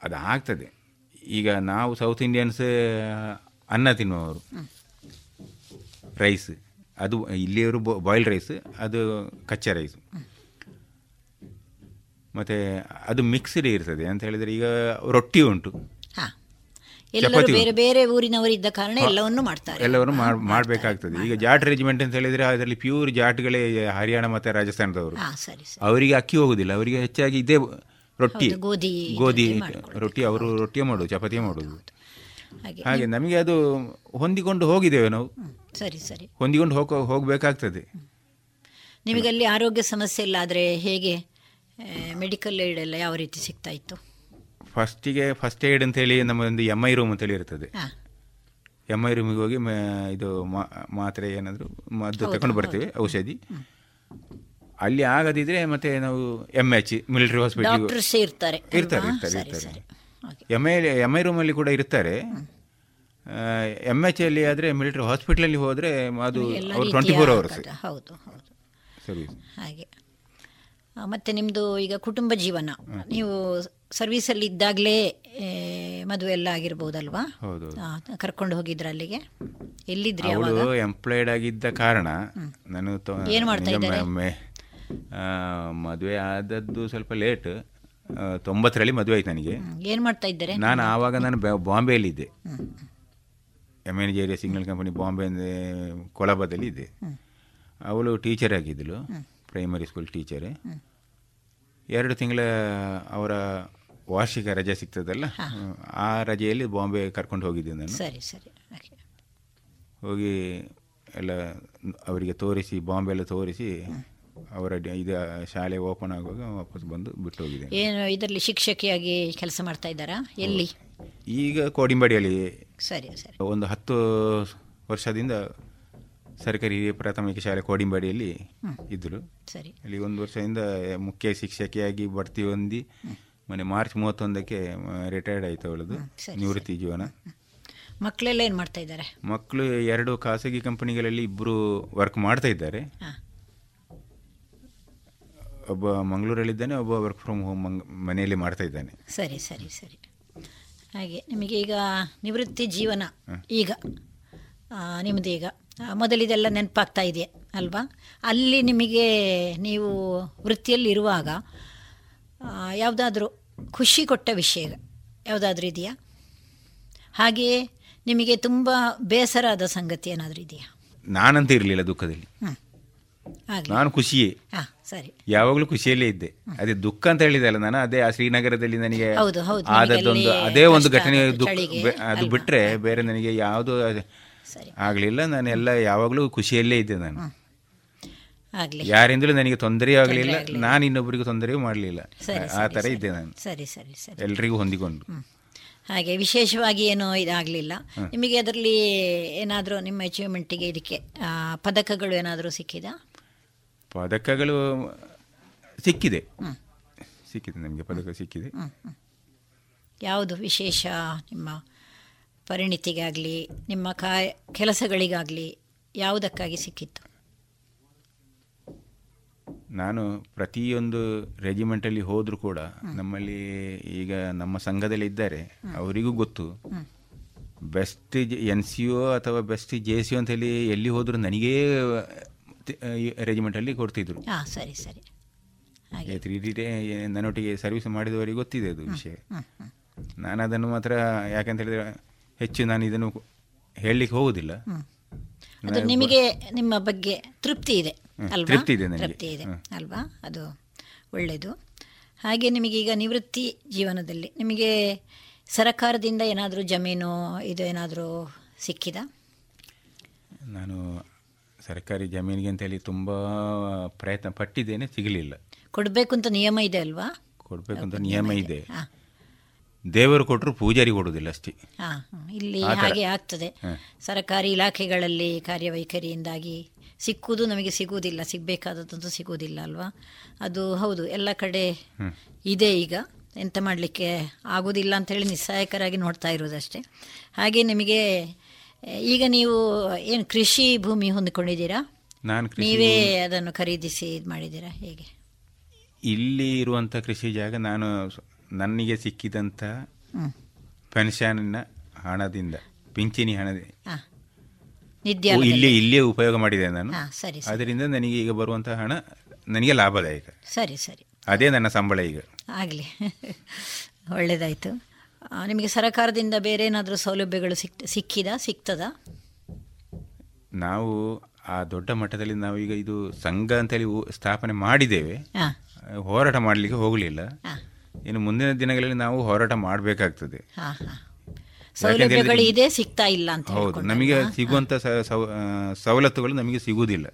ಅದು ಆಗ್ತದೆ ಈಗ ನಾವು ಸೌತ್ ಇಂಡಿಯನ್ಸ್ ಅನ್ನ ತಿನ್ನುವವರು. ರೈಸ್ ಅದು ಇಲ್ಲಿಯವರು ಬಾಯ್ಲ್ಡ್ ರೈಸ್ ಅದು ಕಚ್ಚಾ ರೈಸ್ ಮತ್ತೆ ಅದು ಮಿಕ್ಸ್ಡ್ ಇರ್ತದೆ. ಅಂತ ಹೇಳಿದ್ರೆ ಈಗ ರೊಟ್ಟಿ ಉಂಟು. ಎಲ್ಲರೂ ಬೇರೆ ಬೇರೆ ಊರಿನವರು ಇದ್ದ ಕಾರಣ ಎಲ್ಲವನ್ನೂ ಮಾಡ್ತಾರೆ. ಎಲ್ಲವನ್ನು ಮಾಡಬೇಕಾಗ್ತದೆ. ಈಗ ಜಾಟ್ ರೆಜಿಮೆಂಟ್ ಅಂತ ಹೇಳಿದ್ರೆ ಅದರಲ್ಲಿ ಪ್ಯೂರ್ ಜಾಟ್ಗಳೇ ಹರಿಯಾಣ ಮತ್ತು ರಾಜಸ್ಥಾನದವರು. ಅವರಿಗೆ ಅಕ್ಕಿ ಹೋಗುದಿಲ್ಲ. ಅವರಿಗೆ ಹೆಚ್ಚಾಗಿ ಇದೇ ರೊಟ್ಟಿ. ಗೋಧಿ ಗೋಧಿ ರೊಟ್ಟಿ ಅವರು ರೊಟ್ಟಿಯೇ ಮಾಡೋದು ಚಪಾತಿಯೇ ಮಾಡೋದು. ಹಾಗೆ. ಹಾಗೆ ನಮಗೆ ಅದು ಹೊಂದಿಕೊಂಡು ಹೋಗಿದ್ದೇವೆ ನಾವು. ಸರಿ ಸರಿ. ಹೊಂದಿಕೊಂಡು ಹೋಗ ಹೋಗಬೇಕಾಗ್ತದೆ. ನಿಮಗೆ ಅಲ್ಲಿ ಆರೋಗ್ಯ ಸಮಸ್ಯೆ ಇಲ್ಲ ಆದರೆ ಹೇಗೆ ಮೆಡಿಕಲ್ ಏಡ್ ಎಲ್ಲ ಯಾವ ರೀತಿ ಸಿಗ್ತಾ ಇತ್ತು? ಫಸ್ಟಿಗೆ ಫಸ್ಟ್ ಏಡ್ ಅಂತೇಳಿ ನಮ್ಮದೊಂದು ಎಂ ಐ ರೂಮ್ ಅಂತೇಳಿ ಇರ್ತದೆ. ಎಂ ಐ ರೂಮಿಗೆ ಹೋಗಿ ಇದು ಮಾತ್ರೆ ಏನಾದರೂ ಮದ್ದು ತಗೊಂಡು ಬರ್ತೇವೆ ಔಷಧಿ. ಅಲ್ಲಿ ಆಗದಿದ್ರೆ ಮತ್ತೆ ನಾವು ಎಂ ಎಚ್ ಮಿಲಿಟರಿ ಹಾಸ್ಪಿಟಲ್ ಇರ್ತಾರೆ. ಇರ್ತಾರೆ? ಇರ್ತಾರೆ ಎಂ ಐ ಎಂ ಐ ರೂಮಲ್ಲಿ ಕೂಡ ಇರ್ತಾರೆ. ಎಂ ಎಚ್ ಅಲ್ಲಿ ಆದರೆ ಮಿಲಿಟರಿ ಹಾಸ್ಪಿಟ್ಲಲ್ಲಿ ಹೋದರೆ ಅದು ಟ್ವೆಂಟಿ ಫೋರ್ ಅವರ್ಸ್ ಹೌದು ಹೌದು. ಸರಿ. ಹಾಗೆ. ಮತ್ತು ನಿಮ್ಮದು ಈಗ ಕುಟುಂಬ ಜೀವನ. ನೀವು ಸರ್ವೀಸಲ್ಲಿ ಇದ್ದಾಗಲೇ ಮದುವೆ ಎಲ್ಲ ಆಗಿರ್ಬೋದಲ್ವಾ? ಹೌದು ಕರ್ಕೊಂಡು ಹೋಗಿದ್ರ ಅಲ್ಲಿಗೆ? ಎಲ್ಲಿದ್ರಿ ಅವಳು ಎಂಪ್ಲಾಯ್ಡ್ ಆಗಿದ್ದ ಕಾರಣ ನಾನು ಏನು ಮಾಡ್ತಾ ಮದುವೆ ಆದದ್ದು ಸ್ವಲ್ಪ ಲೇಟ್ ತೊಂಬತ್ತರಲ್ಲಿ ಮದುವೆ ಆಯ್ತು ನನಗೆ. ಏನು ಮಾಡ್ತಾ ಇದ್ದಾರೆ? ನಾನು ಆವಾಗ ನಾನು ಬಾಂಬೆಯಲ್ಲಿ ಇದ್ದೆ ಎಂ ಎನ್ ಜೇರಿಯಾ ಸಿಗ್ನಲ್ ಕಂಪನಿ ಬಾಂಬೆ ಅಂದರೆ ಕೊಳಬದಲ್ಲಿ ಇದ್ದೆ. ಅವಳು ಟೀಚರ್ ಆಗಿದ್ದಳು ಪ್ರೈಮರಿ ಸ್ಕೂಲ್ ಟೀಚರ್ ಎರಡು ತಿಂಗಳ ಅವರ ವಾರ್ಷಿಕ ರಜೆ ಸಿಗ್ತದಲ್ಲ ಆ ರಜೆಯಲ್ಲಿ ಬಾಂಬೆ ಕರ್ಕೊಂಡು ಹೋಗಿದ್ದೆ ನಾನು. ಸರಿ ಸರಿ. ಹೋಗಿ ಎಲ್ಲ ಅವರಿಗೆ ತೋರಿಸಿ ಬಾಂಬೆ ಎಲ್ಲ ತೋರಿಸಿ ಅವರ ಇದು ಶಾಲೆ ಓಪನ್ ಆಗುವಾಗ ವಾಪಸ್ ಬಂದು ಬಿಟ್ಟು ಹೋಗಿದೆ ಏನು ಇದರಲ್ಲಿ ಶಿಕ್ಷಕಿಯಾಗಿ ಕೆಲಸ ಮಾಡ್ತಾ ಇದ್ದಾರಾ? ಎಲ್ಲಿ? ಈಗ ಕೋಡಿಂಬಡಿಯಲ್ಲಿ ಸರಿ ಸರಿ. ಒಂದು ಹತ್ತು ವರ್ಷದಿಂದ ಸರ್ಕಾರಿ ಹಿರಿಯ ಪ್ರಾಥಮಿಕ ಶಾಲೆ ಕೋಡಿಂಬಡಿಯಲ್ಲಿ ಇದ್ದರು. ಸರಿ. ಅಲ್ಲಿ ಒಂದು ವರ್ಷದಿಂದ ಮುಖ್ಯ ಶಿಕ್ಷಕಿಯಾಗಿ ಬಡ್ತಿ ಹೊಂದಿ ಮೊನ್ನೆ ಮಾರ್ಚ್ ಮೂವತ್ತೊಂದಕ್ಕೆ ರಿಟೈರ್ಡ್ ಆಯಿತು ಅವಳದು. ನಿವೃತ್ತಿ ಜೀವನ. ಮಕ್ಕಳೆಲ್ಲ ಏನು ಮಾಡ್ತಾ ಇದ್ದಾರೆ? ಮಕ್ಕಳು ಎರಡು ಖಾಸಗಿ ಕಂಪನಿಗಳಲ್ಲಿ ಇಬ್ಬರು ವರ್ಕ್ ಮಾಡ್ತಾ ಇದ್ದಾರೆ. ಒಬ್ಬ ಮಂಗಳೂರಲ್ಲಿದ್ದಾನೆ ಒಬ್ಬ ವರ್ಕ್ ಫ್ರಮ್ ಹೋಮ್ ಮನೆಯಲ್ಲಿ ಮಾಡ್ತಾ ಇದ್ದಾನೆ. ಸರಿ ಸರಿ ಸರಿ. ಹಾಗೆ ನಿಮಗೆ ಈಗ ನಿವೃತ್ತಿ ಜೀವನ ಈಗ ನಿಮ್ಮದೀಗ ನಿಮ್ಮದು ಈಗ ಆ, ಮೊದಲಿದೆಲ್ಲ ನೆನಪಾಗ್ತಾ ಇದೆಯಾ ಅಲ್ವಾ? ಅಲ್ಲಿ ನಿಮಗೆ ನೀವು ವೃತ್ತಿಯಲ್ಲಿ ಇರುವಾಗ ಯಾವುದಾದ್ರೂ ಖುಷಿ ಕೊಟ್ಟ ವಿಷಯ ಯಾವುದಾದ್ರೂ ಇದೆಯಾ? ಹಾಗೆಯೇ ನಿಮಗೆ ತುಂಬ ಬೇಸರಾದ ಸಂಗತಿ ಏನಾದರೂ ಇದೆಯಾ? ನಾನಂತ ಇರಲಿಲ್ಲ ದುಃಖದಲ್ಲಿ. ನಾನು ಖುಷಿಯೇ. ಹಾಂ. ಸರಿ. ಯಾವಾಗಲೂ ಖುಷಿಯಲ್ಲೇ ಇದ್ದೆ. ಅದೇ ದುಃಖ ಅಂತ ಹೇಳಿದಲ್ಲ ನಾನು ಅದೇ ಆ ಶ್ರೀನಗರದಲ್ಲಿ ನನಗೆ. ಆದದ್ದೊಂದು ಅದೇ ಒಂದು ಘಟನೆ ದುಃಖ ಅದು ಬಿಟ್ರೆ ಬಿಟ್ಟರೆ ಬೇರೆ ನನಗೆ ಯಾವುದು ಆಗಲಿಲ್ಲ. ನಾನು ಎಲ್ಲ ಯಾವಾಗಲೂ ಖುಷಿಯಲ್ಲೇ ಇದ್ದೆ ನಾನು. ಯಾರಿಂದಲೂ ನನಗೆ ತೊಂದರೆಯೂ ಆಗಲಿಲ್ಲ. ನಾನು ಇನ್ನೊಬ್ಬರಿಗೂ ತೊಂದರೆಯೂ ಮಾಡಲಿಲ್ಲ. ಆ ತರ ಥರ ಇದ್ದೆ ನಾನು. ಸರಿ ಸರಿ ಸರಿ. ಎಲ್ರಿಗೂ ಹೊಂದಿಕೊಂಡು. ಹಾಗೆ ವಿಶೇಷವಾಗಿ ಏನೂ ಇದಾಗಲಿಲ್ಲ. ನಿಮಗೆ ಅದರಲ್ಲಿ ಏನಾದರೂ ನಿಮ್ಮ ಅಚೀವ್ಮೆಂಟಿಗೆ ಇದಕ್ಕೆ ಪದಕಗಳು ಏನಾದರೂ ಸಿಕ್ಕಿದಾ? ಪದಕಗಳು ಸಿಕ್ಕಿದೆ. ಸಿಕ್ಕಿದೆ ನಮಗೆ ಪದಕ ಸಿಕ್ಕಿದೆ. ಯಾವುದು ವಿಶೇಷ ನಿಮ್ಮ ಪರಿಣಿತಿಗಾಗಲಿ ನಿಮ್ಮ ಕಾ ಕೆಲಸಗಳಿಗಾಗಲಿ ಯಾವುದಕ್ಕಾಗಿ ಸಿಕ್ಕಿತ್ತು? ನಾನು ಪ್ರತಿಯೊಂದು ರೆಜಿಮೆಂಟಲ್ಲಿ ಹೋದರೂ ಕೂಡ ನಮ್ಮಲ್ಲಿ ಈಗ ನಮ್ಮ ಸಂಘದಲ್ಲಿ ಇದ್ದಾರೆ ಅವರಿಗೂ ಗೊತ್ತು. ಬೆಸ್ಟ್ ಎನ್ ಸಿ ಒ ಅಥವಾ ಬೆಸ್ಟ್ ಜೆ ಸಿ ಒ ಅಂತ ಹೇಳಿ ಎಲ್ಲಿ ಹೋದರೂ ನನಗೇ ರೆಜಿಮೆಂಟಲ್ಲಿ ಕೊಡ್ತಿದ್ರು. ಹಾಂ ಸರಿ ಸರಿ. ಹಾಗೆ. ತ್ರೀ ಡಿ ನನ್ನೊಟ್ಟಿಗೆ ಸರ್ವಿಸ್ ಮಾಡಿದವರಿಗೆ ಗೊತ್ತಿದೆ ಅದು ವಿಷಯ. ನಾನು ಅದನ್ನು ಮಾತ್ರ ಯಾಕಂತ ಹೇಳಿದ್ರೆ ಹೆಚ್ಚು ನಾನು ಇದನ್ನು ಹೇಳಲಿಕ್ಕೆ ಹೋಗುದಿಲ್ಲ. ನಿಮಗೆ ನಿಮ್ಮ ಬಗ್ಗೆ ತೃಪ್ತಿ ಇದೆ ತೃಪ್ತಿ ಇದೆ. ತೃಪ್ತಿ ಇದೆ ಅಲ್ವಾ? ಅದು ಒಳ್ಳೆಯದು ಹಾಗೆ ನಿಮಗೆ ಈಗ ನಿವೃತ್ತಿ ಜೀವನದಲ್ಲಿ ನಿಮಗೆ ಸರಕಾರದಿಂದ ಏನಾದರೂ ಜಮೀನು ಇದು ಏನಾದರೂ ಸಿಕ್ಕಿದ? ನಾನು ಸರ್ಕಾರಿ ಜಮೀನಿಗೆ ಅಂತ ಹೇಳಿ ತುಂಬ ಪ್ರಯತ್ನ ಪಟ್ಟಿದ್ದೇನೆ ಸಿಗಲಿಲ್ಲ. ಕೊಡಬೇಕು ಅಂತ ನಿಯಮ ಇದೆ ಅಲ್ವಾ? ಕೊಡಬೇಕು ಅಂತ ನಿಯಮ ಇದೆ. ದೇವರು ಕೊಟ್ಟರು ಪೂಜಾರಿ ಕೊಡುವುದಿಲ್ಲ ಅಷ್ಟೇ. ಹಾಂ ಇಲ್ಲಿ ಹಾಗೆ ಆಗ್ತದೆ. ಸರ್ಕಾರಿ ಇಲಾಖೆಗಳಲ್ಲಿ ಕಾರ್ಯವೈಖರಿಯಿಂದಾಗಿ ಸಿಕ್ಕುವುದು ನಮಗೆ ಸಿಗುವುದಿಲ್ಲ ಸಿಗಬೇಕಾದದ್ದು ಸಿಗುವುದಿಲ್ಲ ಅಲ್ವಾ? ಅದು ಹೌದು ಎಲ್ಲ ಕಡೆ ಇದೆ ಈಗ. ಎಂತ ಮಾಡಲಿಕ್ಕೆ ಆಗೋದಿಲ್ಲ ಅಂತೇಳಿ ನಿಸ್ಸಹಾಯಕರಾಗಿ ನೋಡ್ತಾ ಇರೋದಷ್ಟೇ ಹಾಗೆ ನಿಮಗೆ ಈಗ ನೀವು ಏನು ಕೃಷಿ ಭೂಮಿ ಹೊಂದಿಕೊಂಡಿದ್ದೀರಾ? ನಾನು ನೀವೇ ಅದನ್ನು ಖರೀದಿಸಿ ಇದು ಮಾಡಿದ್ದೀರಾ? ಹೇಗೆ? ಇಲ್ಲಿ ಇರುವಂಥ ಕೃಷಿ ಜಾಗ ನಾನು ನನಗೆ ಸಿಕ್ಕಿದಂಥ. ಪೆನ್ಷನ್ನ ಹಣದಿಂದ ಪಿಂಚಣಿ ಹಣದ. ಹಾಂ. ನಿದ್ಯ ಇಲ್ಲಿ ಇಲ್ಲೇ ಉಪಯೋಗ ಮಾಡಿದೆ ನಾನು. ಸರಿ ಸರಿ. ಅದರಿಂದ ನನಗೆ ಈಗ ಬರುವಂಥ ಹಣ ನನಗೆ ಲಾಭದಾಯಕ. ಸರಿ ಸರಿ. ಅದೇ ನನ್ನ ಸಂಬಳ ಈಗ. ಆಗಲಿ. ಒಳ್ಳೆಯದಾಯಿತು ನಿಮಗೆ ಸರಕಾರದಿಂದ ಬೇರೆ ಏನಾದರೂ ಸೌಲಭ್ಯಗಳು ಸಿಕ್ ಸಿಕ್ಕಿದಾ? ಸಿಗ್ತದಾ ನಾವು ಆ ದೊಡ್ಡ ಮಟ್ಟದಲ್ಲಿ ನಾವು ಈಗ ಇದು ಸಂಘ ಅಂತೇಳಿ ಸ್ಥಾಪನೆ ಮಾಡಿದ್ದೇವೆ. ಹೋರಾಟ ಮಾಡಲಿಕ್ಕೆ ಹೋಗಲಿಲ್ಲ. ಇನ್ನು ಮುಂದಿನ ದಿನಗಳಲ್ಲಿ ನಾವು ಹೋರಾಟ ಮಾಡಬೇಕಾಗ್ತದೆ. ಸೌಲಭ್ಯಗಳು ಇದೆ ಸಿಗ್ತಾ ಇಲ್ಲ ಅಂತ ಹೌದು? ನಮಗೆ ಸಿಗುವಂತ ಸವಲತ್ತುಗಳು ನಮಗೆ ಸಿಗುವುದಿಲ್ಲ.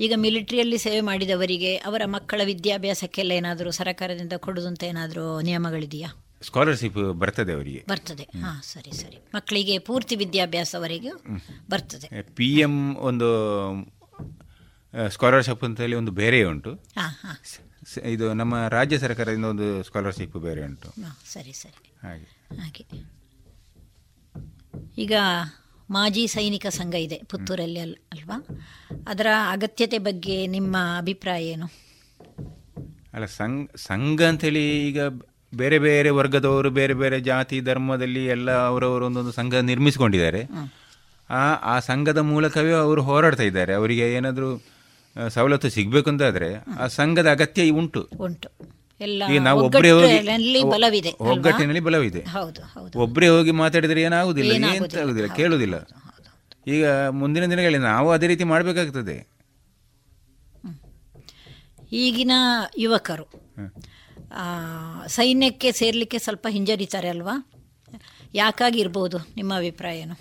ಈಗ ಮಿಲಿಟರಿಯಲ್ಲಿ ಸೇವೆ ಮಾಡಿದವರಿಗೆ ಅವರ ಮಕ್ಕಳ ವಿದ್ಯಾಭ್ಯಾಸಕ್ಕೆಲ್ಲ ಏನಾದರೂ ಸರ್ಕಾರದಿಂದ ಕೊಡುವಂತ ಏನಾದರೂ ನಿಯಮಗಳಿದೆಯಾ? ಸ್ಕಾಲರ್ಶಿಪ್ ಬರ್ತದೆ ಅವರಿಗೆ. ಬರ್ತದೆ. ಹಾ ಸರಿ ಸರಿ. ಮಕ್ಕಳಿಗೆ ಪೂರ್ತಿ ವಿದ್ಯಾಭ್ಯಾಸವರೆಗೂ ಬರ್ತದೆ. ಪಿ ಎಂ ಒಂದು ಸ್ಕಾಲರ್ಶಿಪ್ ಅಂತೇಳಿ ಒಂದು ಬೇರೆ ಉಂಟು. ಹಾ ಹಾ. ಇದು ನಮ್ಮ ರಾಜ್ಯ ಸರ್ಕಾರದಿಂದ ಒಂದು ಸ್ಕಾಲರ್ಶಿಪ್ ಬೇರೆ ಉಂಟು. ಸರಿ ಸರಿ. ಹಾಗೆ. ಹಾಗೆ. ಈಗ ಮಾಜಿ ಸೈನಿಕ ಸಂಘ ಇದೆ ಪುತ್ತೂರಲ್ಲಿ ಅಲ್ ಅಲ್ವಾ? ಅದರ ಅಗತ್ಯತೆ ಬಗ್ಗೆ ನಿಮ್ಮ ಅಭಿಪ್ರಾಯ ಏನು? ಅಲ್ಲ ಸಂಘ ಸಂಘ ಅಂತೇಳಿ ಈಗ ಬೇರೆ ಬೇರೆ ವರ್ಗದವರು ಬೇರೆ ಬೇರೆ ಜಾತಿ ಧರ್ಮದಲ್ಲಿ ಎಲ್ಲ ಅವರವರು ಒಂದೊಂದು ಸಂಘ ನಿರ್ಮಿಸಿಕೊಂಡಿದ್ದಾರೆ. ಆ ಆ ಸಂಘದ ಮೂಲಕವೇ ಅವರು ಹೋರಾಡ್ತಾ ಇದ್ದಾರೆ. ಅವರಿಗೆ ಏನಾದರೂ ಸವಲತ್ತು ಸಿಗಬೇಕು ಅಂತಾದರೆ ಆ ಸಂಘದ ಅಗತ್ಯ ಉಂಟು. ಉಂಟು. ಈಗ ನಾವು ಒಬ್ಬರೇ ಹೋಗಿ ಒಗ್ಗಟ್ಟಿನಲ್ಲಿ ಬಲವಿದೆ? ಒಗ್ಗಟ್ಟಿನಲ್ಲಿ ಒಬ್ಬರೇ ಹೋಗಿ ಮಾತಾಡಿದರೆ ಏನಾಗುದಿಲ್ಲ ಎಂತ ಆಗುದಿಲ್ಲ ಕೇಳುವುದಿಲ್ಲ ಈಗ ಮುಂದಿನ ದಿನಗಳಲ್ಲಿ ನಾವು ಅದೇ ರೀತಿ ಮಾಡಬೇಕಾಗ್ತದೆ. ಈಗಿನ ಯುವಕರು ಸೈನ್ಯಕ್ಕೆ ಸೇರ್ಲಿಕ್ಕೆ ಸ್ವಲ್ಪ ಹಿಂಜರಿತಾರೆ ಅಲ್ವಾ? ಯಾಕಾಗಿ ಇರ್ಬೋದು ನಿಮ್ಮ ಅಭಿಪ್ರಾಯ ಏನು?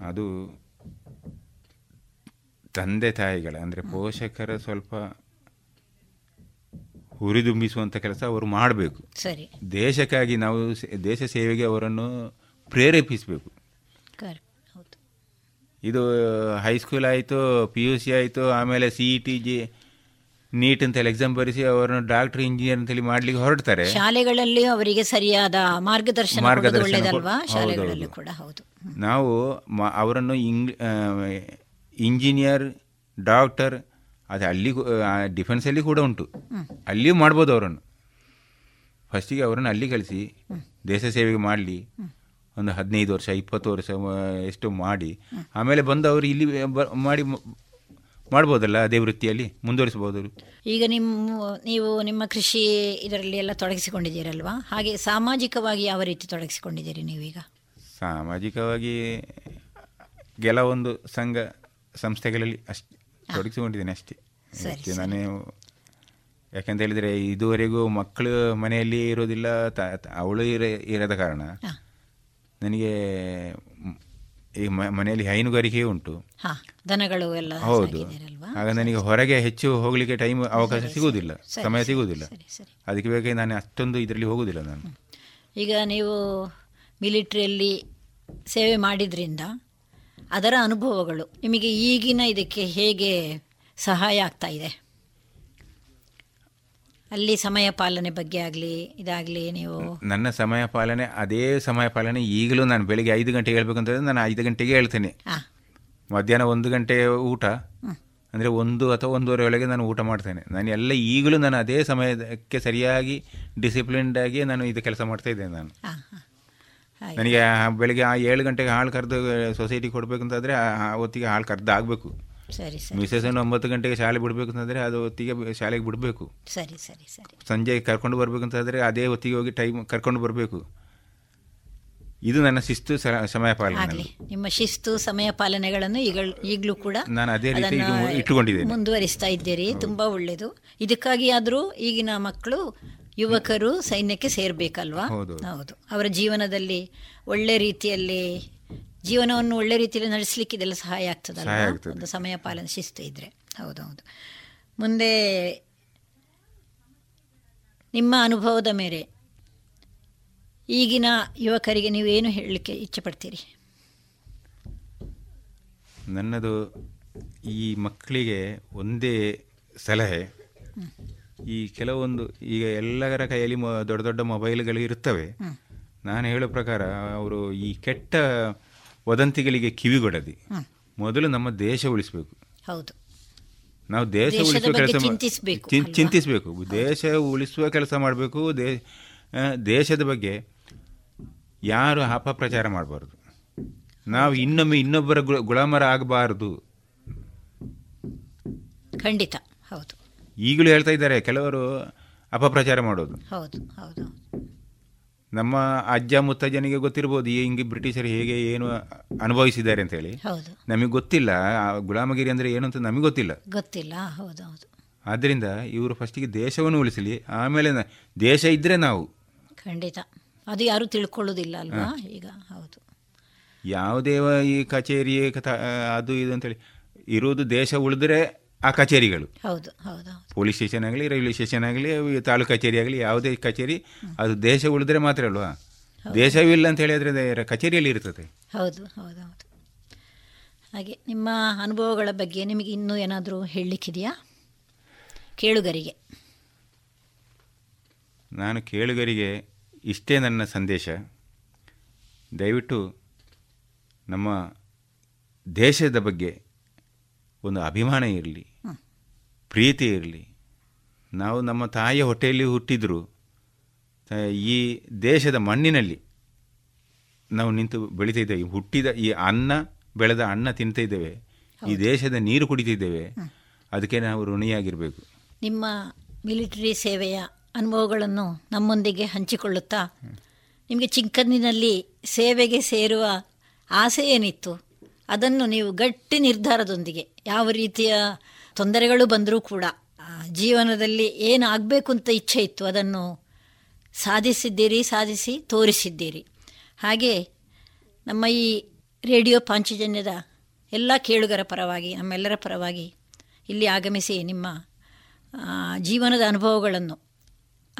ಅದು ತಂದೆ ತಾಯಿಗಳ ಅಂದರೆ ಪೋಷಕರ ಸ್ವಲ್ಪ ಹುರಿದುಂಬಿಸುವಂಥ ಕೆಲಸ ಅವರು ಮಾಡಬೇಕು. ಸರಿ. ದೇಶಕ್ಕಾಗಿ ನಾವು ದೇಶ ಸೇವೆಗೆ ಅವರನ್ನು ಪ್ರೇರೇಪಿಸಬೇಕು. ಇದು ಹೈಸ್ಕೂಲ್ ಆಯಿತು ಪಿ ಯು ಸಿ ಆಯಿತು ಆಮೇಲೆ C E T G NEET ಅಂತೆಲ್ಲ ಎಕ್ಸಾಮ್ ಬರೆಸಿ ಅವರನ್ನು ಡಾಕ್ಟರ್ ಇಂಜಿನಿಯರ್ ಅಂತ ಹೇಳಿ ಮಾಡ್ಲಿಕ್ಕೆ ಹೊರಡ್ತಾರೆ. ಶಾಲೆಗಳಲ್ಲಿ ಅವರಿಗೆ ಸರಿಯಾದ ಮಾರ್ಗದರ್ಶನ ಮಾರ್ಗದರ್ಶನ ಕೊಡ್- ಹೌದು ನಾವು ಅವರನ್ನು ಇಂಗ್ ಇಂಜಿನಿಯರ್ ಡಾಕ್ಟರ್ ಅದು ಅಲ್ಲಿ ಡಿಫೆನ್ಸಲ್ಲಿ ಕೂಡ ಉಂಟು. ಅಲ್ಲಿಯೂ ಮಾಡ್ಬೋದು ಅವರನ್ನು. ಫಸ್ಟಿಗೆ ಅವರನ್ನು ಅಲ್ಲಿ ಕಳಿಸಿ ದೇಶ ಸೇವೆಗೆ ಮಾಡಲಿ. ಒಂದು ಹದಿನೈದು ವರ್ಷ ಇಪ್ಪತ್ತು ವರ್ಷ ಎಷ್ಟು ಮಾಡಿ. ಆಮೇಲೆ ಬಂದು ಅವರು ಇಲ್ಲಿ ಮಾಡಿ ಮಾಡ್ಬೋದಲ್ಲ ಅದೇ ವೃತ್ತಿಯಲ್ಲಿ? ಮುಂದುವರಿಸಬಹುದು. ಈಗ ನಿಮ್ಮ ನೀವು ನಿಮ್ಮ ಕೃಷಿ ಇದರಲ್ಲಿ ಎಲ್ಲ ತೊಡಗಿಸಿಕೊಂಡಿದ್ದೀರಲ್ವಾ? ಹಾಗೆ ಸಾಮಾಜಿಕವಾಗಿ ಯಾವ ರೀತಿ ತೊಡಗಿಸಿಕೊಂಡಿದ್ದೀರಿ ನೀವೀಗ? ಸಾಮಾಜಿಕವಾಗಿ ಕೆಲವೊಂದು ಸಂಘ ಸಂಸ್ಥೆಗಳಲ್ಲಿ ಅಷ್ಟೇ ತೊಡಗಿಸಿಕೊಂಡಿದ್ದೇನೆ ಅಷ್ಟೇ. ನಾನು ಯಾಕಂತ ಹೇಳಿದರೆ ಇದುವರೆಗೂ ಮಕ್ಕಳು ಮನೆಯಲ್ಲಿ ಇರೋದಿಲ್ಲ ತ- ಅವಳು ಇರ ಇರದ ಕಾರಣ. ನನಗೆ ಈ ಮನೆಯಲ್ಲಿ ಹೈನುಗಾರಿಕೆ ಉಂಟು. ದನಗಳು ಎಲ್ಲ ಹೌದು. ಆಗ ನನಗೆ ಹೊರಗೆ ಹೆಚ್ಚು ಹೋಗ್ಲಿಕ್ಕೆ ಟೈಮ್ ಅವಕಾಶ ಸಿಗುವುದಿಲ್ಲ. ಸಮಯ ಸಿಗುವುದಿಲ್ಲ. ಅದಕ್ಕೆ ಬೇಕಾಗಿ ನಾನು ಅಷ್ಟೊಂದು ಇದರಲ್ಲಿ ಹೋಗುವುದಿಲ್ಲ ನಾನು. ಈಗ ನೀವು ಮಿಲಿಟ್ರಿಯಲ್ಲಿ ಸೇವೆ ಮಾಡಿದ್ರಿಂದ ಅದರ ಅನುಭವಗಳು ನಿಮಗೆ ಈಗಿನ ಇದಕ್ಕೆ ಹೇಗೆ ಸಹಾಯ ಆಗ್ತಾ ಇದೆ? ಅಲ್ಲಿ ಸಮಯ ಪಾಲನೆ ಬಗ್ಗೆ ಆಗಲಿ ಇದಾಗಲಿ ನೀವು ನನ್ನ ಸಮಯ ಪಾಲನೆ ಅದೇ ಸಮಯ ಪಾಲನೆ ಈಗಲೂ ನಾನು ಬೆಳಿಗ್ಗೆ ಐದು ಗಂಟೆಗೆ ಹೇಳ್ಬೇಕಂತಂದ್ರೆ ನಾನು ಐದು ಗಂಟೆಗೆ ಹೇಳ್ತೇನೆ. ಮಧ್ಯಾಹ್ನ ಒಂದು ಗಂಟೆ ಊಟ ಅಂದರೆ ಒಂದು ಅಥವಾ ಒಂದೂವರೆ ಒಳಗೆ ನಾನು ಊಟ ಮಾಡ್ತೇನೆ. ನಾನು ಎಲ್ಲ ಈಗಲೂ ನಾನು ಅದೇ ಸಮಯಕ್ಕೆ ಸರಿಯಾಗಿ ಡಿಸಿಪ್ಲಿನ್ಡ್ ಆಗಿ ನಾನು ಇದು ಕೆಲಸ ಮಾಡ್ತಾ ಇದ್ದೇನೆ ನಾನು. ನನಗೆ ಬೆಳಿಗ್ಗೆ ಆ ಏಳು ಗಂಟೆಗೆ ಹಾಳು ಕರೆದು ಸೊಸೈಟಿ ಕೊಡಬೇಕಂತಾದರೆ ಆ ಹೊತ್ತಿಗೆ ಹಾಳು ಕರೆದು ಆಗಬೇಕು ಸರಿ ಸರಿ. ಮಿಸಸ್ಸನ್ನು ಒಂಬತ್ತು ಗಂಟೆಗೆ ಶಾಲೆ ಬಿಡಬೇಕಂತಂದರೆ ಅದು ಹೊತ್ತಿಗೆ ಶಾಲೆಗೆ ಬಿಡಬೇಕು. ಸರಿ ಸರಿ ಸರಿ. ಸಂಜೆ ಕರ್ಕೊಂಡು ಬರ್ಬೇಕಂತಾದರೆ ಅದೇ ಹೊತ್ತಿಗೆ ಹೋಗಿ ಟೈಮ್ ಕರ್ಕೊಂಡು ಬರಬೇಕು. ಇದು ನನ್ನ ಶಿಸ್ತು ಸಮಯ ಪಾಲನೆ ನಿಮ್ಮ ಶಿಸ್ತು ಸಮಯ ಪಾಲನೆಗಳನ್ನು ಈಗ ಈಗಲೂ ಕೂಡ ನಾನು ಅದೇ ರೀತಿ ಇಟ್ಟುಕೊಂಡಿದ್ದೇನೆ. ಮುಂದುವರಿಸ್ತಾ ಇದ್ದೀರಿ. ತುಂಬಾ ಒಳ್ಳೆಯದು ಇದಕ್ಕಾಗಿ ಆದರೂ ಈಗಿನ ಮಕ್ಕಳು ಯುವಕರು ಸೈನ್ಯಕ್ಕೆ ಸೇರ್ಬೇಕಲ್ವಾ? ಹೌದು. ಹೌದು. ಅವರ ಜೀವನದಲ್ಲಿ ಒಳ್ಳೆ ರೀತಿಯಲ್ಲಿ ಜೀವನವನ್ನು ಒಳ್ಳೆ ರೀತಿಯಲ್ಲಿ ನಡೆಸಲಿಕ್ಕೆ ಇದೆಲ್ಲ ಸಹಾಯ ಆಗ್ತದಲ್ಲ. ಒಂದು ಸಮಯ ಪಾಲನೆ ಶಿಸ್ತು ಇದ್ರೆ. ಹೌದೌದು. ಮುಂದೆ ನಿಮ್ಮ ಅನುಭವದ ಮೇಲೆ ಈಗಿನ ಯುವಕರಿಗೆ ನೀವು ಏನು ಹೇಳಲಿಕ್ಕೆ ಇಚ್ಛೆ ಪಡ್ತೀರಿ ನನ್ನದು ಈ ಮಕ್ಕಳಿಗೆ ಒಂದೇ ಸಲಹೆ. ಈ ಕೆಲವೊಂದು ಈಗ ಎಲ್ಲರ ಕೈಯಲ್ಲಿ ಮೊ ದೊಡ್ಡ ದೊಡ್ಡ ಮೊಬೈಲ್ಗಳು ಇರ್ತವೆ ನಾನು ಹೇಳೋ ಪ್ರಕಾರ ಅವರು ಈ ಕೆಟ್ಟ ವದಂತಿಗಳಿಗೆ ಕಿವಿಗೊಡದಿ ಮೊದಲು ನಮ್ಮ ದೇಶ ಉಳಿಸಬೇಕು. ಹೌದು. ನಾವು ದೇಶ ಉಳಿಸುವ ಕೆಲಸ ಚಿಂತಿಸಬೇಕು ದೇಶ ಉಳಿಸುವ ಕೆಲಸ ಮಾಡಬೇಕು. ದೇಶದ ಬಗ್ಗೆ ಯಾರು ಅಪಪ್ರಚಾರ ಮಾಡಬಾರ್ದು. ನಾವು ಇನ್ನೊಮ್ಮೆ ಇನ್ನೊಬ್ಬರ ಗುಲಾಮರ ಆಗಬಾರದು. ಖಂಡಿತ. ಹೌದು. ಈಗಲೂ ಹೇಳ್ತಾ ಇದ್ದಾರೆ ಕೆಲವರು ಅಪಪ್ರಚಾರ ಮಾಡೋದು. ಹೌದು ಹೌದು. ನಮ್ಮ ಅಜ್ಜ ಮುತ್ತಜ್ಜನಿಗೆ ಗೊತ್ತಿರ್ಬೋದು ಈ ಹಿಂಗೆ ಬ್ರಿಟಿಷರು ಹೇಗೆ ಏನು ಅನುಭವಿಸಿದ್ದಾರೆ ಅಂತ ಹೇಳಿ. ನಮಗೆ ಗೊತ್ತಿಲ್ಲ. ಗುಲಾಮಗಿರಿ ಅಂದರೆ ಏನು ಅಂತ ನಮಗೆ ಗೊತ್ತಿಲ್ಲ. ಗೊತ್ತಿಲ್ಲ. ಹೌದು ಹೌದು. ಆದ್ದರಿಂದ ಇವರು ಫಸ್ಟಿಗೆ ದೇಶವನ್ನು ಉಳಿಸಲಿ ಆಮೇಲೆ ದೇಶ ಇದ್ದರೆ ನಾವು. ಖಂಡಿತ. ಅದು ಯಾರು ತಿಳ್ಕೊಳ್ಳೋದಿಲ್ಲ ಅಲ್ವಾ? ಈಗ ಹೌದು. ಯಾವುದೇ ಈ ಕಚೇರಿ ಕಥ- ಅದು ಇದು ಅಂತೇಳಿ ಇರುವುದು ದೇಶ ಉಳಿದ್ರೆ ಆ ಕಚೇರಿಗಳು. ಹೌದು ಹೌದು ಪೊಲೀಸ್ ಸ್ಟೇಷನ್ ಆಗಲಿ ರೈಲ್ವೆ ಸ್ಟೇಷನ್ ಆಗಲಿ ತಾಲೂಕು ಕಚೇರಿ ಆಗಲಿ ಯಾವುದೇ ಕಚೇರಿ ಅದು ದೇಶ ಉಳಿದ್ರೆ ಮಾತ್ರ ಅಲ್ವಾ? ದೇಶವಿಲ್ಲ ಅಂತ ಹೇಳಿದ್ರೆ ಕಚೇರಿಯಲ್ಲಿ ಇರ್ತದೆ. ಹೌದು ಹೌದು ಹೌದು. ಹಾಗೆ ನಿಮ್ಮ ಅನುಭವಗಳ ಬಗ್ಗೆ ನಿಮಗೆ ಇನ್ನೂ ಏನಾದರೂ ಹೇಳಲಿಕ್ಕಿದೆಯಾ? ಕೇಳುಗರಿಗೆ. ನಾನು ಕೇಳುಗರಿಗೆ ಇಷ್ಟೇ ನನ್ನ ಸಂದೇಶ. ದಯವಿಟ್ಟು ನಮ್ಮ ದೇಶದ ಬಗ್ಗೆ ಒಂದು ಅಭಿಮಾನ ಇರಲಿ. ಪ್ರೀತಿ ಇರಲಿ. ನಾವು ನಮ್ಮ ತಾಯಿಯ ಹೊಟ್ಟೆಯಲ್ಲಿ ಹುಟ್ಟಿದ್ರು ಈ ದೇಶದ ಮಣ್ಣಿನಲ್ಲಿ ನಾವು ನಿಂತು ಬೆಳೀತಿದ್ದೇವೆ. ಹುಟ್ಟಿದ ಈ ಅನ್ನ ಬೆಳೆದ ಅನ್ನ ತಿಂತಿದ್ದೇವೆ. ಈ ದೇಶದ ನೀರು ಕುಡಿತಿದ್ದೇವೆ. ಅದಕ್ಕೆ ನಾವು ಋಣಿಯಾಗಿರಬೇಕು. ನಿಮ್ಮ ಮಿಲಿಟರಿ ಸೇವೆಯ ಅನುಭವಗಳನ್ನು ನಮ್ಮೊಂದಿಗೆ ಹಂಚಿಕೊಳ್ಳುತ್ತಾ ನಿಮಗೆ ಚಿಕ್ಕಂದಿನಲ್ಲಿ ಸೇವೆಗೆ ಸೇರುವ ಆಸೆ ಏನಿತ್ತು ಅದನ್ನು ನೀವು ಗಟ್ಟಿ ನಿರ್ಧಾರದೊಂದಿಗೆ ಯಾವ ರೀತಿಯ ತೊಂದರೆಗಳು ಬಂದರೂ ಕೂಡ ಜೀವನದಲ್ಲಿ ಏನಾಗಬೇಕು ಆಗಬೇಕು ಅಂತ ಇಚ್ಛೆ ಇತ್ತು ಅದನ್ನು ಸಾಧಿಸಿದ್ದೀರಿ ಸಾಧಿಸಿ ತೋರಿಸಿದ್ದೀರಿ. ಹಾಗೆ ನಮ್ಮ ಈ ರೇಡಿಯೋ ಪಾಂಚಜನ್ಯದ ಎಲ್ಲ ಕೇಳುಗರ ಪರವಾಗಿ ನಮ್ಮೆಲ್ಲರ ಪರವಾಗಿ ಇಲ್ಲಿ ಆಗಮಿಸಿ ನಿಮ್ಮ ಜೀವನದ ಅನುಭವಗಳನ್ನು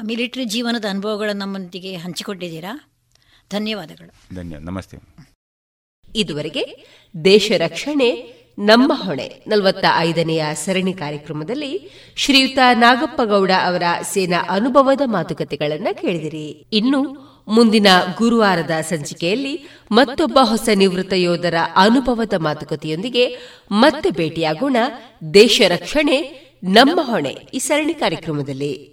ಮಿಲಿಟರಿ ಜೀವನದ ಅನುಭವಗಳನ್ನು ನಮ್ಮೊಂದಿಗೆ ಹಂಚಿಕೊಂಡಿದ್ದೀರಾ? ಧನ್ಯವಾದಗಳು. ಧನ್ಯವಾದ ನಮಸ್ತೆ. ಇದುವರೆಗೆ ದೇಶ ರಕ್ಷಣೆ ನಮ್ಮ ಹೊಣೆ. ನಲವತ್ತ ಐದನೆಯ ಸರಣಿ ಕಾರ್ಯಕ್ರಮದಲ್ಲಿ ಶ್ರೀಯುತ ನಾಗಪ್ಪಗೌಡ ಅವರ ಸೇನಾ ಅನುಭವದ ಮಾತುಕತೆಗಳನ್ನು ಕೇಳಿದಿರಿ. ಇನ್ನು ಮುಂದಿನ ಗುರುವಾರದ ಸಂಚಿಕೆಯಲ್ಲಿ ಮತ್ತೊಬ್ಬ ಹೊಸ ನಿವೃತ್ತ ಯೋಧರ ಅನುಭವದ ಮಾತುಕತೆಯೊಂದಿಗೆ ಮತ್ತೆ ಭೇಟಿಯಾಗೋಣ. ದೇಶ ರಕ್ಷಣೆ, ನಮ್ಮ ಹೊಣೆ. ಈ ಸರಣಿ ಕಾರ್ಯಕ್ರಮದಲ್ಲಿ.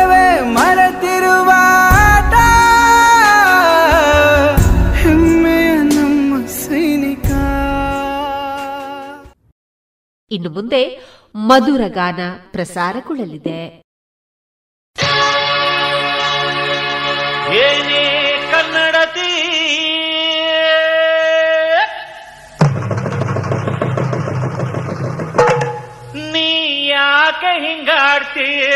ಇನ್ನು ಮುಂದೆ ಮಧುರ ಗಾನ ಪ್ರಸಾರಗೊಳ್ಳಲಿದೆ. ಏನೇ ಕನ್ನಡತಿ ನೀ ಯಾಕೆ ಹಿಂಗಾಡ್ತೀಯ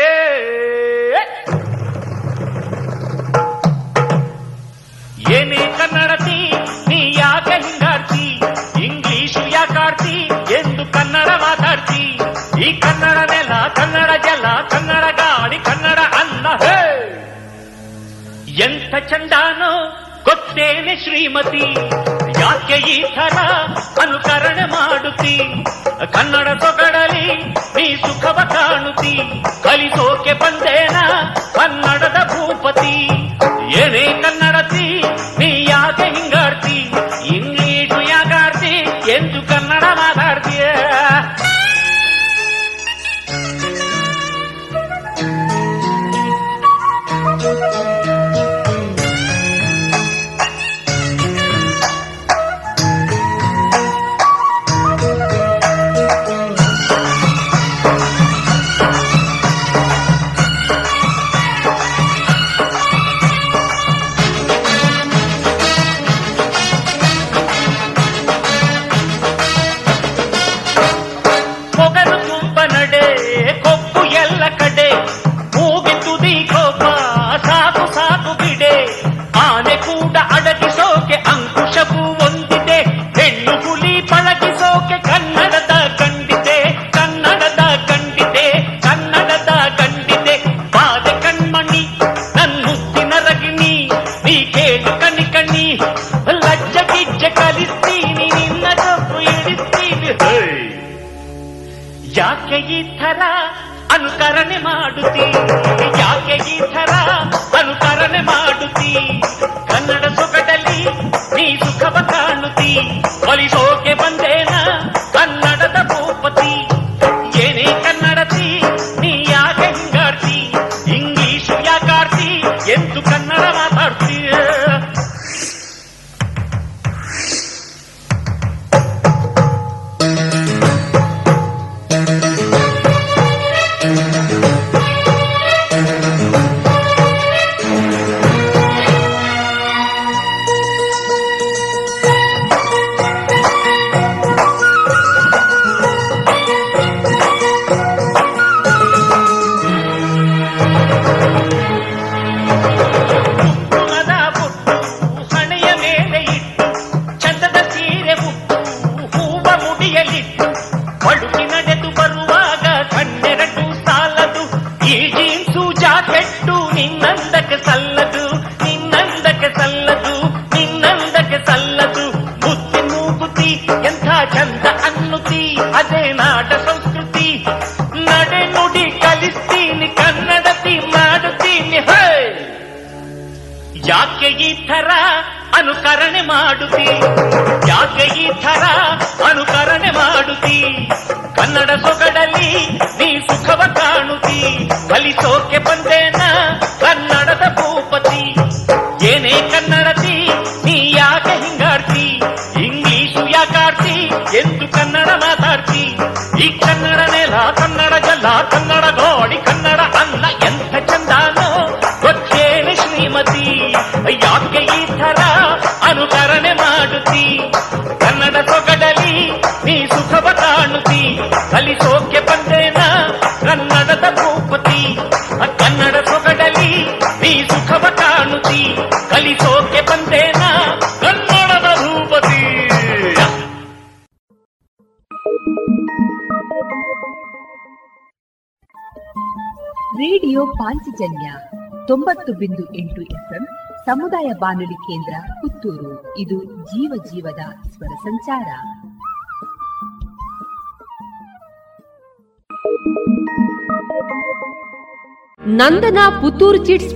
ಏನೇ ಕನ್ನಡತಿ ಈ ಕನ್ನಡ ನೆಲ, ಕನ್ನಡ ಜಲ, ಕನ್ನಡ ಗಾಳಿ, ಕನ್ನಡ ಅನ್ನ. ಹೇ! ಎಂಥ ಚಂಡಾನೋ ಗೊತ್ತೇನೆ ಶ್ರೀಮತಿ. ಯಾಕೆ ಈ ಥರ ಅನುಕರಣೆ ಮಾಡುತ್ತಿ? ಕನ್ನಡ ತೊಗಡಲಿ ನೀ ಸುಖವ ಕಾಣುತ್ತಿ. ಕಲಿಸೋಕೆ ಬಂದೇನ ಕನ್ನಡದ ಭೂಪತಿ. ಏನೇ ಕನ್ನಡತಿ ಯಾಕೆ ಈ ಥರ ಅನುಕರಣೆ ಮಾಡುತ್ತಿ? ಯಾಕೆ ಈ ಥರ ಅನುಕರಣೆ ಮಾಡುತ್ತಿ? ಕನ್ನಡ ಸೊಗಡಲ್ಲಿ ನೀ ಸುಖವ ಕಾಣುತ್ತಿ? ಒಲಿಸೋಕೆ ಬಂದೇನ ತೊಂಬತ್ತು ಬಿಂದು ಎಂಟು ಎಫ್ಎಂ ಸಮುದಾಯ ಬಾನುಲಿ ಕೇಂದ್ರ ಪುತ್ತೂರು. ಇದು ಜೀವ ಜೀವದ ಸ್ವರ ಸಂಚಾರ. Nandana Puttur chits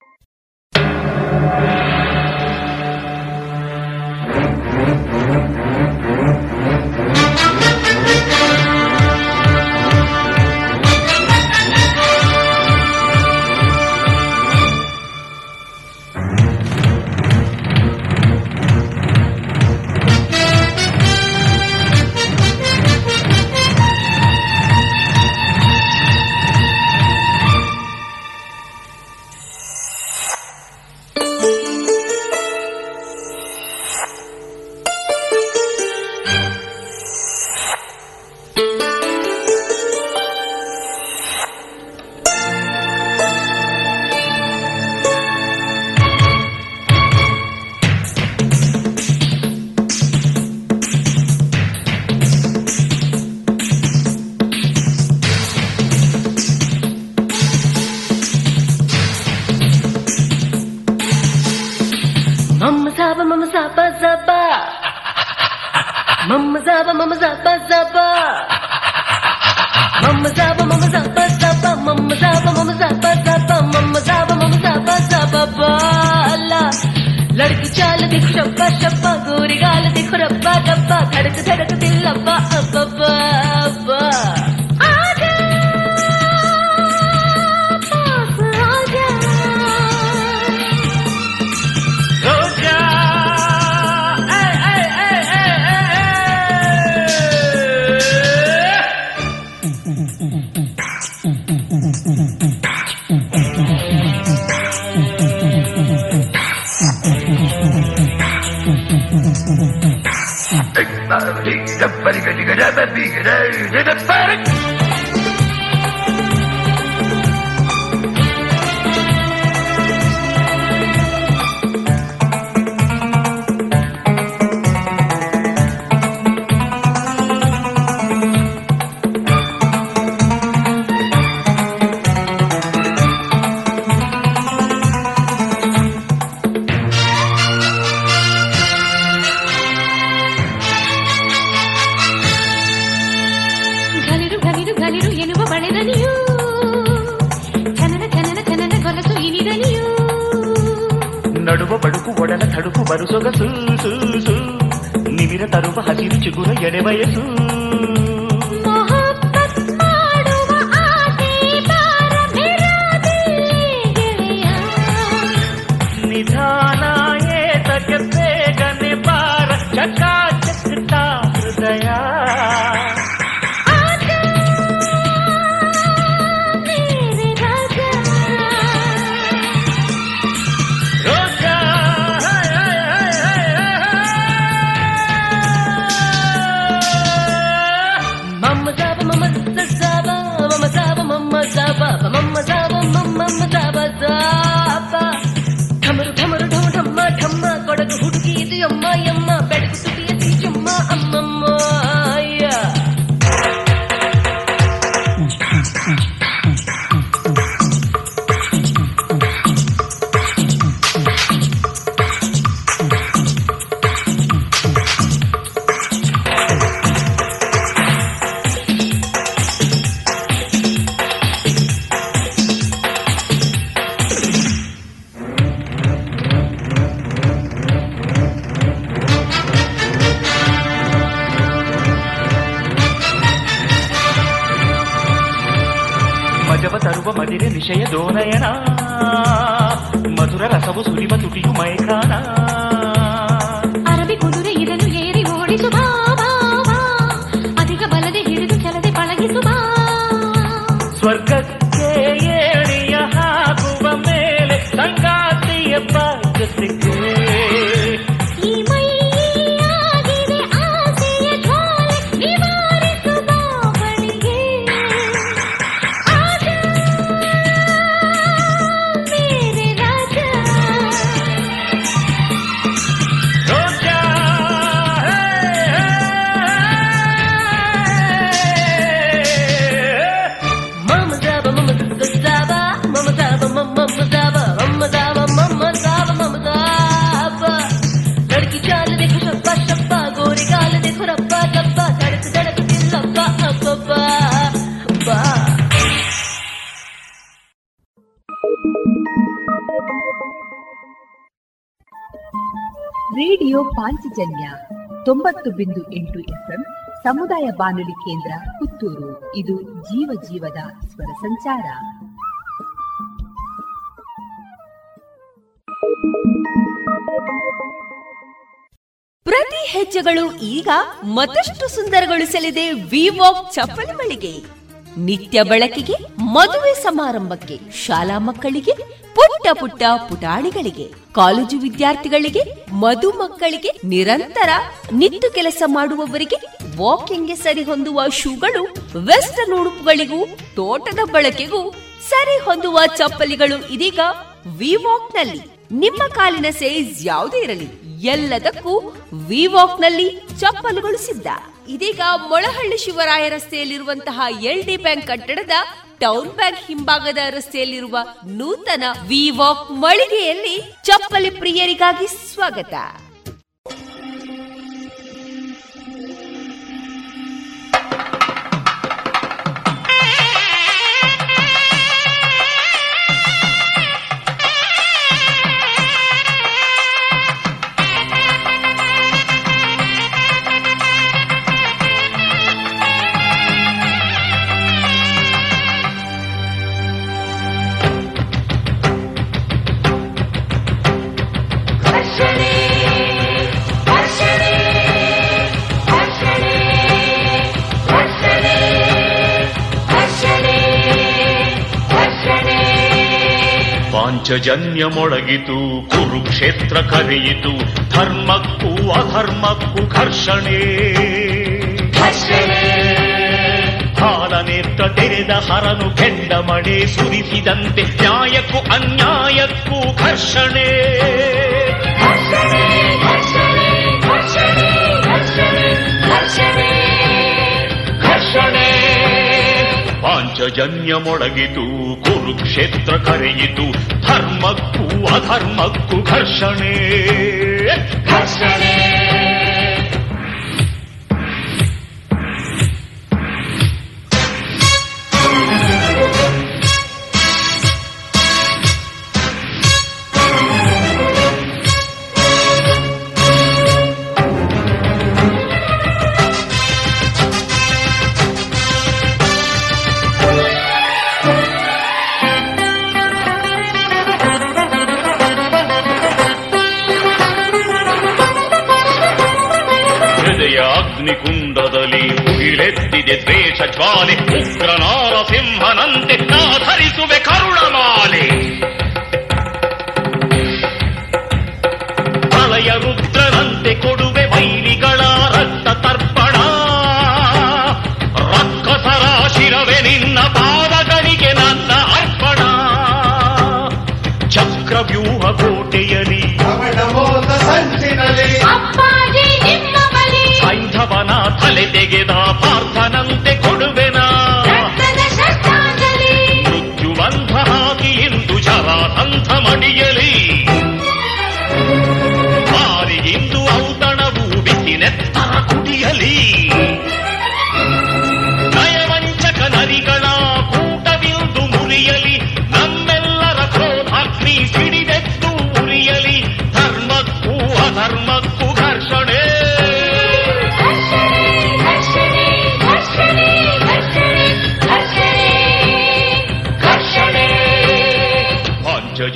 ಸ್ವರ್ಗಕ್ಕೆ ಏಣಿಯ ಹಾಕುವ ಮೇಲೆ ಸಂಗಾತಿಯ ಬಾಧ್ಯತೆಗೆ ತೊಂಬತ್ತು ಬಿಂದು ಎಂಟು ಎಫ್ಎಂ ಸಮುದಾಯ ಬಾನುಲಿ ಕೇಂದ್ರ ಪುತ್ತೂರು. ಇದು ಜೀವ ಜೀವದ ಸ್ವರ ಸಂಚಾರ. ಪ್ರತಿ ಹೆಜ್ಜೆಗಳು ಈಗ ಮತ್ತಷ್ಟು ಸುಂದರಗೊಳಿಸಲಿದೆ ವಿವಾಕ್ ಚಪ್ಪಲಿ ಮಳಿಗೆ. ನಿತ್ಯ ಬಳಕೆಗೆ, ಮದುವೆ ಸಮಾರಂಭಕ್ಕೆ, ಶಾಲಾ ಮಕ್ಕಳಿಗೆ, ಪುಟ್ಟ ಪುಟ್ಟ ಪುಟಾಣಿಗಳಿಗೆ, ಕಾಲೇಜು ವಿದ್ಯಾರ್ಥಿಗಳಿಗೆ, ಮಧು ಮಕ್ಕಳಿಗೆ ನಿರಂತರ ನಿತ್ತು ಕೆಲಸ ಮಾಡುವವರಿಗೆ ವಾಕಿಂಗ್ಗೆ ಸರಿ ಹೊಂದುವ ಶೂಗಳು, ವೆಸ್ಟರ್ನ್ ಉಡುಪುಗಳಿಗೂ, ತೋಟದ ಬಳಕೆಗೂ ಸರಿ ಹೊಂದುವ ಚಪ್ಪಲಿಗಳು ಇದೀಗ ವಿವಾಕ್ನಲ್ಲಿ ನಿಮ್ಮ ಕಾಲಿನ ಸೈಜ್ ಯಾವುದೇ ಇರಲಿ, ಎಲ್ಲದಕ್ಕೂ ವಿವಾಕ್ನಲ್ಲಿ ಚಪ್ಪಲುಗಳು ಸಿದ್ಧ. ಇದೀಗ ಮೊಳಹಳ್ಳಿ ಶಿವರಾಯ ರಸ್ತೆಯಲ್ಲಿರುವಂತಹ ಎಲ್ ಡಿ ಬ್ಯಾಂಕ್ ಕಟ್ಟಡದ ಟೌನ್ ಬ್ಯಾಂಕ್ ಹಿಂಭಾಗದ ರಸ್ತೆಯಲ್ಲಿರುವ ನೂತನ ವಿ ವಾಕ್ ಮಳಿಗೆಯಲ್ಲಿ ಚಪ್ಪಲಿ ಪ್ರಿಯರಿಗಾಗಿ ಸ್ವಾಗತ. ಪಾಂಚಜನ್ಯ ಮೊಳಗಿತು ಕುರುಕ್ಷೇತ್ರ ಕರೆಯಿತು ಧರ್ಮಕ್ಕೂ ಅಧರ್ಮಕ್ಕೂ ಘರ್ಷಣೆ. ಕಾಲನೇತ್ರ ತೆರೆದ ಹರನು ಕೆಂಡ ಮಡೆ ಸುರಿಸಿದಂತೆ ನ್ಯಾಯಕ್ಕೂ ಅನ್ಯಾಯಕ್ಕೂ ಘರ್ಷಣೆ. ಘರ್ಷಣೆ ಪಾಂಚಜನ್ಯ ಮೊಳಗಿತು ಕುರುಕ್ಷೇತ್ರ ಕರೆಯಿತು ಧರ್ಮಕ್ಕೂ ಅಧರ್ಮಕ್ಕೂ ಘರ್ಷಣೆ. ಘರ್ಷಣೆ. ಅಗ್ನಿಕುಂಡದಲ್ಲಿ ಮುಗಿಲೆತ್ತಿದೆ ದ್ವೇಷ ಜ್ವಾಲೆ ಉಗ್ರ ನಾರಸಿಂಹನಂತೆ ಆಧರಿಸುವೆ ಕರುಣಮಾಲೆ ಪ್ರಳಯ ರುದ್ರನಂತೆ ಕೊಡುವೆ ವೈರಿಗಳ ರಕ್ತ ತರ್ಪಣ ರಕ್ಕಸರ ಶಿರವೆ ನಿನ್ನ ಪಾದಗಳಿಗೆ ನನ್ನ ಅರ್ಪಣ ಚಕ್ರವ್ಯೂಹ ಕೋಟೆಯಲಿ ಅಪ್ಪಾಜಿ ನಿಮ್ಮ ಬಳಿ ಸೈಂಧವನ ತಲೆ ತೆಗೆದ ಪಾರ್ಥನಂತೆ ಕೊಡುವೆನ ರಕ್ತದ ಶ್ರದ್ಧಾಂಜಲಿ ಮೃತ್ಯುಬಂಧ ಹಾಕಿ ಇಂದು ಜರಾಸಂಧ ಮಡಿಯಲಿ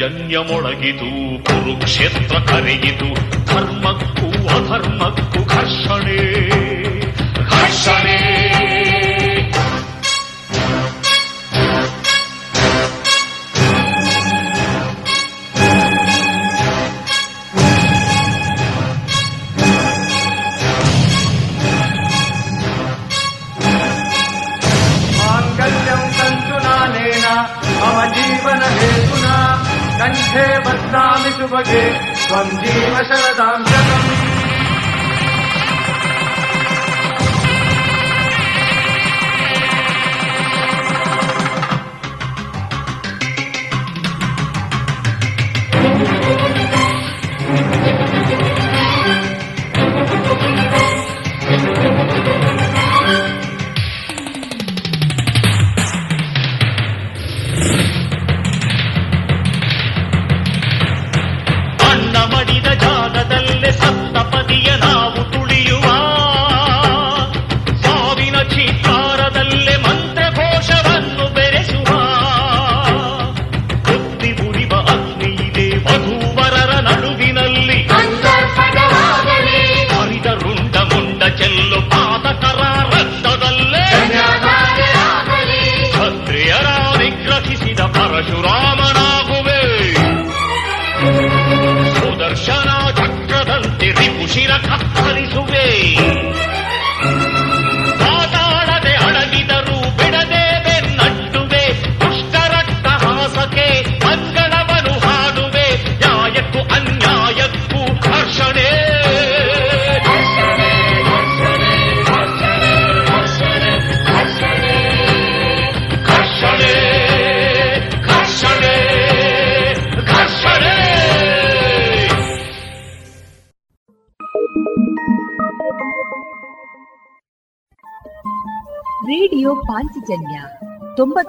ಪಾಂಚಜನ್ಯ ಮೊಳಗಿತು ಕುರುಕ್ಷೇತ್ರ ಕರೆಯಿತು ಧರ್ಮಕ್ಕೂ ಅಧರ್ಮಕ್ಕೂ ಘರ್ಷಣೆ. ಘರ್ಷಣೆ. शरदां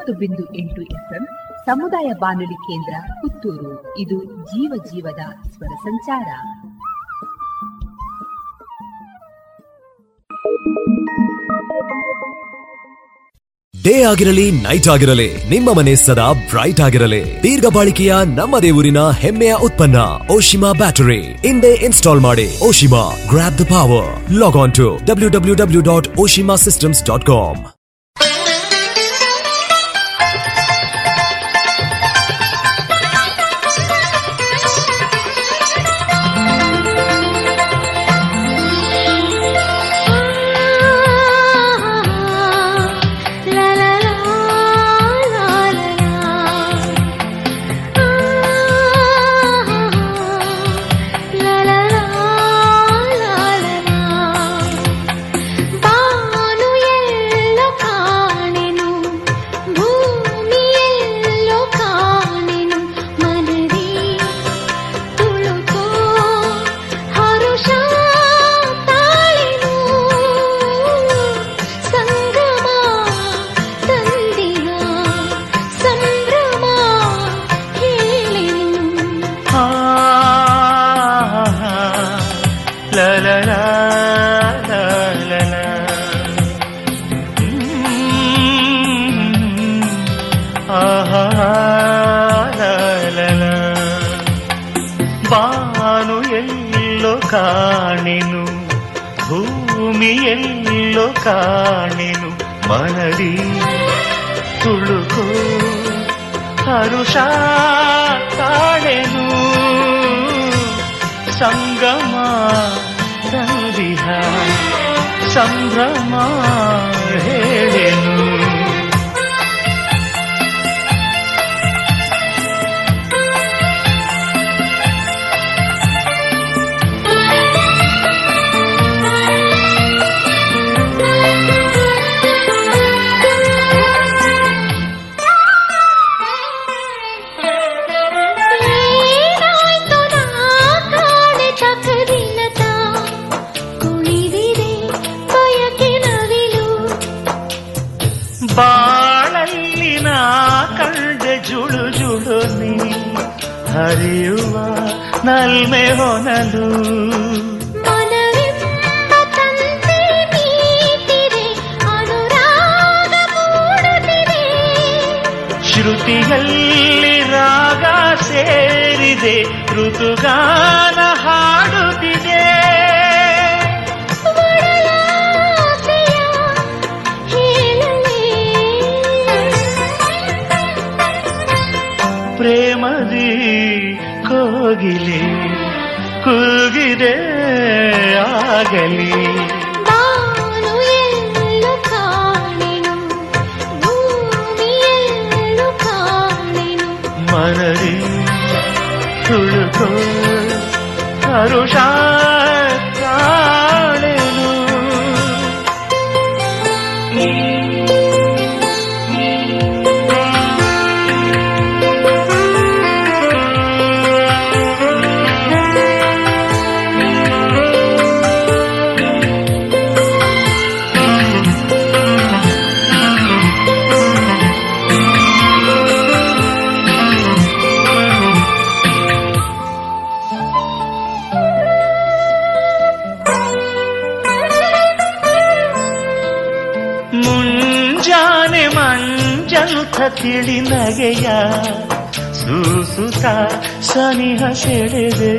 ತೊಂಬತ್ತು ಬಿಂದು ಎಂಟು ಎಫ್ಎಂ ಸಮುದಾಯ ಬಾನುಲಿ ಕೇಂದ್ರ ಪುತ್ತೂರು. ಇದು ಜೀವ ಜೀವದ ಸ್ವರ ಸಂಚಾರ. ಡೇ ಆಗಿರಲಿ, ನೈಟ್ ಆಗಿರಲಿ, ನಿಮ್ಮ ಮನೆ ಸದಾ ಬ್ರೈಟ್ ಆಗಿರಲಿ. ದೀರ್ಘ ಬಾಳಿಕೆಯ ನಮ್ಮ ದೇವರಿನ ಹೆಮ್ಮೆಯ ಉತ್ಪನ್ನ, ಓಶಿಮಾ ಬ್ಯಾಟರಿ. ಇಂದೇ ಇನ್ಸ್ಟಾಲ್ ಮಾಡಿ, Oshima grab the power log on to W W W dot Oshima systems dot com ಹರುಷ ತಾಳೆನು. ಸಂಗಮ ತಂದಿಹ ಸಂಭ್ರಮ ಹೇಳೆನು. ನಲ್ಮೆ ಹೊನಲು. ಶ್ರುತಿಯಲ್ಲಿ ರಾಗ ಸೇರಿದೆ ಋತುಗಾನ ಹಾಡುತ್ತಿದೆ. ಕೂಗಿದೆ ಆಗಲಿ. ಮನರಿ ತುಳುಕೋ ಹರುಷ ತಿಳಿ ನಗೆಯ ಸೂಸುತ ಸನಿಹ ಸೆಳೆದೆ.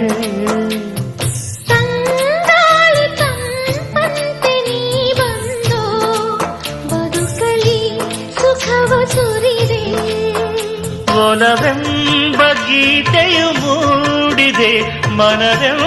ಒಲವೆಂಬ ಗೀತೆಯು ಮೂಡಿದೆ ಮನವೆಂಬ